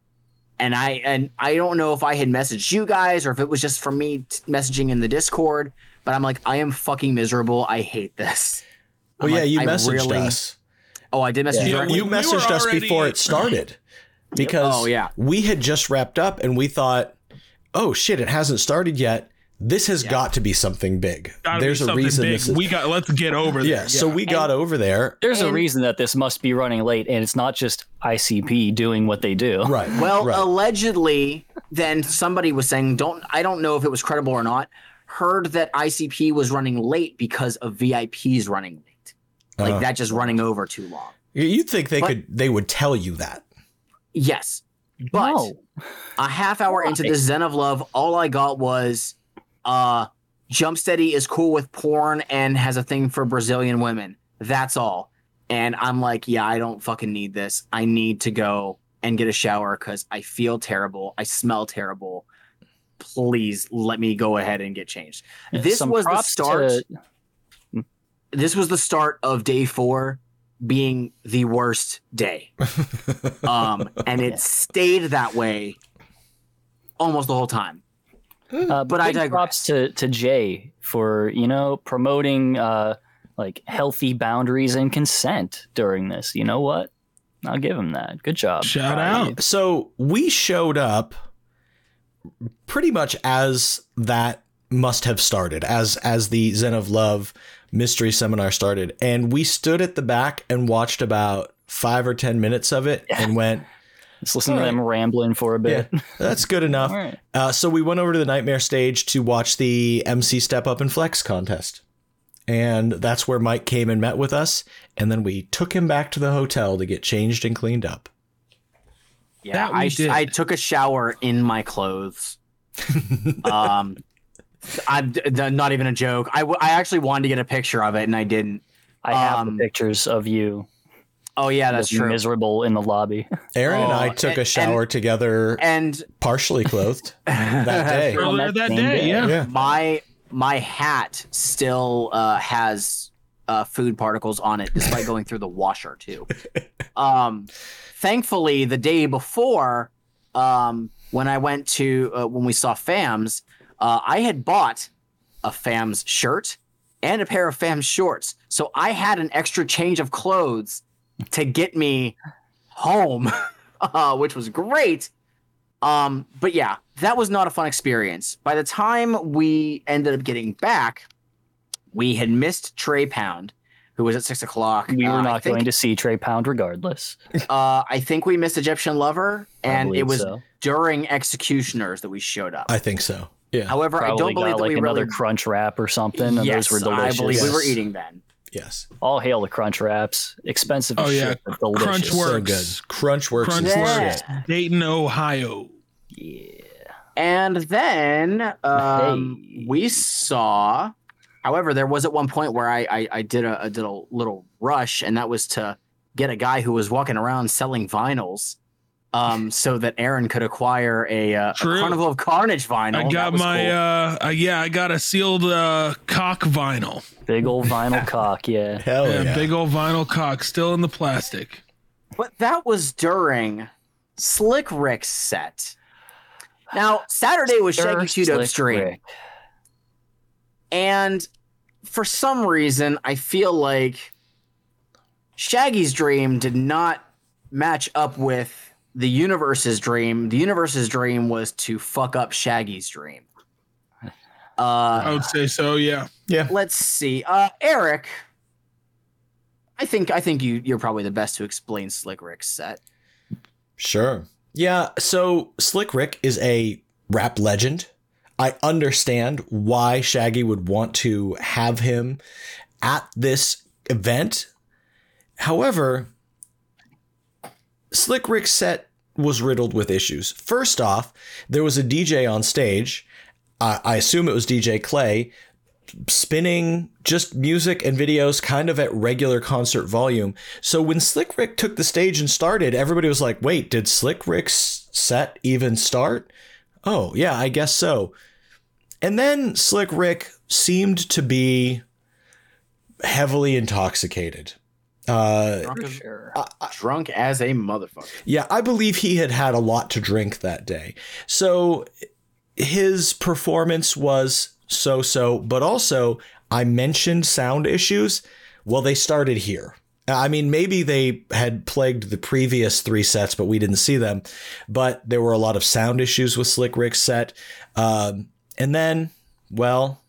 And I and I don't know if I had messaged you guys or if it was just from me t- messaging in the Discord, but I'm like, I am fucking miserable. I hate this. Well, I'm yeah, like, you I messaged really- us. Oh, I did message you. Yeah, directly? you we- we messaged were us before it started because Oh, yeah. we had just wrapped up and we thought, oh shit, it hasn't started yet. This has got to be something big. Gotta be There's a reason big. this is. we got. Let's get over yeah, there. so we got over there. There's a reason that this must be running late, and it's not just ICP doing what they do. Right. Well, right. allegedly, then somebody was saying, don't I don't know if it was credible or not. Heard that ICP was running late because of VIPs running late, like Uh, that just running over too long. You'd think they But- could they would tell you that. Yes, but No. a half hour into Why? the Zen of Love, all I got was, uh, Jumpsteady is cool with porn and has a thing for Brazilian women. That's all. And I'm like, yeah, I don't fucking need this. I need to go and get a shower because I feel terrible. I smell terrible. Please let me go ahead and get changed. This was the start. to- This was the start of day four being the worst day. um, and it stayed that way almost the whole time. Uh, But I digress. props to to Jay for you know promoting uh, like healthy boundaries and consent during this. You know what? I'll give him that. Good job. Shout Proud of out. So we showed up pretty much as that must have started, as as the Zen of Love mystery seminar started, and we stood at the back and watched about five or ten minutes of it and went, you. Just listen to All them rambling for a "Yeah, bit. that's good enough." All right. Uh, so we went over to the Nightmare stage to watch the MC Step Up and Flex contest, and that's where Mike came and met with us. And then we took him back to the hotel to get changed and cleaned up. Yeah, I did. I took a shower in my clothes. um, I'm d- d- not even a joke. I, w- I actually wanted to get a picture of it and I didn't. I have Um, the pictures of you. Oh yeah, that's looking true. miserable in the lobby. Aaron and I Oh, took and- a shower together, And partially clothed that day. Earlier that same day, yeah. Yeah. my my hat still uh, has uh, food particles on it, despite going through the washer too. Um, thankfully, the day before, um, when I went to uh, when we saw Fams, uh, I had bought a Fams shirt and a pair of Fams shorts, so I had an extra change of clothes to get me home, uh, which was great. Um, but yeah, that was not a fun experience. By the time we ended up getting back, we had missed Trey Pound, who was at six o'clock. We were Uh, not think- going to see Trey Pound regardless. Uh, I think we missed Egyptian Lover, and it was so. during Executioners that we showed up. I think so. Yeah. However, I don't believe got that like we another really. crunch wrap or something, and yes, those were delicious. I believe we were eating then. Yes. All hail the crunch wraps. Expensive as Oh, yeah. shit, but delicious. Crunch So Works. good. Crunch works. Crunch is the Yeah. Dayton, Ohio. Yeah. And then um, Hey. we saw. However, there was at one point where I I, I did a, I did a little rush, and that was to get a guy who was walking around selling vinyls, um, so that Aaron could acquire a, uh, a Carnival of Carnage vinyl. I got my cool. uh, uh yeah, I got a sealed uh cock vinyl. Big old vinyl cock, yeah. Hell yeah, yeah. big old vinyl cock still in the plastic. But that was during Slick Rick's set. Now Saturday was Shaggy Sir Two Stream. Rick. And for some reason, I feel like Shaggy's dream did not match up with the universe's dream. The universe's dream was to fuck up Shaggy's dream. Uh, I would say so, yeah. Yeah. let's see. Uh, Eric, I think I think you you're probably the best to explain Slick Rick's set. Sure. Yeah. So Slick Rick is a rap legend. I understand why Shaggy would want to have him at this event. However, Slick Rick's set was riddled with issues. First off, there was a DJ on stage. I, assume it was DJ Clay spinning just music and videos kind of at regular concert volume. So when Slick Rick took the stage and started, everybody was like, wait, did Slick Rick's set even start? Oh, yeah, I guess so. And then Slick Rick seemed to be heavily intoxicated. Uh, Drunk For as, sure. drunk as a motherfucker. yeah, I believe he had had a lot to drink that day. So his performance was so so, but also I mentioned sound issues. Well, they started here. I mean, maybe they had plagued the previous three sets, but we didn't see them. But there were a lot of sound issues with Slick Rick's set. Um, and then, well,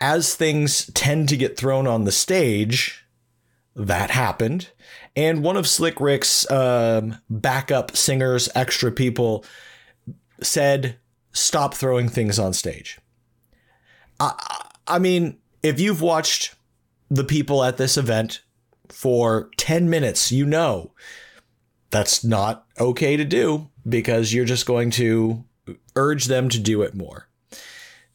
as things tend to get thrown on the stage, that happened. And one of Slick Rick's um, backup singers, extra people, said, "Stop throwing things on stage." I, I mean, if you've watched the people at this event for ten minutes, you know that's not okay to do because you're just going to urge them to do it more.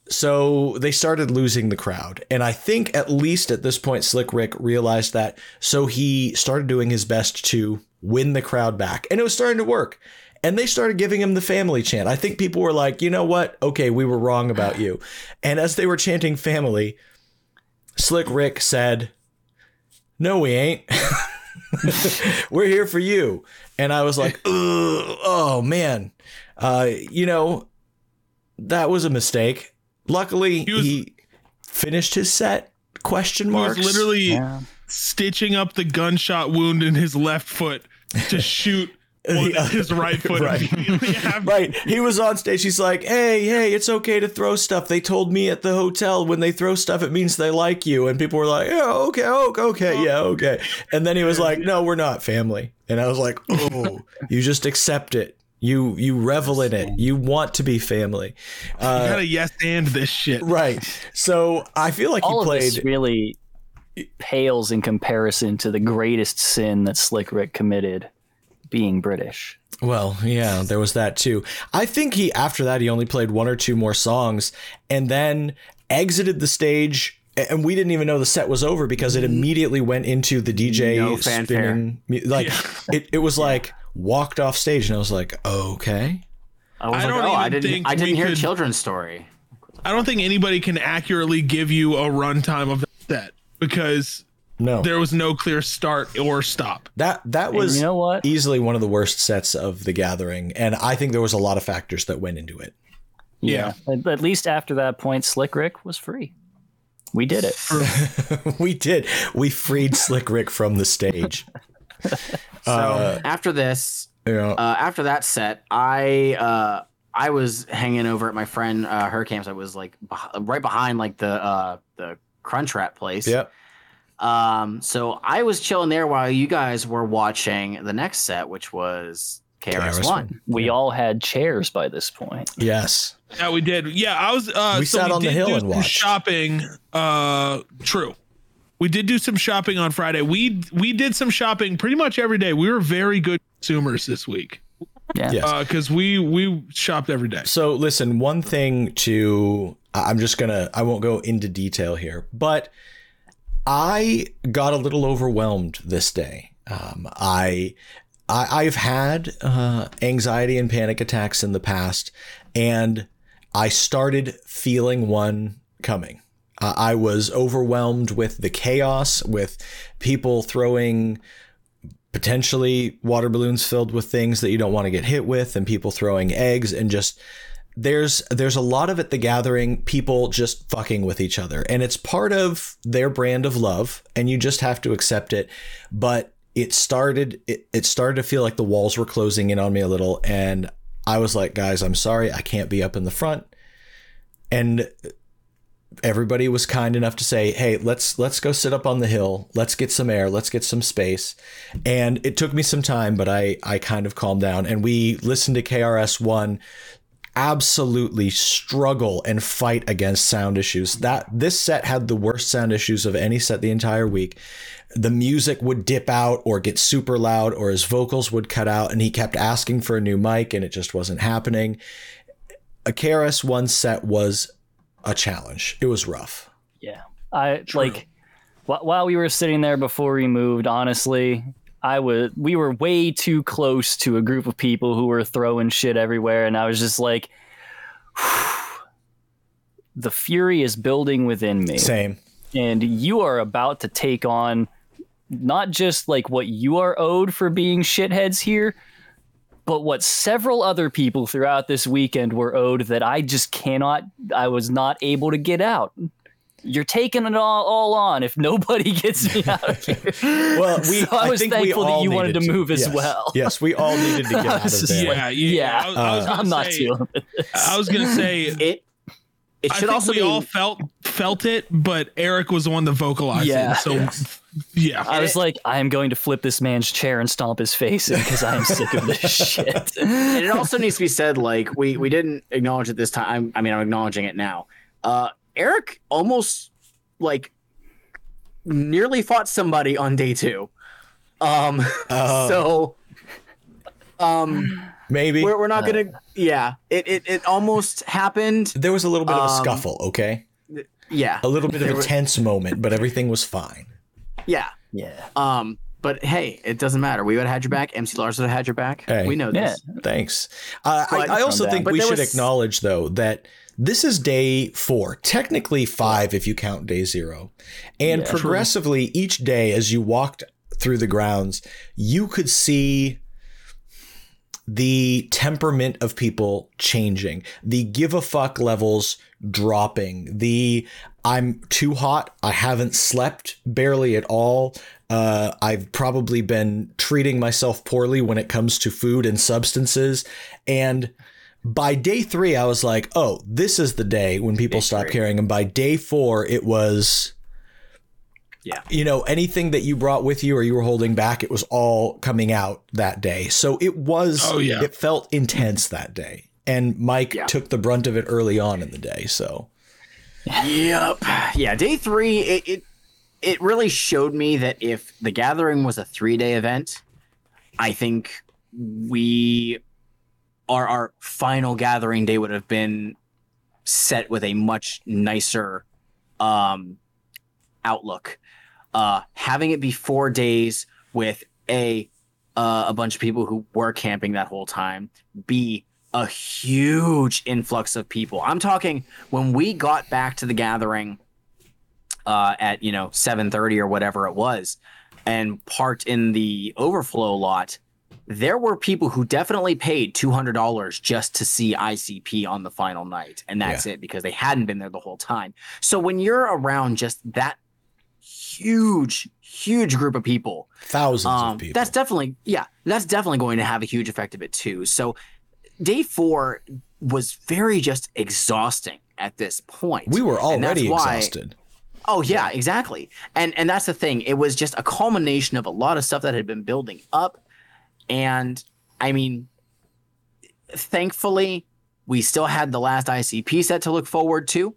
So they started losing the crowd. And I think at least at this point, Slick Rick realized that. So he started doing his best to win the crowd back. And it was starting to work. And they started giving him the family chant. I think people were like, you know what? Okay, we were wrong about you. And as they were chanting family, Slick Rick said, No, we ain't. we're here for you. And I was like, oh man. Uh, you know, that was a mistake. Luckily, he, He finished his set. Question He was literally Yeah. stitching up the gunshot wound in his left foot to shoot one, Yeah. his right foot Right. right. He was on stage. He's like, "Hey, hey, it's okay to throw stuff." They told me at the hotel when they throw stuff, it means they like you. And people were like, "Yeah, okay, okay, okay, yeah, okay." And then he was like, "No, we're not family." And I was like, "Oh, you just accept it. You you revel in it. You want to be family. you Uh, gotta yes and this shit. right. So I feel like All you of played. this really pales in comparison to the greatest sin that Slick Rick committed, being British. Well, yeah, there was that too. I think he after that he only played one or two more songs and then exited the stage and we didn't even know the set was over because it immediately went into the DJ No spinning mu- like it, it was like walked off stage and I was like, "Okay." I was I like, don't oh, I didn't. think I didn't we hear could- children's story. I don't think anybody can accurately give you a runtime of that set because No. there was no clear start or stop. That that And was you know what? easily one of the worst sets of the gathering and I think there was a lot of factors that went into it. Yeah. At, at least after that point, Slick Rick was free. We did it. we did. We freed Slick Rick from the stage. So Uh, after this, you know, uh, after that set, I uh, I was hanging over at my friend uh, her campsite. Was like beh- right behind like the uh, the Crunch Rat place. yep. Um, so I was chilling there while you guys were watching the next set, which was KRS One. We all had chairs by this point. Yes. Yeah, we did. Yeah, I was. Uh, We so sat on the hill and some watched. shopping. Uh, true. We did do some shopping on Friday. We we did some shopping pretty much every day. We were very good consumers this week Yeah. Yes. because we we shopped every day. So listen, one thing to I- I'm just gonna I won't go into detail here, but I got a little overwhelmed this day. Um, I, I I've had uh, anxiety and panic attacks in the past, and I started feeling one coming. Uh, I was overwhelmed with the chaos, with people throwing potentially water balloons filled with things that you don't want to get hit with, and people throwing eggs, and just there's there's a lot of at the gathering people just fucking with each other. And it's part of their brand of love and you just have to accept it. But it started it, it started to feel like the walls were closing in on me a little and i was like guys i'm sorry i can't be up in the front. And everybody was kind enough to say hey let's let's go sit up on the hill let's get some air let's get some space and it took me some time but i i kind of calmed down and we listened to krs1 absolutely struggle and fight against sound issues. That this set had the worst sound issues of any set the entire week. The music would dip out or get super loud or his vocals would cut out and he kept asking for a new mic and it just wasn't happening. A KRS One set was a challenge. It was rough. Yeah. I like wh- while we were sitting there before we moved, honestly, I was we were way too close to a group of people who were throwing shit everywhere and I was just like the fury is building within me Same. and you are about to take on not just like what you are owed for being shitheads here but what several other people throughout this weekend were owed that I just cannot I was not able to get out. You're taking it all, all on if nobody gets me out of here. Well, we So I was think we thankful that you wanted needed to move as Yes. well. Yes, we all needed to get out of just there. like- Yeah, yeah. yeah. I was, I was gonna I'm not say, dealing. I was gonna say. It it I think also we be all felt felt it, but Eric was the one that vocalized Yeah. it. So yeah, I was like, I am going to flip this man's chair and stomp his face because I am sick of this shit. and it also needs to be said like we we didn't acknowledge it this time i mean i'm acknowledging it now. Uh eric almost like nearly fought somebody on day two. Um Oh, so um maybe. we're, we're not gonna yeah. It, it it almost happened. There was a little bit of a Um, scuffle. Okay, yeah. A little bit of a tense moment, but everything was fine. Yeah yeah. um but hey it doesn't matter we would have had your back mc lars would have had your back Hey. we know Yeah. this Thanks. Uh, But- I, I also think down. we should was- acknowledge, though, that this is day four, technically five if you count day zero. And Yeah. progressively, each day as you walked through the grounds, you could see the temperament of people changing, the give a fuck levels dropping, the I'm too hot, I haven't slept barely at all. Uh, I've probably been treating myself poorly when it comes to food and substances. And by day three, I was like, oh, this is the day when people Day stop three. caring. And by day four, it was Yeah. you know, anything that you brought with you or you were holding back, it was all coming out that day. So it was, Oh, yeah. it felt intense that day. And Mike Yeah. took the brunt of it early on in the day. So Yep. Yeah, day three, it, it it really showed me that if the gathering was a three day event, I think we our our final gathering day would have been set with a much nicer um outlook. Uh having it be four days with a uh, a bunch of people who were camping that whole time, B a huge influx of people. I'm talking when we got back to the gathering uh, at you know 7:30 or whatever it was, and parked in the overflow lot. There were people who definitely paid two hundred dollars just to see ICP on the final night, and that's it because they hadn't been there the whole time. So when you're around just that huge, huge group of people, thousands um, of people. That's definitely yeah, that's definitely going to have a huge effect of it too. So day four was very just exhausting at this point. we were And that's already why- exhausted. Oh yeah, exactly. And and that's the thing. It was just a culmination of a lot of stuff that had been building up. And I mean, thankfully, we still had the last ICP set to look forward to.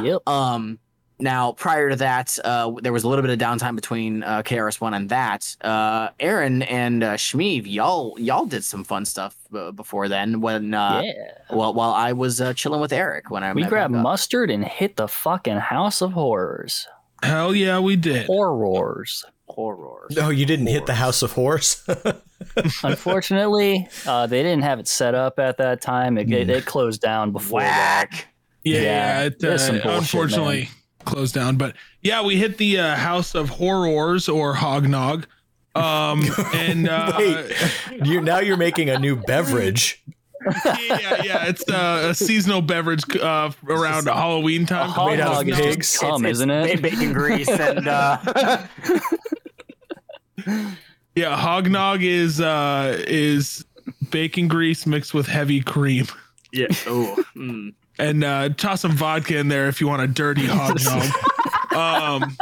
Yep. Um, now, prior to that, uh, there was a little bit of downtime between uh, KRS One and that. Uh, Aaron and uh, Shmeev, y'all, y'all did some fun stuff uh, before then. When uh, yeah. well, while I was uh, chilling with Eric when I We grabbed mustard and hit the fucking house of horrors. Hell yeah, we did. Horrors. horrors. No, you didn't hit the House of horrors. Unfortunately, uh, they didn't have it set up at that time. It, it, it closed down before that. Whack. Yeah, Yeah, yeah. It, there's uh, some bullshit, unfortunately closed down, but yeah, we hit the uh, House of Horrors or Hognog. Um, and uh, Wait. you now you're making a new beverage. yeah, yeah, it's uh, a seasonal beverage uh, around Halloween time. hog Made out of dog is pigs. just cum, isn't it? Bacon grease and uh, Yeah, hognog is uh, is bacon grease mixed with heavy cream. yeah. Oh, mm. And uh, toss some vodka in there if you want a dirty hognog. um,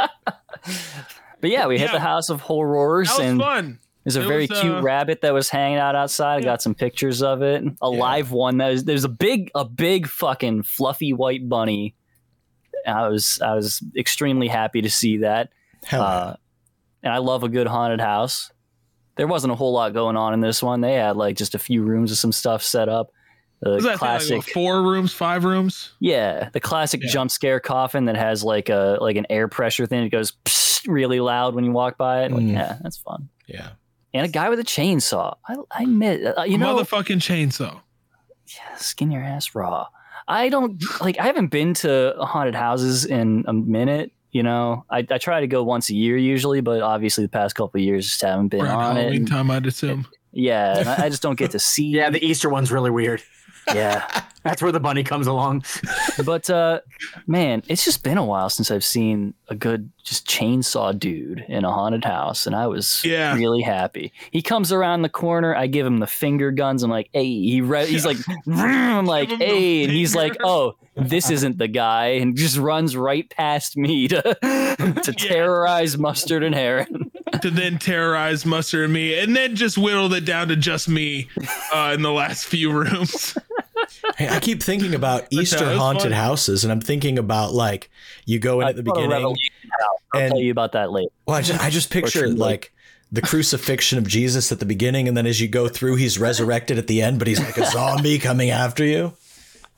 But yeah, we hit Yeah. the house of horrors, that was and fun. there's a It very was, cute uh, rabbit that was hanging out outside. I got some pictures of it. A Yeah. live one. That was, there's a big, a big fucking fluffy white bunny. I was, I was extremely happy to see that. Hell. Uh, and I love a good haunted house. There wasn't a whole lot going on in this one. They had like just a few rooms with some stuff set up. The Was that thing, classic, like, what, four rooms, five rooms? yeah, the classic Yeah. jump scare coffin that has like a like an air pressure thing. It goes really loud when you walk by it. Like, Mm. yeah, that's fun. yeah. And a guy with a chainsaw. I, I admit, uh, you a know, motherfucking chainsaw. yeah, skin your ass raw. I don't like. I haven't been to haunted houses in a minute. You know, I, I try to go once a year usually, but obviously the past couple of years just haven't been Around on it. Halloween And- time, I'd assume. yeah, I, I just don't get to see. yeah. The Easter one's really weird. Yeah. That's where the bunny comes along. But uh, man, it's just been a while since I've seen a good just chainsaw dude in a haunted house, and I was Yeah. really happy. He comes around the corner, I give him the finger guns. I'm like, hey, he re- he's like, I'm like, Give hey, and he's like, oh, this isn't the guy, and just runs right past me to to terrorize mustard and Heron. To then terrorize Mustard and me, and then just whittled it down to just me uh, in the last few rooms. Hey, I keep thinking about Easter haunted fun. houses, and I'm thinking about like you go in I at the put a beginning. revolution out. I'll and- tell you about that later. Well, I just, I just picture like the crucifixion of Jesus at the beginning, and then as you go through, he's resurrected at the end, but he's like a zombie coming after you.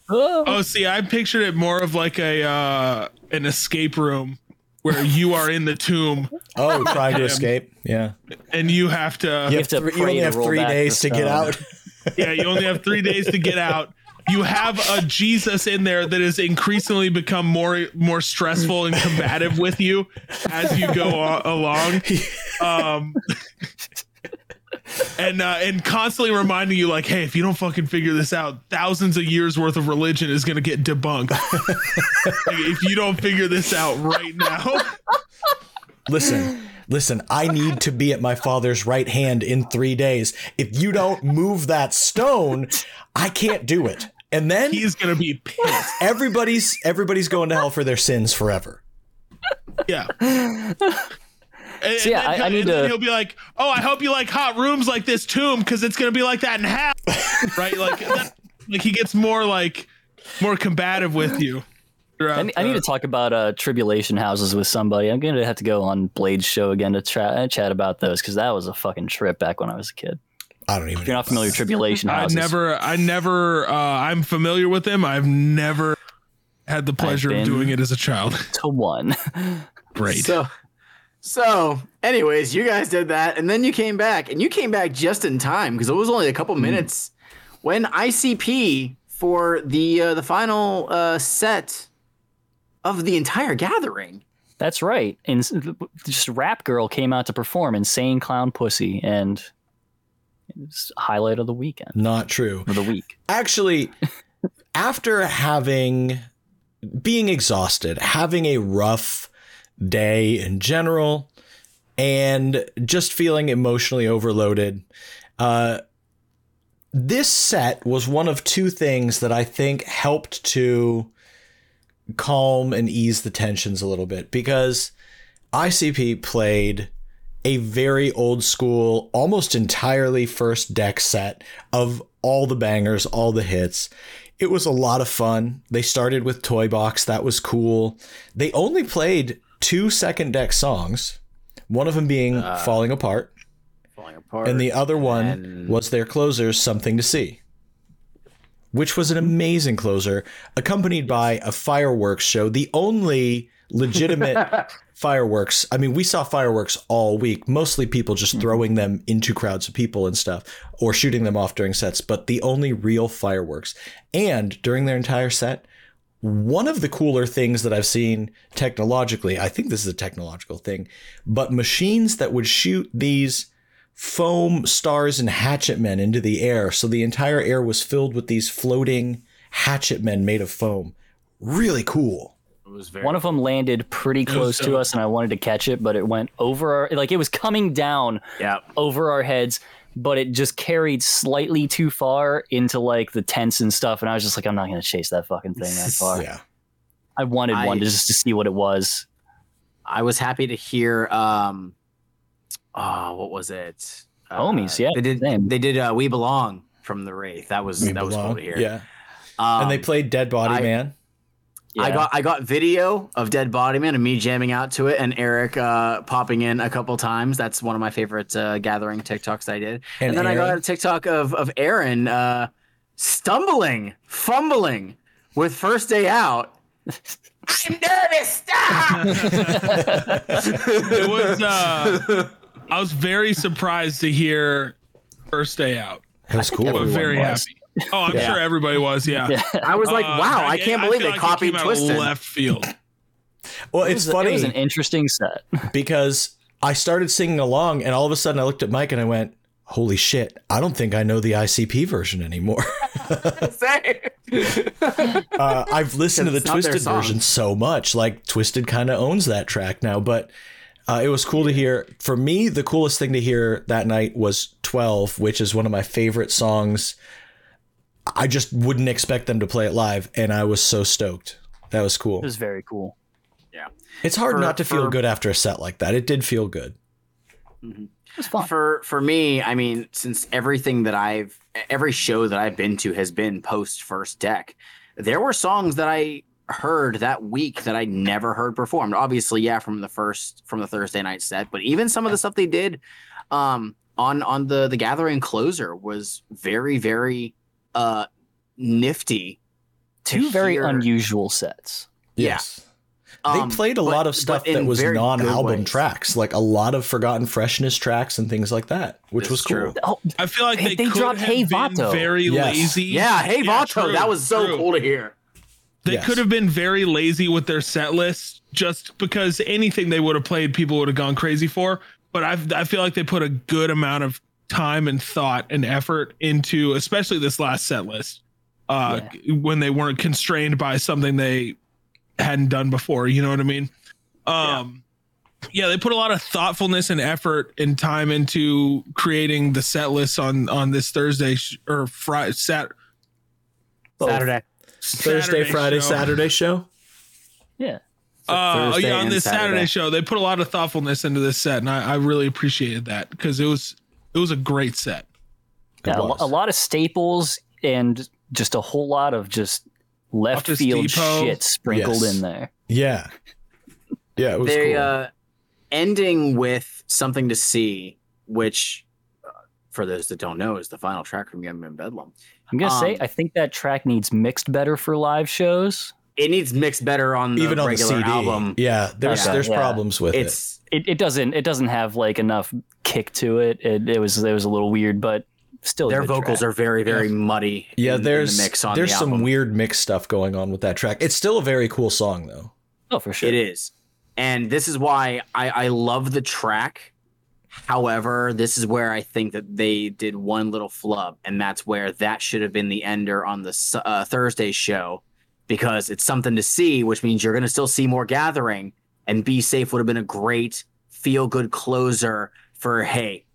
Oh, Oh, see, I pictured it more of like a uh, an escape room where you are in the tomb Oh, trying to escape. Yeah, and you have to. you have to three, you only to have three days to get out. Yeah, you only have three days to get out. You have a Jesus in there that has increasingly become more more stressful and combative with you as you go a- along, um, and uh, and constantly reminding you like, hey, if you don't fucking figure this out, thousands of years worth of religion is gonna get debunked. Like, if you don't figure this out right now, Listen, listen, I need to be at my father's right hand in three days. If you don't move that stone, I can't do it. And then he's gonna be pissed. everybody's everybody's going to hell for their sins forever. Yeah. And, and So, yeah, then I- he'll- I need and then to- He'll be like, "Oh, I hope you like hot rooms like this tomb because it's gonna be like that in half, right? Like, that- like he gets more like more combative with you. I need, I need to talk about uh, tribulation houses with somebody. I'm gonna have to go on Blade's show again to chat chat about those because that was a fucking trip back when I was a kid. I don't even. If you're not familiar with tribulation houses. I never, I never, uh, I'm familiar with them. I've never had the pleasure of doing it as a child. to one. Great. So, so, anyways, you guys did that, and then you came back, and you came back just in time because it was only a couple minutes when ICP for the uh, the final uh, set of the entire gathering. That's right. And just Rap Girl came out to perform Insane Clown Pussy, and it's highlight of the weekend Not true. of the week. Actually, after having being exhausted, having a rough day in general, and just feeling emotionally overloaded, uh, this set was one of two things that I think helped to calm and ease the tensions a little bit because ICP played a very old school, almost entirely first deck set of all the bangers, all the hits. It was a lot of fun. They started with Toy Box, that was cool. They only played two second deck songs, one of them being ah. Falling Apart, Falling apart. and the other one and- was their closer's Something to See, which was an amazing closer, accompanied by a fireworks show, the only legitimate fireworks. I mean, we saw fireworks all week, mostly people just mm-hmm. throwing them into crowds of people and stuff, or shooting them off during sets, but the only real fireworks. And during their entire set, one of the cooler things that I've seen technologically, I think this is a technological thing, but machines that would shoot these foam stars and hatchet men into the air. So the entire air was filled with these floating hatchet men made of foam. Really cool. it was very One of them landed pretty close to us, and I wanted to catch it, but it went over our like it was coming down yeah. over our heads, but it just carried slightly too far into like the tents and stuff. And I was just like, I'm not gonna chase that fucking thing that far. Yeah. I wanted I- one to just to see what it was. I was happy to hear. Um, oh, what was it? Uh, Homies, yeah, They did. same. They did. Uh, we belong from the Wraith. That was We that was cool belong. to hear. Yeah. Um, and they played Dead Body I- Man. I got I got video of Dead Body Man and me jamming out to it, and Eric uh, popping in a couple times. That's one of my favorite uh, gathering TikToks I did. And, And then I got a TikTok of of Aaron uh, stumbling, fumbling with first day out. I'm nervous. Stop. it was. Uh, I was very surprised to hear first day out. It was cool. But everyone very was. happy. Oh, I'm Yeah. sure everybody was. Yeah. Yeah. I was like, Uh, wow, I can't believe feel they like copied came Twiztid. left field. Well, It it's was, funny It was an interesting set. because I started singing along, and all of a sudden I looked at Mike and I went, "Holy shit! I don't think I know the ICP version anymore." uh, I've listened to the It's not their Twiztid version so much. Like Twiztid kind of owns that track now, but uh, it was cool to hear. For me, the coolest thing to hear that night was 12, which is one of my favorite songs. I just wouldn't expect them to play it live, and I was so stoked. That was cool. It was very cool. Yeah, it's hard For- not to feel good after a set like that. It did feel good. It was fun. for for me, I mean, since everything that I've every show that I've been to has been post first deck, there were songs that I heard that week that I never heard performed. Obviously, yeah, from the first from the Thursday night set, but even some of the stuff they did um on on the the gathering closer was very very uh nifty. Two very hear. unusual sets. Yeah. Yes. They Um, played a but- lot of stuff that was non-album tracks, like a lot of forgotten freshness tracks and things like that, which This was is true. cool. Oh, I feel like Hey, they, they could dropped have Hey Vato. very Yes. lazy. Yeah, hey Vato, true, that was so true. cool to hear. They Yes. could have been very lazy with their set list just because anything they would have played, people would have gone crazy for. But I I feel like they put a good amount of time and thought and effort into, especially this last set list, uh, when they weren't constrained by something they hadn't done before. You know what I mean? Um, yeah. they put a lot of thoughtfulness and effort and time into creating the set list on on this Thursday sh- or Friday, Sat- both. Saturday. Thursday, Friday, show. Saturday show. Yeah. Uh, yeah, on this Saturday. Saturday. show, they put a lot of thoughtfulness into this set, and I, I really appreciated that because it was it was a great set. Yeah, a, was. a lot of staples and just a whole lot of just left Office field Depot. shit sprinkled Yes. in there. Yeah. Yeah, it was they cool. uh ending with something to see which uh, for those that don't know is the final track from young men bedlam I'm gonna say Um, I think that track needs mixed better for live shows. it needs mixed better on the Even on the CD. album Yeah, there's Okay, there's yeah. problems with it's It, it it doesn't it doesn't have like enough kick to it. It, it was it was a little weird, but still their vocals track. are very very muddy Yeah, in, in there's the mix on there's the some weird mixed stuff going on with that track. It's still a very cool song though. oh for sure. It is. And this is why I, I love the track. However, this is where I think that they did one little flub, and that's where that should have been the ender on the uh, Thursday show because it's something to see, which means you're going to still see more gathering. And Be Safe would have been a great feel good closer for, hey,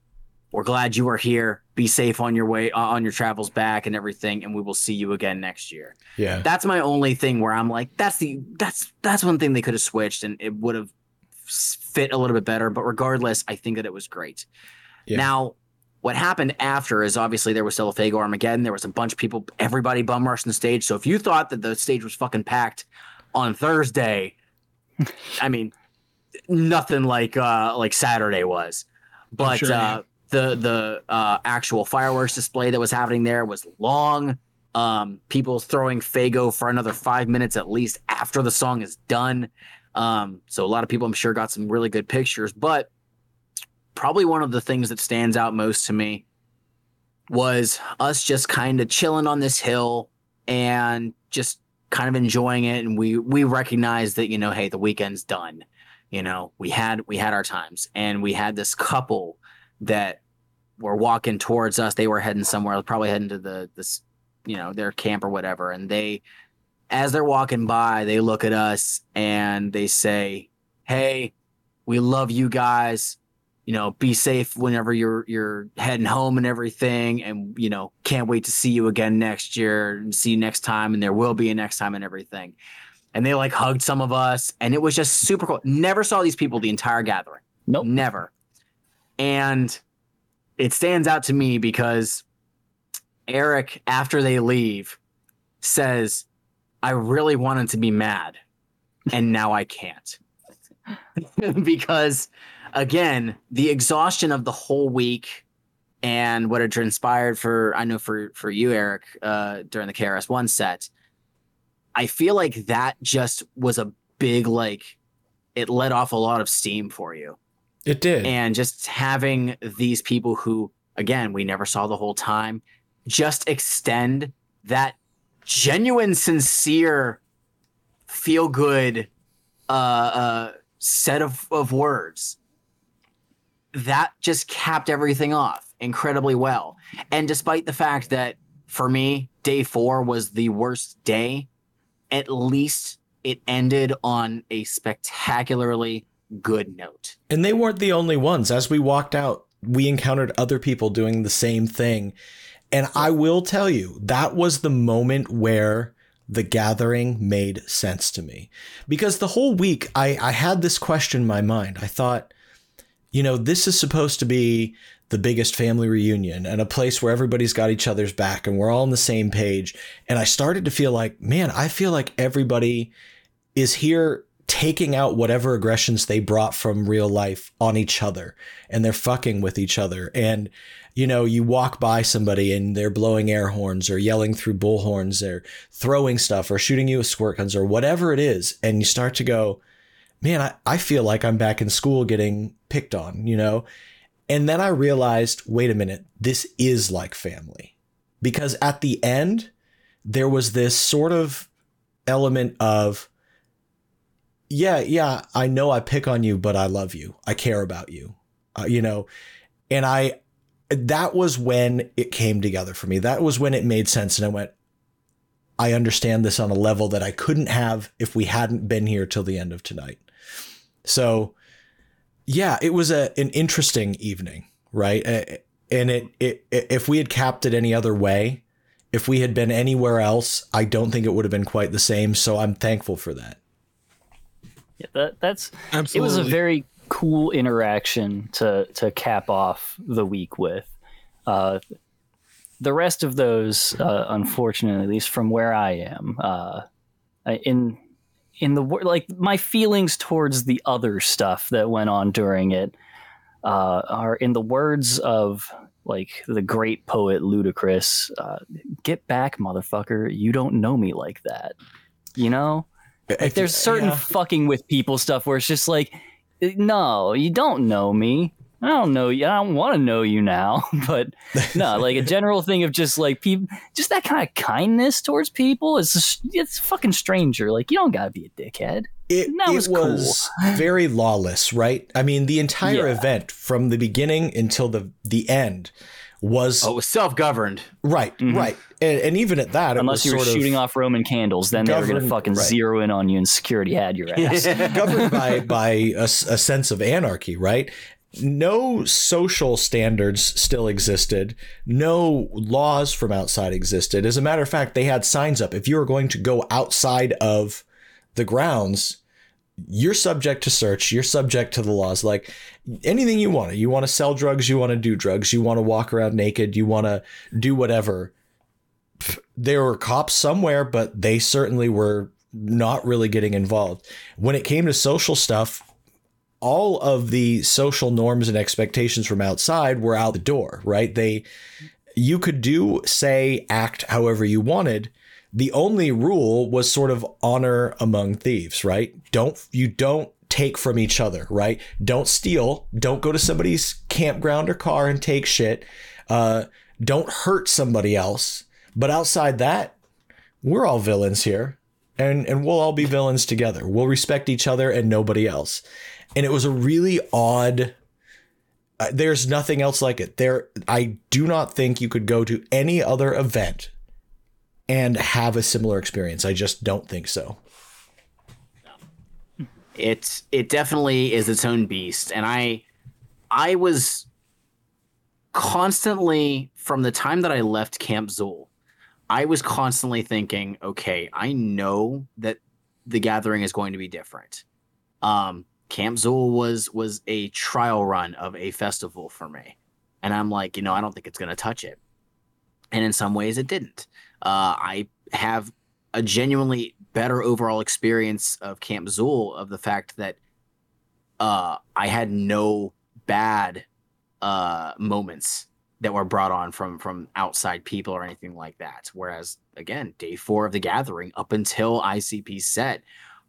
we're glad you are here. Be safe on your way, on your travels back and everything. And we will see you again next year Yeah. that's my only thing where I'm like, that's the that's that's one thing they could have switched and it would have fit a little bit better. But regardless, I think that it was great. Yeah. Now, what happened after is obviously there was still a Faygo Armageddon. There was a bunch of people, everybody bum rushing the stage. So if you thought that the stage was fucking packed on Thursday, I mean, nothing like uh like Saturday was. But sure, uh the the uh actual fireworks display that was happening there was long. Um people throwing Faygo for another five minutes at least after the song is done. Um so a lot of people i'm sure got some really good pictures. But probably one of the things that stands out most to me was us just kind of chilling on this hill and just kind of enjoying it. And we we recognize that you know hey the weekend's done. You know we had we had our times. And we had this couple that were walking towards us. They were heading somewhere probably heading to the this you know their camp or whatever. And they as they're walking by they look at us and they say hey we love you guys you know be safe whenever you're you're heading home and everything. And you know can't wait to see you again next year and see you next time. And there will be a next time and everything. And they like hugged some of us. And it was just super cool. Never saw these people the entire gathering. Nope. never. And it stands out to me because Eric, after they leave, says, I really wanted to be mad, and now I can't. because, again, the exhaustion of the whole week and what had transpired for, I know for, for you, Eric, uh, during the KRS1 set, I feel like that just was a big, like, it let off a lot of steam for you It did. and just having these people who again we never saw the whole time just extend that genuine sincere feel good uh, uh set of, of words that just capped everything off incredibly well and despite the fact that for me day four was the worst day at least it ended on a spectacularly good note And they weren't the only ones. As we walked out, we encountered other people doing the same thing. And I will tell you, that was the moment where the gathering made sense to me. Because the whole week, I, I had this question in my mind. I thought, you know, this is supposed to be the biggest family reunion and a place where everybody's got each other's back and we're all on the same page. And I started to feel like, man, I feel like everybody is here taking out whatever aggressions they brought from real life on each other and they're fucking with each other. And, you know, you walk by somebody and they're blowing air horns or yelling through bullhorns or throwing stuff or shooting you with squirt guns or whatever it is. And you start to go, man, I, I feel like I'm back in school getting picked on, you know? And then I realized, wait a minute, this is like family. Because at the end, there was this sort of element of, yeah, yeah, I know I pick on you, but I love you. I care about you. Uh, you know, and I, that was when it came together for me. That was when it made sense. And I went, I understand this on a level that I couldn't have if we hadn't been here till the end of tonight. So, yeah, it was a an interesting evening, right? Uh, And it, it if we had capped it any other way, if we had been anywhere else, I don't think it would have been quite the same. So I'm thankful for that. Yeah, that, that's Absolutely. it was a very cool interaction to to cap off the week with. Uh, the rest of those, uh, unfortunately, at least from where I am, uh, in in the like my feelings towards the other stuff that went on during it uh, are in the words of like the great poet Ludacris. Uh, Get back, motherfucker! You don't know me like that. You know. Like there's certain Yeah. fucking with people stuff where it's just like, no, you don't know me. I don't know you. I don't want to know you now. But no, like a general thing of just like people, just that kind of kindness towards people. It's just, it's fucking stranger. Like you don't gotta be a dickhead. it, That it was was, cool. very lawless, right? I mean, the entire Yeah. event from the beginning until the the end was Oh, it was self-governed. right, Mhm. right, and, and even at that, Unless it you was were sort shooting of off Roman candles, then they were gonna fucking right. zero in on you, and security had your ass. governed by by a, s- a sense of anarchy, right? No social standards still existed. No laws from outside existed. As a matter of fact, they had signs up. If you were going to go outside of the grounds, you're subject to search. You're subject to the laws. Like anything you want. You want to sell drugs. You want to do drugs. You want to walk around naked. You want to do whatever. There were cops somewhere, but they certainly were not really getting involved. When it came to social stuff, all of the social norms and expectations from outside were out the door, right? They you could do, say, act however you wanted. The only rule was sort of honor among thieves, right? Don't you don't take from each other, right? Don't steal. Don't go to somebody's campground or car and take shit. Uh, don't hurt somebody else. But outside that, we're all villains here and and we'll all be villains together. We'll respect each other and nobody else. And it was a really odd uh, there's nothing else like it. There I do not think you could go to any other event and have a similar experience. I just don't think so. it it definitely is its own beast and i i was constantly from the time that i left camp zool i was constantly thinking okay i know that the gathering is going to be different um camp zool was was a trial run of a festival for me. And i'm like you know i don't think it's to touch it. And in some ways it didn't. Uh i have a genuinely better overall experience of Camp Zool of the fact that uh, I had no bad uh, moments that were brought on from from outside people or anything like that. Whereas again, day four of the gathering up until ICP set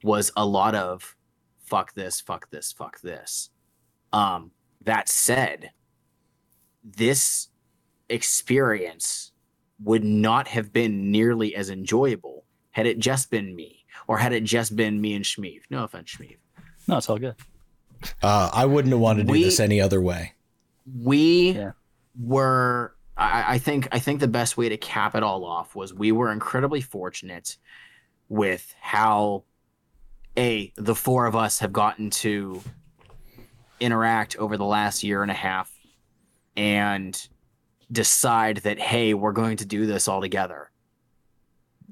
was a lot of fuck this, fuck this, fuck this. Um, that said, this experience would not have been nearly as enjoyable had it just been me, or had it just been me and Shmeev. No offense, Shmeev. No, it's all good. Uh, I wouldn't have wanted to do We- this any other way. We Yeah. were. I, I think. I think the best way to cap it all off was we were incredibly fortunate with how a the four of us have gotten to interact over the last year and a half and decide that hey we're going to do this all together.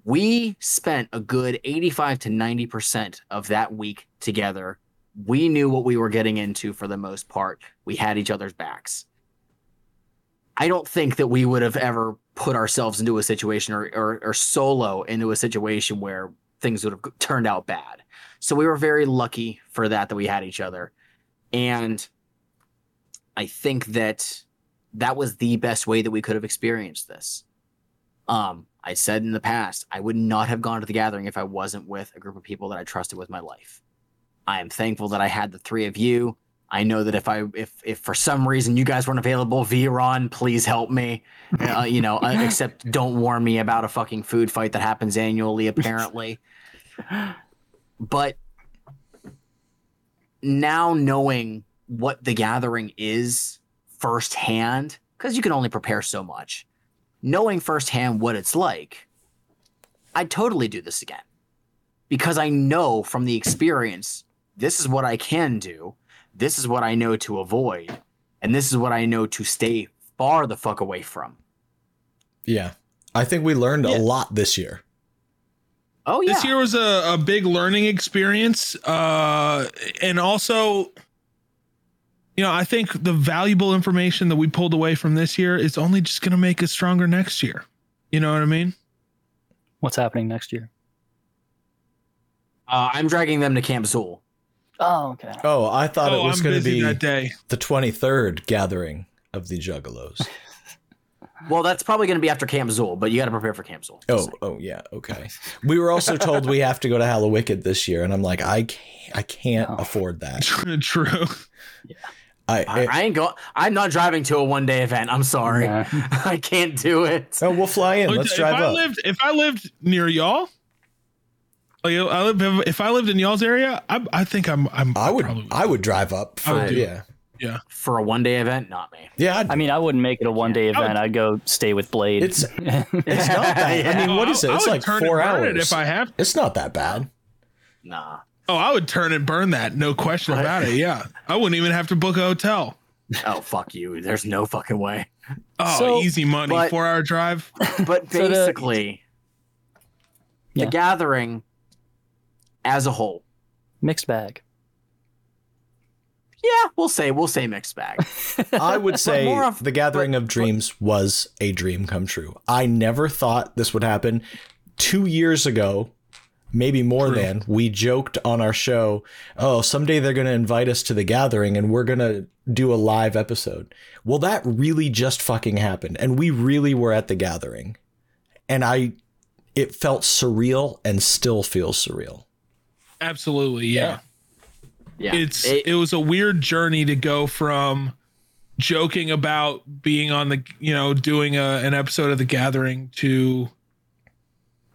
We spent a good 85 to 90% of that week together. We knew what we were getting into for the most part. We had each other's backs. I don't think that we would have ever put ourselves into a situation or, or, or solo into a situation where things would have turned out bad so we were very lucky for that that we had each other. And i think that that was the best way that we could have experienced this. Um i said in the past i would not have gone to the gathering if i wasn't with a group of people that i trusted with my life. I am thankful that i had the three of you. I know that if i if if for some reason you guys weren't available Veron, please help me. Uh, you know uh, except don't warn me about a fucking food fight that happens annually apparently but now knowing what the gathering is firsthand, because you can only prepare so much, knowing firsthand what it's like, I'd totally do this again. Because I know from the experience, this is what I can do, this is what I know to avoid, and this is what I know to stay far the fuck away from. Yeah. I think we learned Yeah. a lot this year. Oh yeah. This year was a, a big learning experience. Uh, and also, you know, I think the valuable information that we pulled away from this year is only just going to make us stronger next year. You know what I mean? What's happening next year? Uh, I'm dragging them to Camp Zool. Oh, okay. Oh, I thought oh, it was going to be that day. the 23rd gathering of the Juggalos. Well, that's probably going to be after Camp Zool, but you got to prepare for Camp Zool. Oh, oh yeah, okay. We were also told we have to go to Hallowicked this year, and I'm like, I can't, I can't Oh. afford that. True. I, I, I ain't going. I'm not driving to a one day event. I'm sorry. Nah. I can't do it. oh, we'll fly in. Let's if drive I up. lived if I lived near y'all, like I live if I lived in y'all's area, I, I think I'm I'm I would, probably I would drive up for would do yeah, For a one day event, not me. yeah. I'd, I mean, I wouldn't make it a one day I would- event. I'd go stay with Blade. It's- it's not that. I mean, what is it? I It's would like turn four hours. it if I have. it's not that bad. Nah. Oh, I would turn and burn that, no question about it. Yeah, I wouldn't even have to book a hotel. Oh fuck you. There's no fucking way. Oh, So- easy money, but- four hour drive. But So the- basically, Yeah. the gathering as a whole. Mixed bag. Yeah, we'll say we'll say mixed bag. I would say of- the Gathering of Dreams was a dream come true. I never thought this would happen. Two years ago, maybe more True. than, we joked on our show, oh, someday they're going to invite us to the Gathering and we're going to do a live episode. Well, that really just fucking happened. And we really were at the Gathering. And I, it felt surreal and still feels surreal. Absolutely, yeah. Yeah. It's It- it, was a weird journey to go from joking about being on the you know doing a, an episode of the Gathering to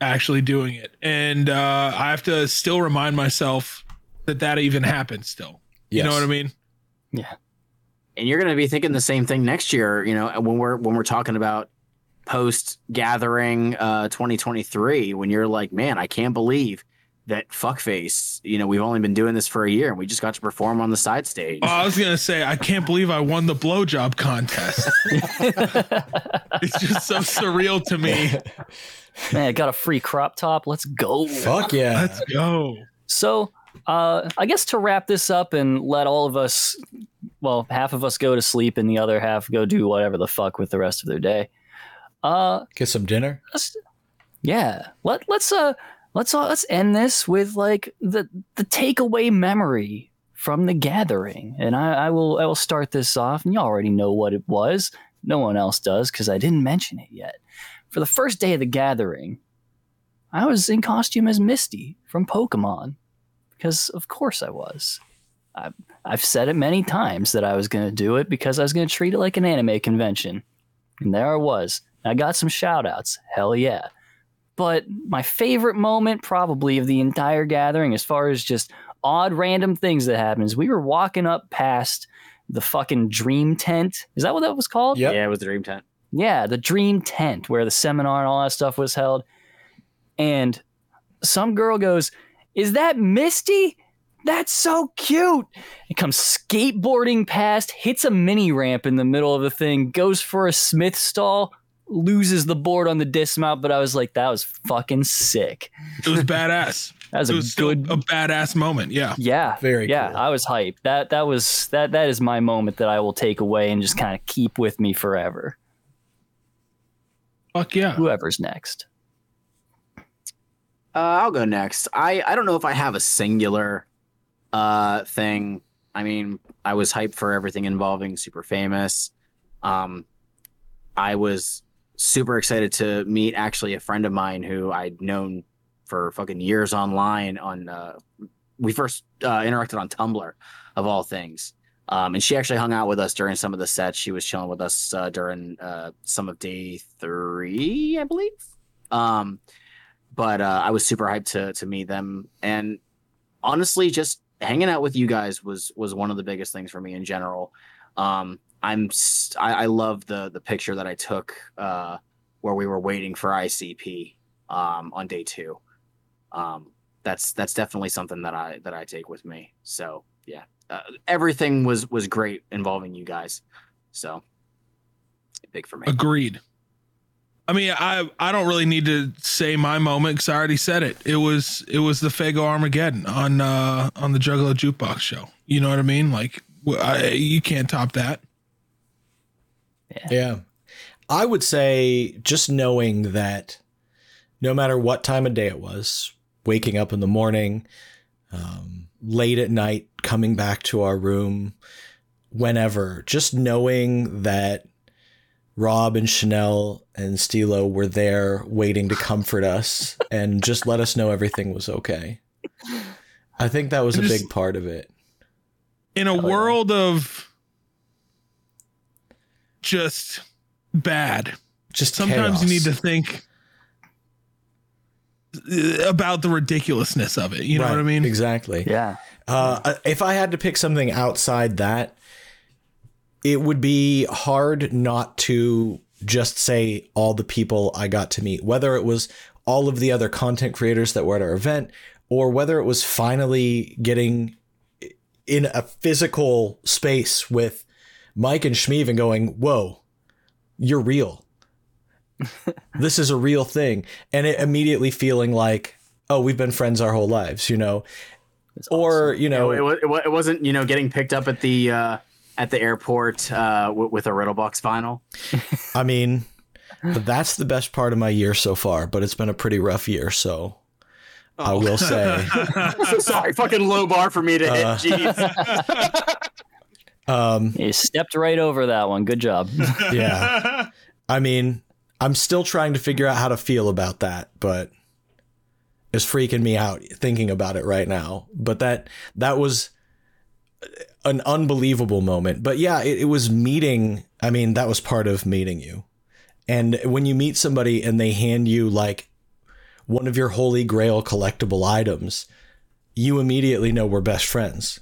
actually doing it, and uh, I have to still remind myself that that even happened. Still, you know what I mean? Yeah. and you're going to be thinking the same thing next year you know when we're when we're talking about post gathering uh 2023 when you're like man i can't believe that fuckface you know we've only been doing this for a year and we just got to perform on the side stage Oh, I was gonna say I can't believe I won the blowjob contest. it's just so surreal to me. Man, I got a free crop top. Let's go. Fuck yeah. Let's go. So, uh, I guess to wrap this up and let all of us, well, half of us go to sleep and the other half go do whatever the fuck with the rest of their day. Uh, Get some dinner. let's, yeah, let let's uh let's uh, let's end this with like the the takeaway memory from the gathering, and I, I will I will start this off, and you already know what it was. No one else does because I didn't mention it yet. For the first day of the gathering, I was in costume as Misty from Pokemon because of course I was. I've, I've said it many times that I was going to do it because I was going to treat it like an anime convention. And there I was. I got some shout outs. Hell yeah. But my favorite moment, probably of the entire gathering, as far as just odd random things that happened, is we were walking up past the fucking dream tent. Is that what that was called? Yep. yeah it was the dream tent Yeah, the dream tent where the seminar and all that stuff was held. And some girl goes, Is that Misty? That's so cute. It comes skateboarding past, hits a mini ramp in the middle of the thing, goes for a Smith stall, loses the board on the dismount. But I was like, that was fucking sick. It was badass. That was it a was good a badass moment. Yeah. yeah, Very yeah. cool. I was hyped. That that was that that is my moment that I will take away and just kind of keep with me forever. Fuck yeah. Whoever's next. Uh, I'll go next. I I don't know if I have a singular uh thing. I mean, I was hyped for everything involving Super Famous. Um, I was super excited to meet actually a friend of mine who I'd known for fucking years online. On uh, we first uh, interacted on Tumblr, of all things. Um, and she actually hung out with us during some of the sets. She was chilling with us uh, during uh, some of day three, I believe. Um, but uh, I was super hyped to to meet them, and honestly, just hanging out with you guys was was one of the biggest things for me in general. Um, I'm I, I love the the picture that I took uh, where we were waiting for ICP um, on day two. Um, that's that's definitely something that I that I take with me. So yeah, uh, everything was was great involving you guys. So big for me. Agreed. I mean, I I don't really need to say my moment because I already said it. It was it was the Faygo Armageddon on uh on the Juggalo Jukebox show. You know what I mean? Like I, you can't top that. Yeah. I would say just knowing that no matter what time of day it was, waking up in the morning, um, late at night, coming back to our room, whenever, just knowing that Rob and Chanel and Stilo were there waiting to comfort us and just let us know everything was okay. I think that was a Just- big part of it. In a world of just bad, Just sometimes you need to think uh, about the ridiculousness of it. You know Right, what I mean? Exactly. Yeah. Uh, if I had to pick something outside that, it would be hard not to just say all the people I got to meet, whether it was all of the other content creators that were at our event, or whether it was finally getting in a physical space with Mike and Shmeev and going, Whoa, you're real. this is a real thing. And it immediately feeling like, Oh, we've been friends our whole lives, you know? Or, you know, it, it, it wasn't you know getting picked up at the uh, at the airport uh, w- with a Riddlebox vinyl. I mean, that's the best part of my year so far, but it's been a pretty rough year, so I Oh. will say. so sorry, fucking low bar for me to hit. Uh, Jeez. Um, You stepped right over that one. Good job. yeah. I mean, I'm still trying to figure out how to feel about that, but it's freaking me out thinking about it right now. But that that was an unbelievable moment. But yeah, it, it was meeting. I mean, that was part of meeting you. And when you meet somebody and they hand you like one of your holy grail collectible items, you immediately know we're best friends.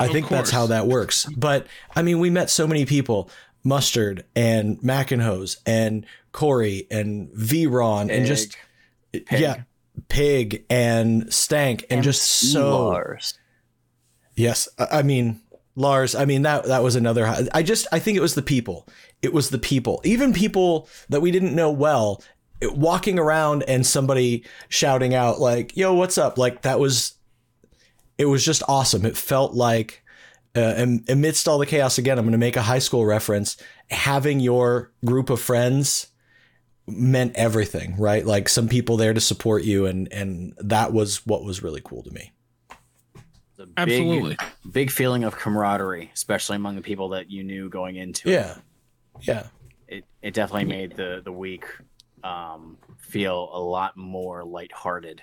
I Of think that's how that works. But I mean, we met so many people Mustard and Mackinhose and Corey and Veron and just, yeah, Pig and Stank and, just so. Lars. Yes, I I mean Lars. I mean that that was another. I just I think it was the people. It was the people. Even people that we didn't know well, walking around and somebody shouting out like "Yo, what's up?" Like that was. It was just awesome. It felt like. Uh, amidst all the chaos again, I'm going to make a high school reference. Having your group of friends meant everything, right? Like some people there to support you, and and that was what was really cool to me. Big, Absolutely. big feeling of camaraderie, especially among the people that you knew going into it. Yeah, yeah. It it definitely made the the week um, feel a lot more lighthearted,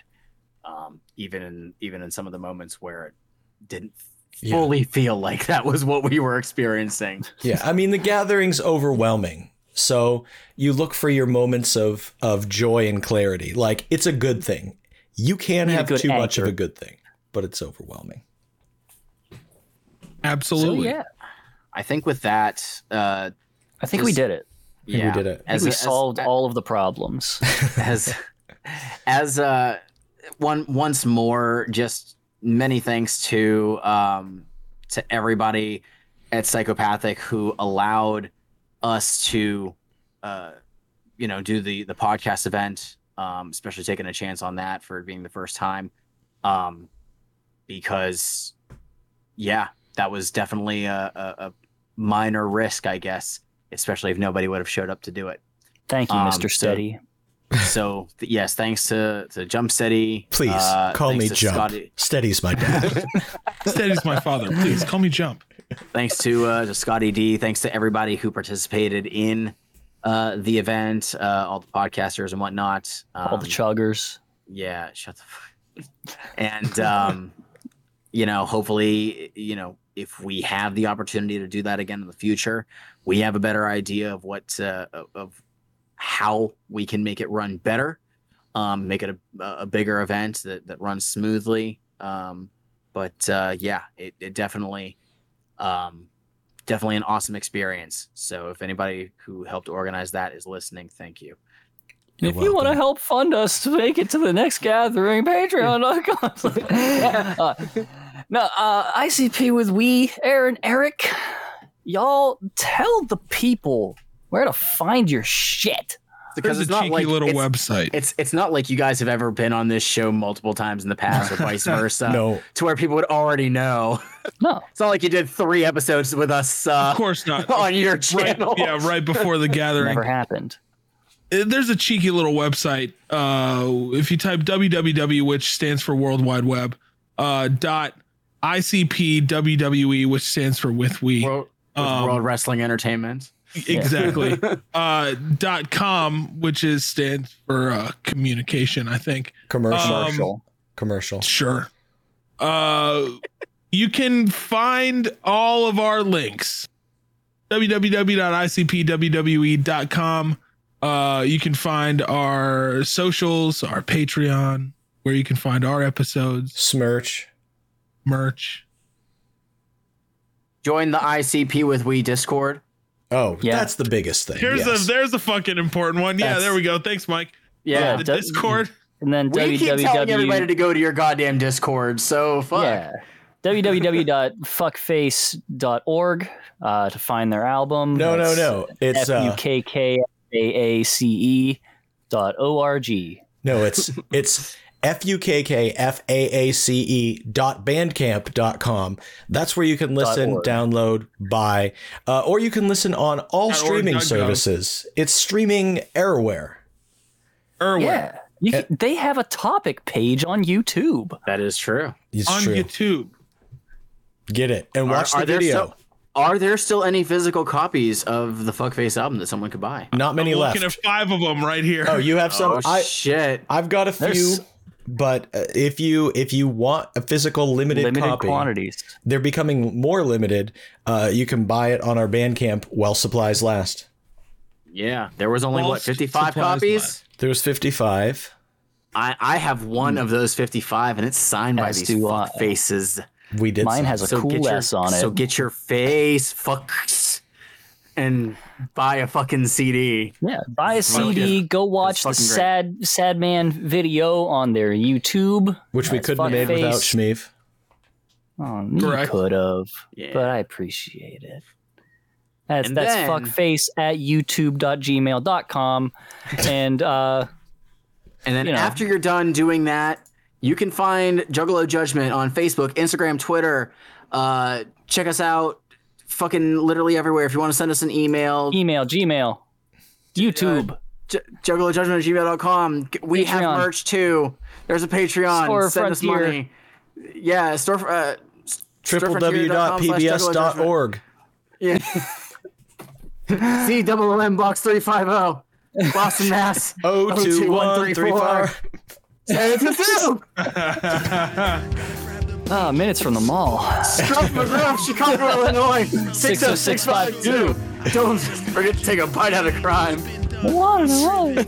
um, even in even in some of the moments where it didn't Yeah. fully feel like that was what we were experiencing. Yeah, I mean the gathering's overwhelming. So you look for your moments of of joy and clarity. Like it's a good thing. You can Need a have good too much of a good thing, but it's overwhelming. Absolutely. So yeah, I think with that, uh, I think we did it. I think yeah, we did it. I think we solved all of the problems. as as uh one once more just many thanks to um to everybody at psychopathic who allowed us to uh you know do the the podcast event um especially taking a chance on that for it being the first time um because yeah that was definitely a, a, a minor risk i guess especially if nobody would have showed up to do it Thank you, Um, Mr. so- Steady. So th- yes, thanks to to Jumpsteady. Please uh, call me Jump. Scotty- Steady's my dad. Steady's my father. Please call me Jump. thanks to uh, to Scotty D. Thanks to everybody who participated in uh, the event, uh, all the podcasters and whatnot. Um, all the chuggers. yeah, shut the fuck. And um, you know, hopefully, you know, if we have the opportunity to do that again in the future, we have a better idea of what uh, of- of how we can make it run better, um, make it a, a bigger event that that runs smoothly. Um, but uh, yeah, it, it definitely, um, definitely an awesome experience. So if anybody who helped organize that is listening, thank you. You're if you want to help fund us to make it to the next gathering, patreon.com. uh, no, uh, ICP with we, Aaron, Eric, y'all tell the people where to find your shit. because There's it's a not cheeky like little it's, website. It's it's not like you guys have ever been on this show multiple times in the past or vice versa. No. To where people would already know. No. It's not like you did three episodes with us uh, of course not. on your Right, channel. yeah, right before the gathering. Never happened. Uh, There's a cheeky little website. Uh, if you type www, which stands for World Wide Web, uh, dot ICP WWE, which stands for with we. World, with Um, World Wrestling Entertainment. Exactly uh dot com which is stands for uh communication i think Commercial. Um, Commercial. commercial. sure uh you can find all of our links www.icpwwe.com uh you can find our socials our patreon where you can find our episodes Smirch. merch Join the ICP with We Discord. Oh, Yeah. that's the biggest thing. here's yes. the there's a fucking important one yeah That's- there we go thanks mike Yeah. the does- discord And then we keep telling everybody to go to your goddamn Discord. So fuck. Yeah. www.fuckface.org uh, to find their album. no, no, That's no. It's uh, F-U-K-K-A-A-C-E dot O-R-G. no, it's it's f u k k f a a c e dot bandcamp dot com. That's where you can listen, download, buy, uh, or you can listen on all Dot org streaming dot gov. services. It's streaming everywhere. Erwin. Yeah. You can, they have a topic page on YouTube. That is true. It's on true. youtube Get it and watch are, the are there video. still are there still any physical copies of the Fuckface album that someone could buy? Not many I'm left. looking at five of them right here. oh, you have some. Oh I shit. I've got a few. There's- But uh, if you if you want a physical limited, Limited copy, quantities. they're becoming more limited. Uh, you can buy it on our Bandcamp while supplies last. Yeah. There was only While what, 55 copies? last. There was 55. I, I have one of those 55 and it's signed by As these do I. fuck faces. We did. Mine some. has a So cool get your, S on it. So get your face fucks and buy a fucking CD. Yeah, buy a fucking- CD. Go watch the fucking great. sad sad man video on their YouTube, which we couldn't have made without Fuckface. Shmeev. Oh, you Correct. could have, Yeah. but I appreciate it. That's And that's then- fuckface at youtube.gmail.com. and uh, And then you know. after you're done doing that, you can find Juggalo Judgment on Facebook, Instagram, Twitter. Uh, check us out fucking literally everywhere. If you want to send us an email, email, Gmail, YouTube, J- juggalojudgment at gmail.com. We have merch too. There's a Patreon. Store Send us money. Yeah, store uh, storefrontier.com slash www.pbs.org. Yeah. C double O M box three five zero, Boston, Mass. Oh, two, one, three, four. Send it to Sue. Ah, minutes from the mall. Trump McGraw, Chicago, Illinois. 60652. Don't forget to take a bite out of crime. One in a row.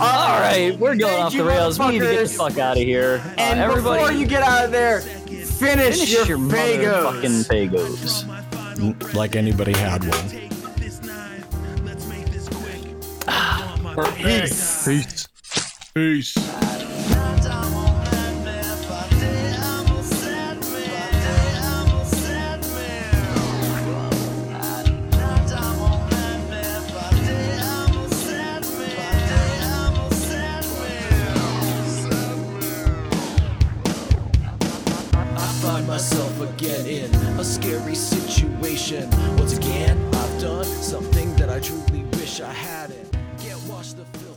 All right, we're going Thank off the rails. We need to get the fuck out of here. Uh, And everybody, before you get out of there, finish, finish your, your Faygos. motherfucking Faygos. Like anybody had one. Peace. Peace. Peace. myself again in a scary situation. Once again, I've done something that I truly wish I hadn't. The